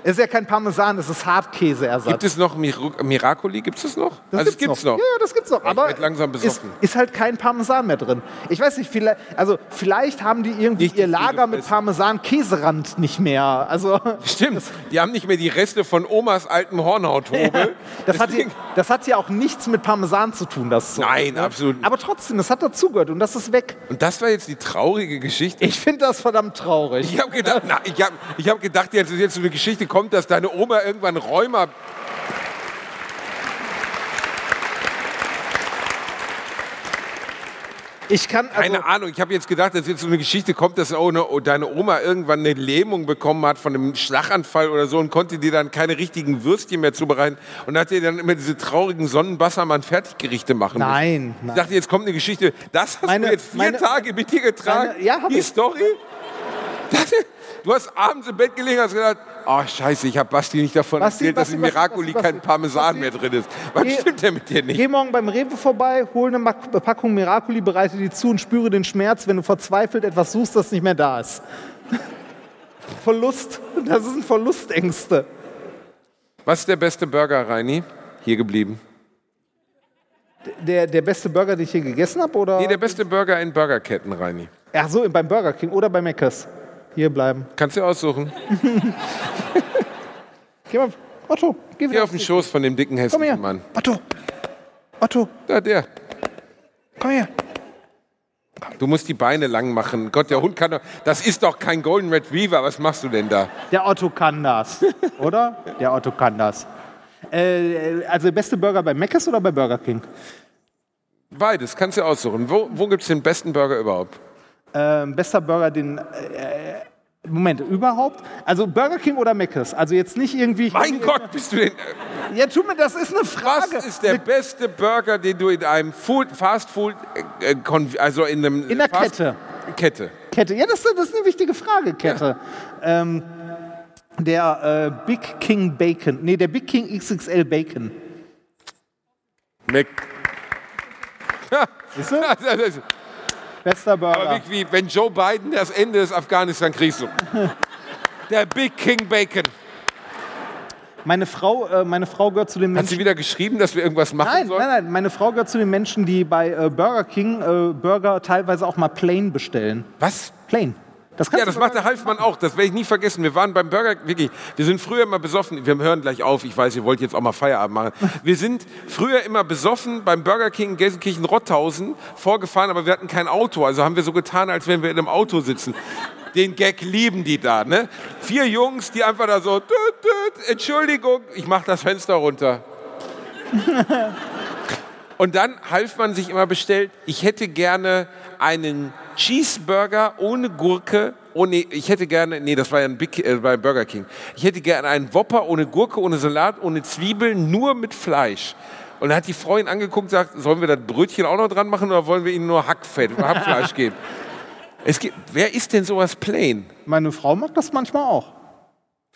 Es ist ja kein Parmesan, es ist Hartkäseersatz. Gibt es noch Mir Miracoli? Gibt es das noch? Das also es gibt's noch. Ja, ja, das gibt's noch. Aber langsam ist, besoffen. ist halt kein Parmesan mehr drin. Ich weiß nicht, vielleicht, also vielleicht haben die irgendwie Nicht ihr Lager mit. Parmesan-Käserand nicht mehr. Also Stimmt. Die haben nicht mehr die Reste von Omas altem Hornhauthobel. das hat, ja, das hat ja auch nichts mit Parmesan zu tun, das Zeug, Nein, ne? absolut. Aber trotzdem, das hat dazugehört und das ist weg. Und das war jetzt die traurige Geschichte. Ich finde das verdammt traurig. Ich habe gedacht, na, ich hab, ich hab gedacht, jetzt, jetzt so eine Geschichte kommt, dass deine Oma irgendwann Rheuma. Ich kann also, Keine Ahnung, ich habe jetzt gedacht, dass jetzt so eine Geschichte kommt, dass oh, ne, oh, deine Oma irgendwann eine Lähmung bekommen hat von einem Schlaganfall oder so und konnte dir dann keine richtigen Würstchen mehr zubereiten und hat dir dann immer diese traurigen Sonnenbassermann-Fertiggerichte machen müssen. Nein, Ich nein. dachte, jetzt kommt eine Geschichte. Das hast Meine- du jetzt vier meine- Tage mit dir getragen? meine- ja, Die ich. Story? Das, du hast abends im Bett gelegen und hast gedacht, oh scheiße, ich habe Basti nicht davon Basti, erzählt, dass Basti, in Basti, Miracoli Basti, kein Parmesan mehr drin ist. Was Geh- stimmt denn mit dir nicht? Geh morgen beim Rewe vorbei, hol eine Packung Miracoli, bereite die zu und spüre den Schmerz, wenn du verzweifelt etwas suchst, das nicht mehr da ist. Verlust, das sind Verlustängste. Was ist der beste Burger, Reini? Hier geblieben. Der, der beste Burger, den ich je gegessen habe? Oder? Nee, der beste Burger in Burgerketten, Reini. Ach so, beim Burger King oder bei Mc's. Hier bleiben. Kannst du aussuchen. Geh mal, Otto, geh Geh wieder. auf den Schoß von dem dicken, Komm hässlichen her. Mann. Otto, Otto, Da, der. komm her. Du musst die Beine lang machen. Gott, der Hund kann doch. Das ist doch kein Golden Retriever. Was machst du denn da? Der Otto kann das, oder? Der Otto kann das. Äh, also der beste Burger bei Mc's oder bei Burger King? Beides, kannst du aussuchen. Wo, wo gibt es den besten Burger überhaupt? Ähm, bester Burger, den. Äh, Moment, überhaupt? Also Burger King oder Mc's? Also jetzt nicht irgendwie. Mein Gott, bist du denn. Ja, tu mir, das ist eine Was Frage. ist der beste Burger, den du in einem Food, Fast Food, äh, Kon- also in einem. In der Fast Kette. Kette. Kette. Ja, das, das ist eine wichtige Frage, Kette. Ähm, der äh, Big King Bacon. Nee, der Big King XXL Bacon. Mac. Siehst du? Bester Aber Burger. wie, wie, wenn Joe Biden das Ende des Afghanistan-Kriegs so. Der Big King Bacon. Meine Frau, äh, meine Frau gehört zu den Hat Menschen. sie wieder geschrieben, dass wir irgendwas machen Nein, sollen? nein, nein. Meine Frau gehört zu den Menschen, die bei äh, Burger King äh, Burger teilweise auch mal plain bestellen. Was? Plain. Das Ja, das macht der Halfmann auch. Das werde ich nie vergessen. Wir waren beim Burger, wirklich, wir sind früher immer besoffen. Wir hören gleich auf. Ich weiß, ihr wollt jetzt auch mal Feierabend machen. Wir sind früher immer besoffen beim Burger King in Gelsenkirchen-Rotthausen vorgefahren, aber wir hatten kein Auto. Also haben wir so getan, als wenn wir in einem Auto sitzen. Den Gag lieben die da, ne? Vier Jungs, die einfach da so, tüt, tüt, Entschuldigung, ich mach das Fenster runter. Und dann half man sich immer bestellt, ich hätte gerne einen Cheeseburger ohne Gurke, ohne, ich hätte gerne, nee, das war ja ein Big, äh, bei Burger King. Ich hätte gerne einen Whopper ohne Gurke, ohne Salat, ohne Zwiebeln, nur mit Fleisch. Und dann hat die Frau ihn angeguckt und gesagt, sollen wir das Brötchen auch noch dran machen oder wollen wir ihnen nur Hackfett, Hackfleisch geben? Es gibt, wer ist denn sowas plain? Meine Frau mag das manchmal auch.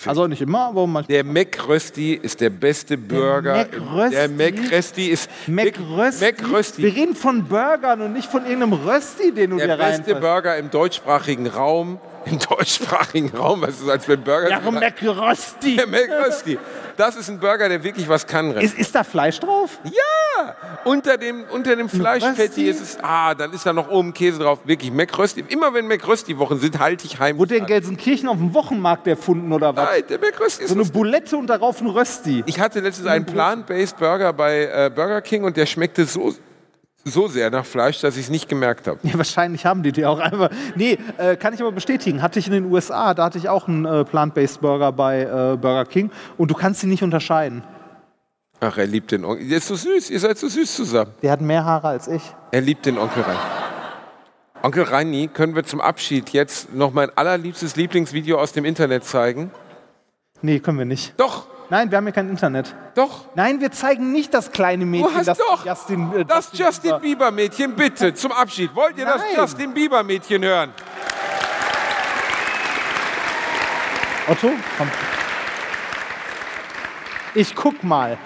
Also nicht immer, aber manchmal. Der McRösti ist der beste Burger. Der McRösti ist McRösti. McRösti. Wir reden von Burgern und nicht von irgendeinem Rösti, den du Der dir beste rein. Burger im deutschsprachigen Raum. Im deutschsprachigen Raum, was ist als wenn Burger. Ja, McRösti. der McRösti. Das ist ein Burger, der wirklich was kann. Ist, ist da Fleisch drauf? Ja! Unter dem, unter dem Fleischfetti Rösti? ist es. Ah, dann ist da noch oben Käse drauf. Wirklich McRösti. Immer wenn McRösti-Wochen sind, halte ich heim. Wurde in Gelsenkirchen auf dem Wochenmarkt erfunden oder was? Nein, der McRösti ist So eine. Bulette und darauf ein Rösti. Ich hatte letztens einen Plant-Based Burger bei äh, Burger King und der schmeckte so, so sehr nach Fleisch, dass ich es nicht gemerkt habe. Ja, wahrscheinlich haben die die auch einfach. Nee, äh, kann ich aber bestätigen. Hatte ich in den USA, da hatte ich auch einen äh, Plant-Based Burger bei äh, Burger King und du kannst sie nicht unterscheiden. Ach, er liebt den Onkel. Der ist so süß. Ihr seid so süß zusammen. Der hat mehr Haare als ich. Er liebt den Onkel Reini. Onkel Reini, können wir zum Abschied jetzt noch mein allerliebstes Lieblingsvideo aus dem Internet zeigen? Nee, können wir nicht. Doch, Nein, wir haben hier kein Internet. doch. Nein, wir zeigen nicht das kleine Mädchen, Du hast das doch Justin, äh, das Justin Bieber Mädchen, bitte, zum Abschied. Wollt ihr das Nein. Justin Bieber Mädchen hören? Otto, komm. Ich guck mal.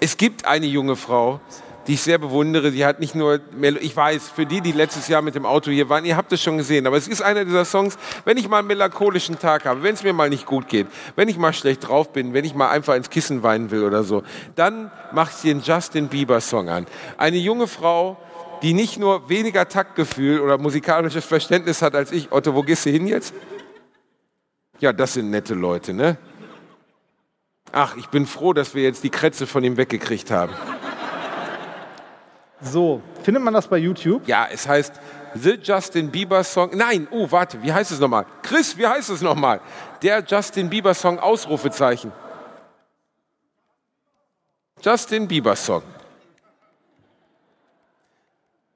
Es gibt eine junge Frau, die ich sehr bewundere. Die hat nicht nur, Melo ich weiß, für die, die letztes Jahr mit dem Auto hier waren, ihr habt es schon gesehen, aber es ist einer dieser Songs, wenn ich mal einen melancholischen Tag habe, wenn es mir mal nicht gut geht, wenn ich mal schlecht drauf bin, wenn ich mal einfach ins Kissen weinen will oder so, dann macht sie den Justin Bieber Song an. Eine junge Frau, die nicht nur weniger Taktgefühl oder musikalisches Verständnis hat als ich. Otto, wo gehst du hin jetzt? Ja, das sind nette Leute, ne? Ach, ich bin froh, dass wir jetzt die Krätze von ihm weggekriegt haben. So, findet man das bei YouTube? Ja, es heißt The Justin Bieber Song. Nein, oh, warte, wie heißt es nochmal? Chris, wie heißt es nochmal? Der Justin Bieber Song Ausrufezeichen. Justin Bieber Song.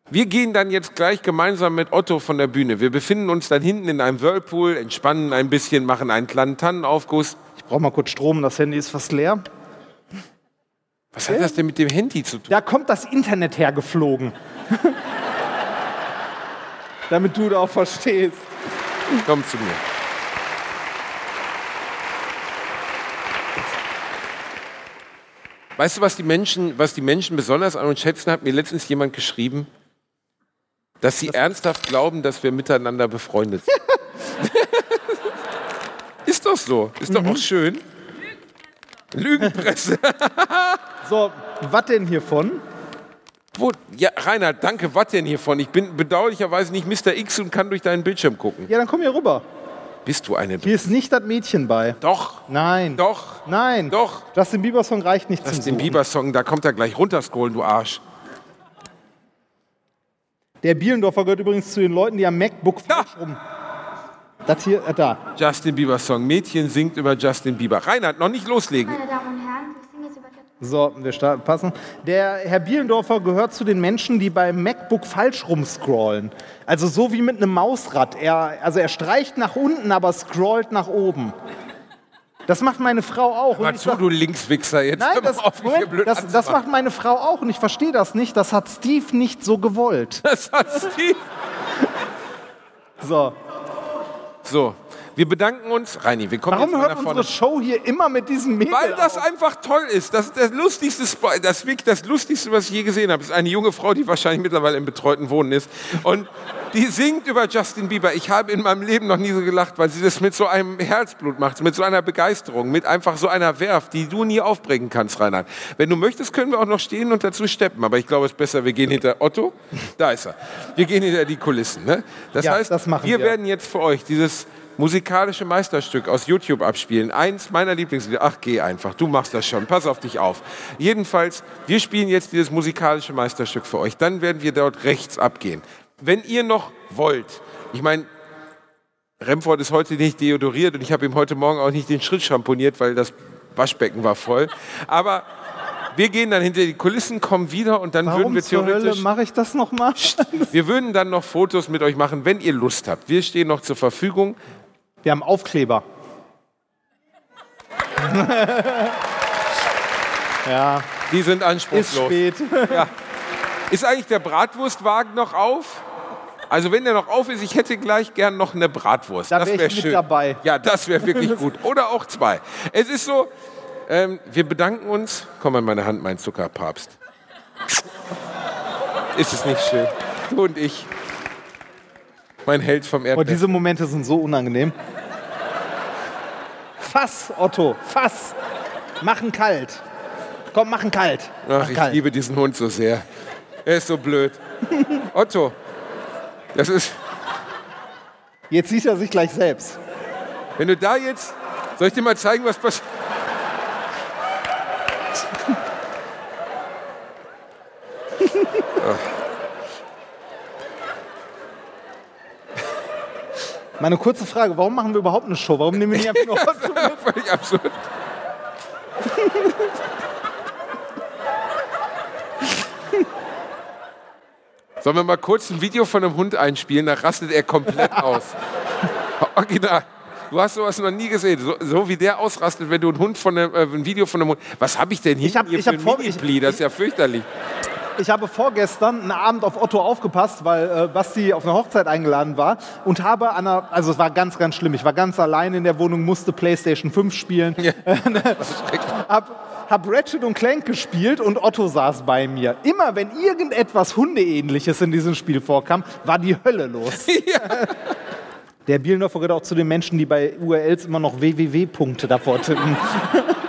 Wir gehen dann jetzt gleich gemeinsam mit Otto von der Bühne. Wir befinden uns dann hinten in einem Whirlpool, entspannen ein bisschen, machen einen kleinen Tannenaufguss. Ich brauche mal kurz Strom, das Handy ist fast leer. Was hat das denn mit dem Handy zu tun? Da kommt das Internet hergeflogen. Damit du da auch verstehst. Komm zu mir. Weißt du, was die Menschen, was die Menschen besonders an uns schätzen, hat mir letztens jemand geschrieben, dass sie ernsthaft glauben, dass wir miteinander befreundet sind. ist doch so. Ist doch auch schön. Lügenpresse. So, was denn hiervon? Wo, ja, Reinhard, danke. Was denn hiervon? Ich bin bedauerlicherweise nicht Mr. X und kann durch deinen Bildschirm gucken. Ja, dann komm hier rüber. Bist du eine... Hier ist nicht das Mädchen bei. Doch, Nein. doch, Nein. doch. Justin Bieber Song reicht nicht Das zum den. Bieber-Song, da kommt er gleich runterscrollen, du Arsch. Der Bielendorfer gehört übrigens zu den Leuten, die am MacBook falsch rum. Das hier, äh, da. Justin Bieber-Song. Mädchen singt über Justin Bieber. Reinhard, noch nicht loslegen. Meine Damen und Herren, ich singe jetzt über So, wir starten, passen. Der Herr Bielendorfer gehört zu den Menschen, die beim MacBook falsch rumscrollen. Also so wie mit einem Mausrad. Er, also er streicht nach unten, aber scrollt nach oben. Das macht meine Frau auch. Ich zu, sag- du Linkswichser. Jetzt Nein, hör das, auf, Moment, blöd das, das macht meine Frau auch und ich verstehe das nicht. Das hat Steve nicht so gewollt. Das hat Steve. So. So, wir bedanken uns. Reini, wir kommen Warum jetzt mal hört nach vorne. unsere Show hier immer mit diesem Mädel Weil das auf? einfach toll ist. Das ist das lustigste, Spo- das, wirklich das lustigste, was ich je gesehen habe. Das ist eine junge Frau, die wahrscheinlich mittlerweile im betreuten Wohnen ist. Und die singt über Justin Bieber. Ich habe in meinem Leben noch nie so gelacht, weil sie das mit so einem Herzblut macht, mit so einer Begeisterung, mit einfach so einer Werf, die du nie aufbringen kannst, Reinhard. Wenn du möchtest, können wir auch noch stehen und dazu steppen. Aber ich glaube, es ist besser, wir gehen hinter Otto. Da ist er. Wir gehen hinter die Kulissen. Ne? Das Ja, heißt, das machen wir wir. werden jetzt für euch dieses musikalische Meisterstück aus YouTube abspielen. Eins meiner Lieblingslieder. Ach, geh einfach. Du machst das schon. Pass auf dich auf. Jedenfalls, wir spielen jetzt dieses musikalische Meisterstück für euch. Dann werden wir dort rechts abgehen. Wenn ihr noch wollt, ich meine, Remford ist heute nicht deodoriert und ich habe ihm heute Morgen auch nicht den Schritt schamponiert, weil das Waschbecken war voll. Aber wir gehen dann hinter die Kulissen, kommen wieder und dann würden Warum wir zur Hölle theoretisch... mache ich das nochmal? Wir würden dann noch Fotos mit euch machen, wenn ihr Lust habt. Wir stehen noch zur Verfügung. Wir haben Aufkleber. ja, Die sind ist anspruchslos. spät. Ist eigentlich der Bratwurstwagen noch auf? Also wenn der noch auf ist, ich hätte gleich gern noch eine Bratwurst. Da das wär ich wäre mit schön. dabei. Ja, das wäre wirklich gut. Oder auch zwei. Es ist so, ähm, wir bedanken uns. Komm in meine Hand, mein Zuckerpapst. Ist es nicht schön? Du und ich. Mein Held vom Erdbeer. diese Momente sind so unangenehm. Fass, Otto, Fass. Machen kalt. Komm, machen kalt. Ach, Mach ich kalt. liebe diesen Hund so sehr. Er ist so blöd. Otto, das ist, Jetzt sieht er sich gleich selbst. wenn du da jetzt, soll ich dir mal zeigen, was passiert? Meine kurze Frage, warum machen wir überhaupt eine Show? Warum nehmen wir nicht einfach nur Otto mit? Völlig absurd. Sollen wir mal kurz ein Video von einem Hund einspielen? Da rastet er komplett aus. Original. Du hast sowas noch nie gesehen. So, so wie der ausrastet, wenn du einen Hund von einem, äh, ein Video von einem Hund. Was habe ich denn hier, Ich hab- hier ich hab vor- Mini-Pli? Das ist ja fürchterlich. Ich habe vorgestern einen Abend auf Otto aufgepasst, weil äh, Basti auf eine Hochzeit eingeladen war und habe an einer, also es war ganz, ganz schlimm. Ich war ganz allein in der Wohnung, musste PlayStation 5 spielen. Ja. hab, hab Ratchet und Clank gespielt und Otto saß bei mir. Immer wenn irgendetwas Hundeähnliches in diesem Spiel vorkam, war die Hölle los. Ja. Der Bielendorfer gehört auch zu den Menschen, die bei URLs immer noch www-Punkte davor tippen.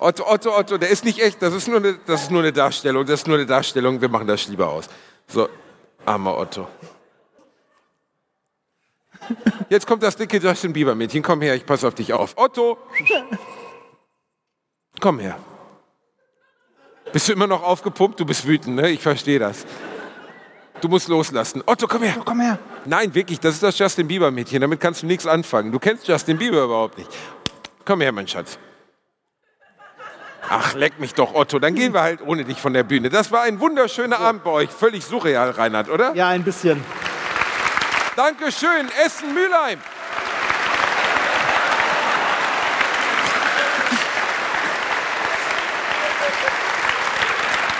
Otto, Otto, Otto, der ist nicht echt, das ist, nur eine, das ist nur eine Darstellung, das ist nur eine Darstellung, wir machen das lieber aus. So, armer Otto. Jetzt kommt das dicke Justin Bieber Mädchen, komm her, ich passe auf dich auf. Otto, komm her. Bist du immer noch aufgepumpt? Du bist wütend, ne? Ich verstehe das. Du musst loslassen. Otto, komm her. Otto, komm her. Nein, wirklich, das ist das Justin Bieber Mädchen, damit kannst du nichts anfangen. Du kennst Justin Bieber überhaupt nicht. Komm her, mein Schatz. Ach, leck mich doch, Otto. Dann gehen wir halt ohne dich von der Bühne. Das war ein wunderschöner so. Abend bei euch. Völlig surreal, Reinhard, oder? Ja, ein bisschen. Dankeschön, Essen Mülheim.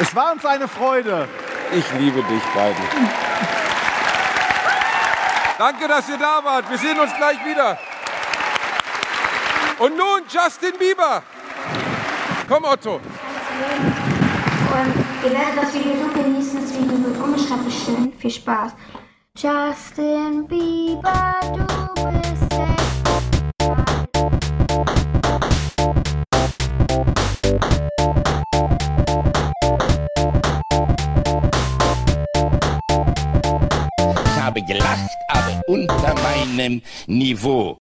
Es war uns eine Freude. Ich liebe dich beide. Danke, dass ihr da wart. Wir sehen uns gleich wieder. Und nun Justin Bieber. Komm, Otto. Und ihr werdet das Video so genießen, das Video wird unbeschreiblich schön. Viel Spaß. Justin Bieber, du bist echt. Ich habe gelacht, aber unter meinem Niveau.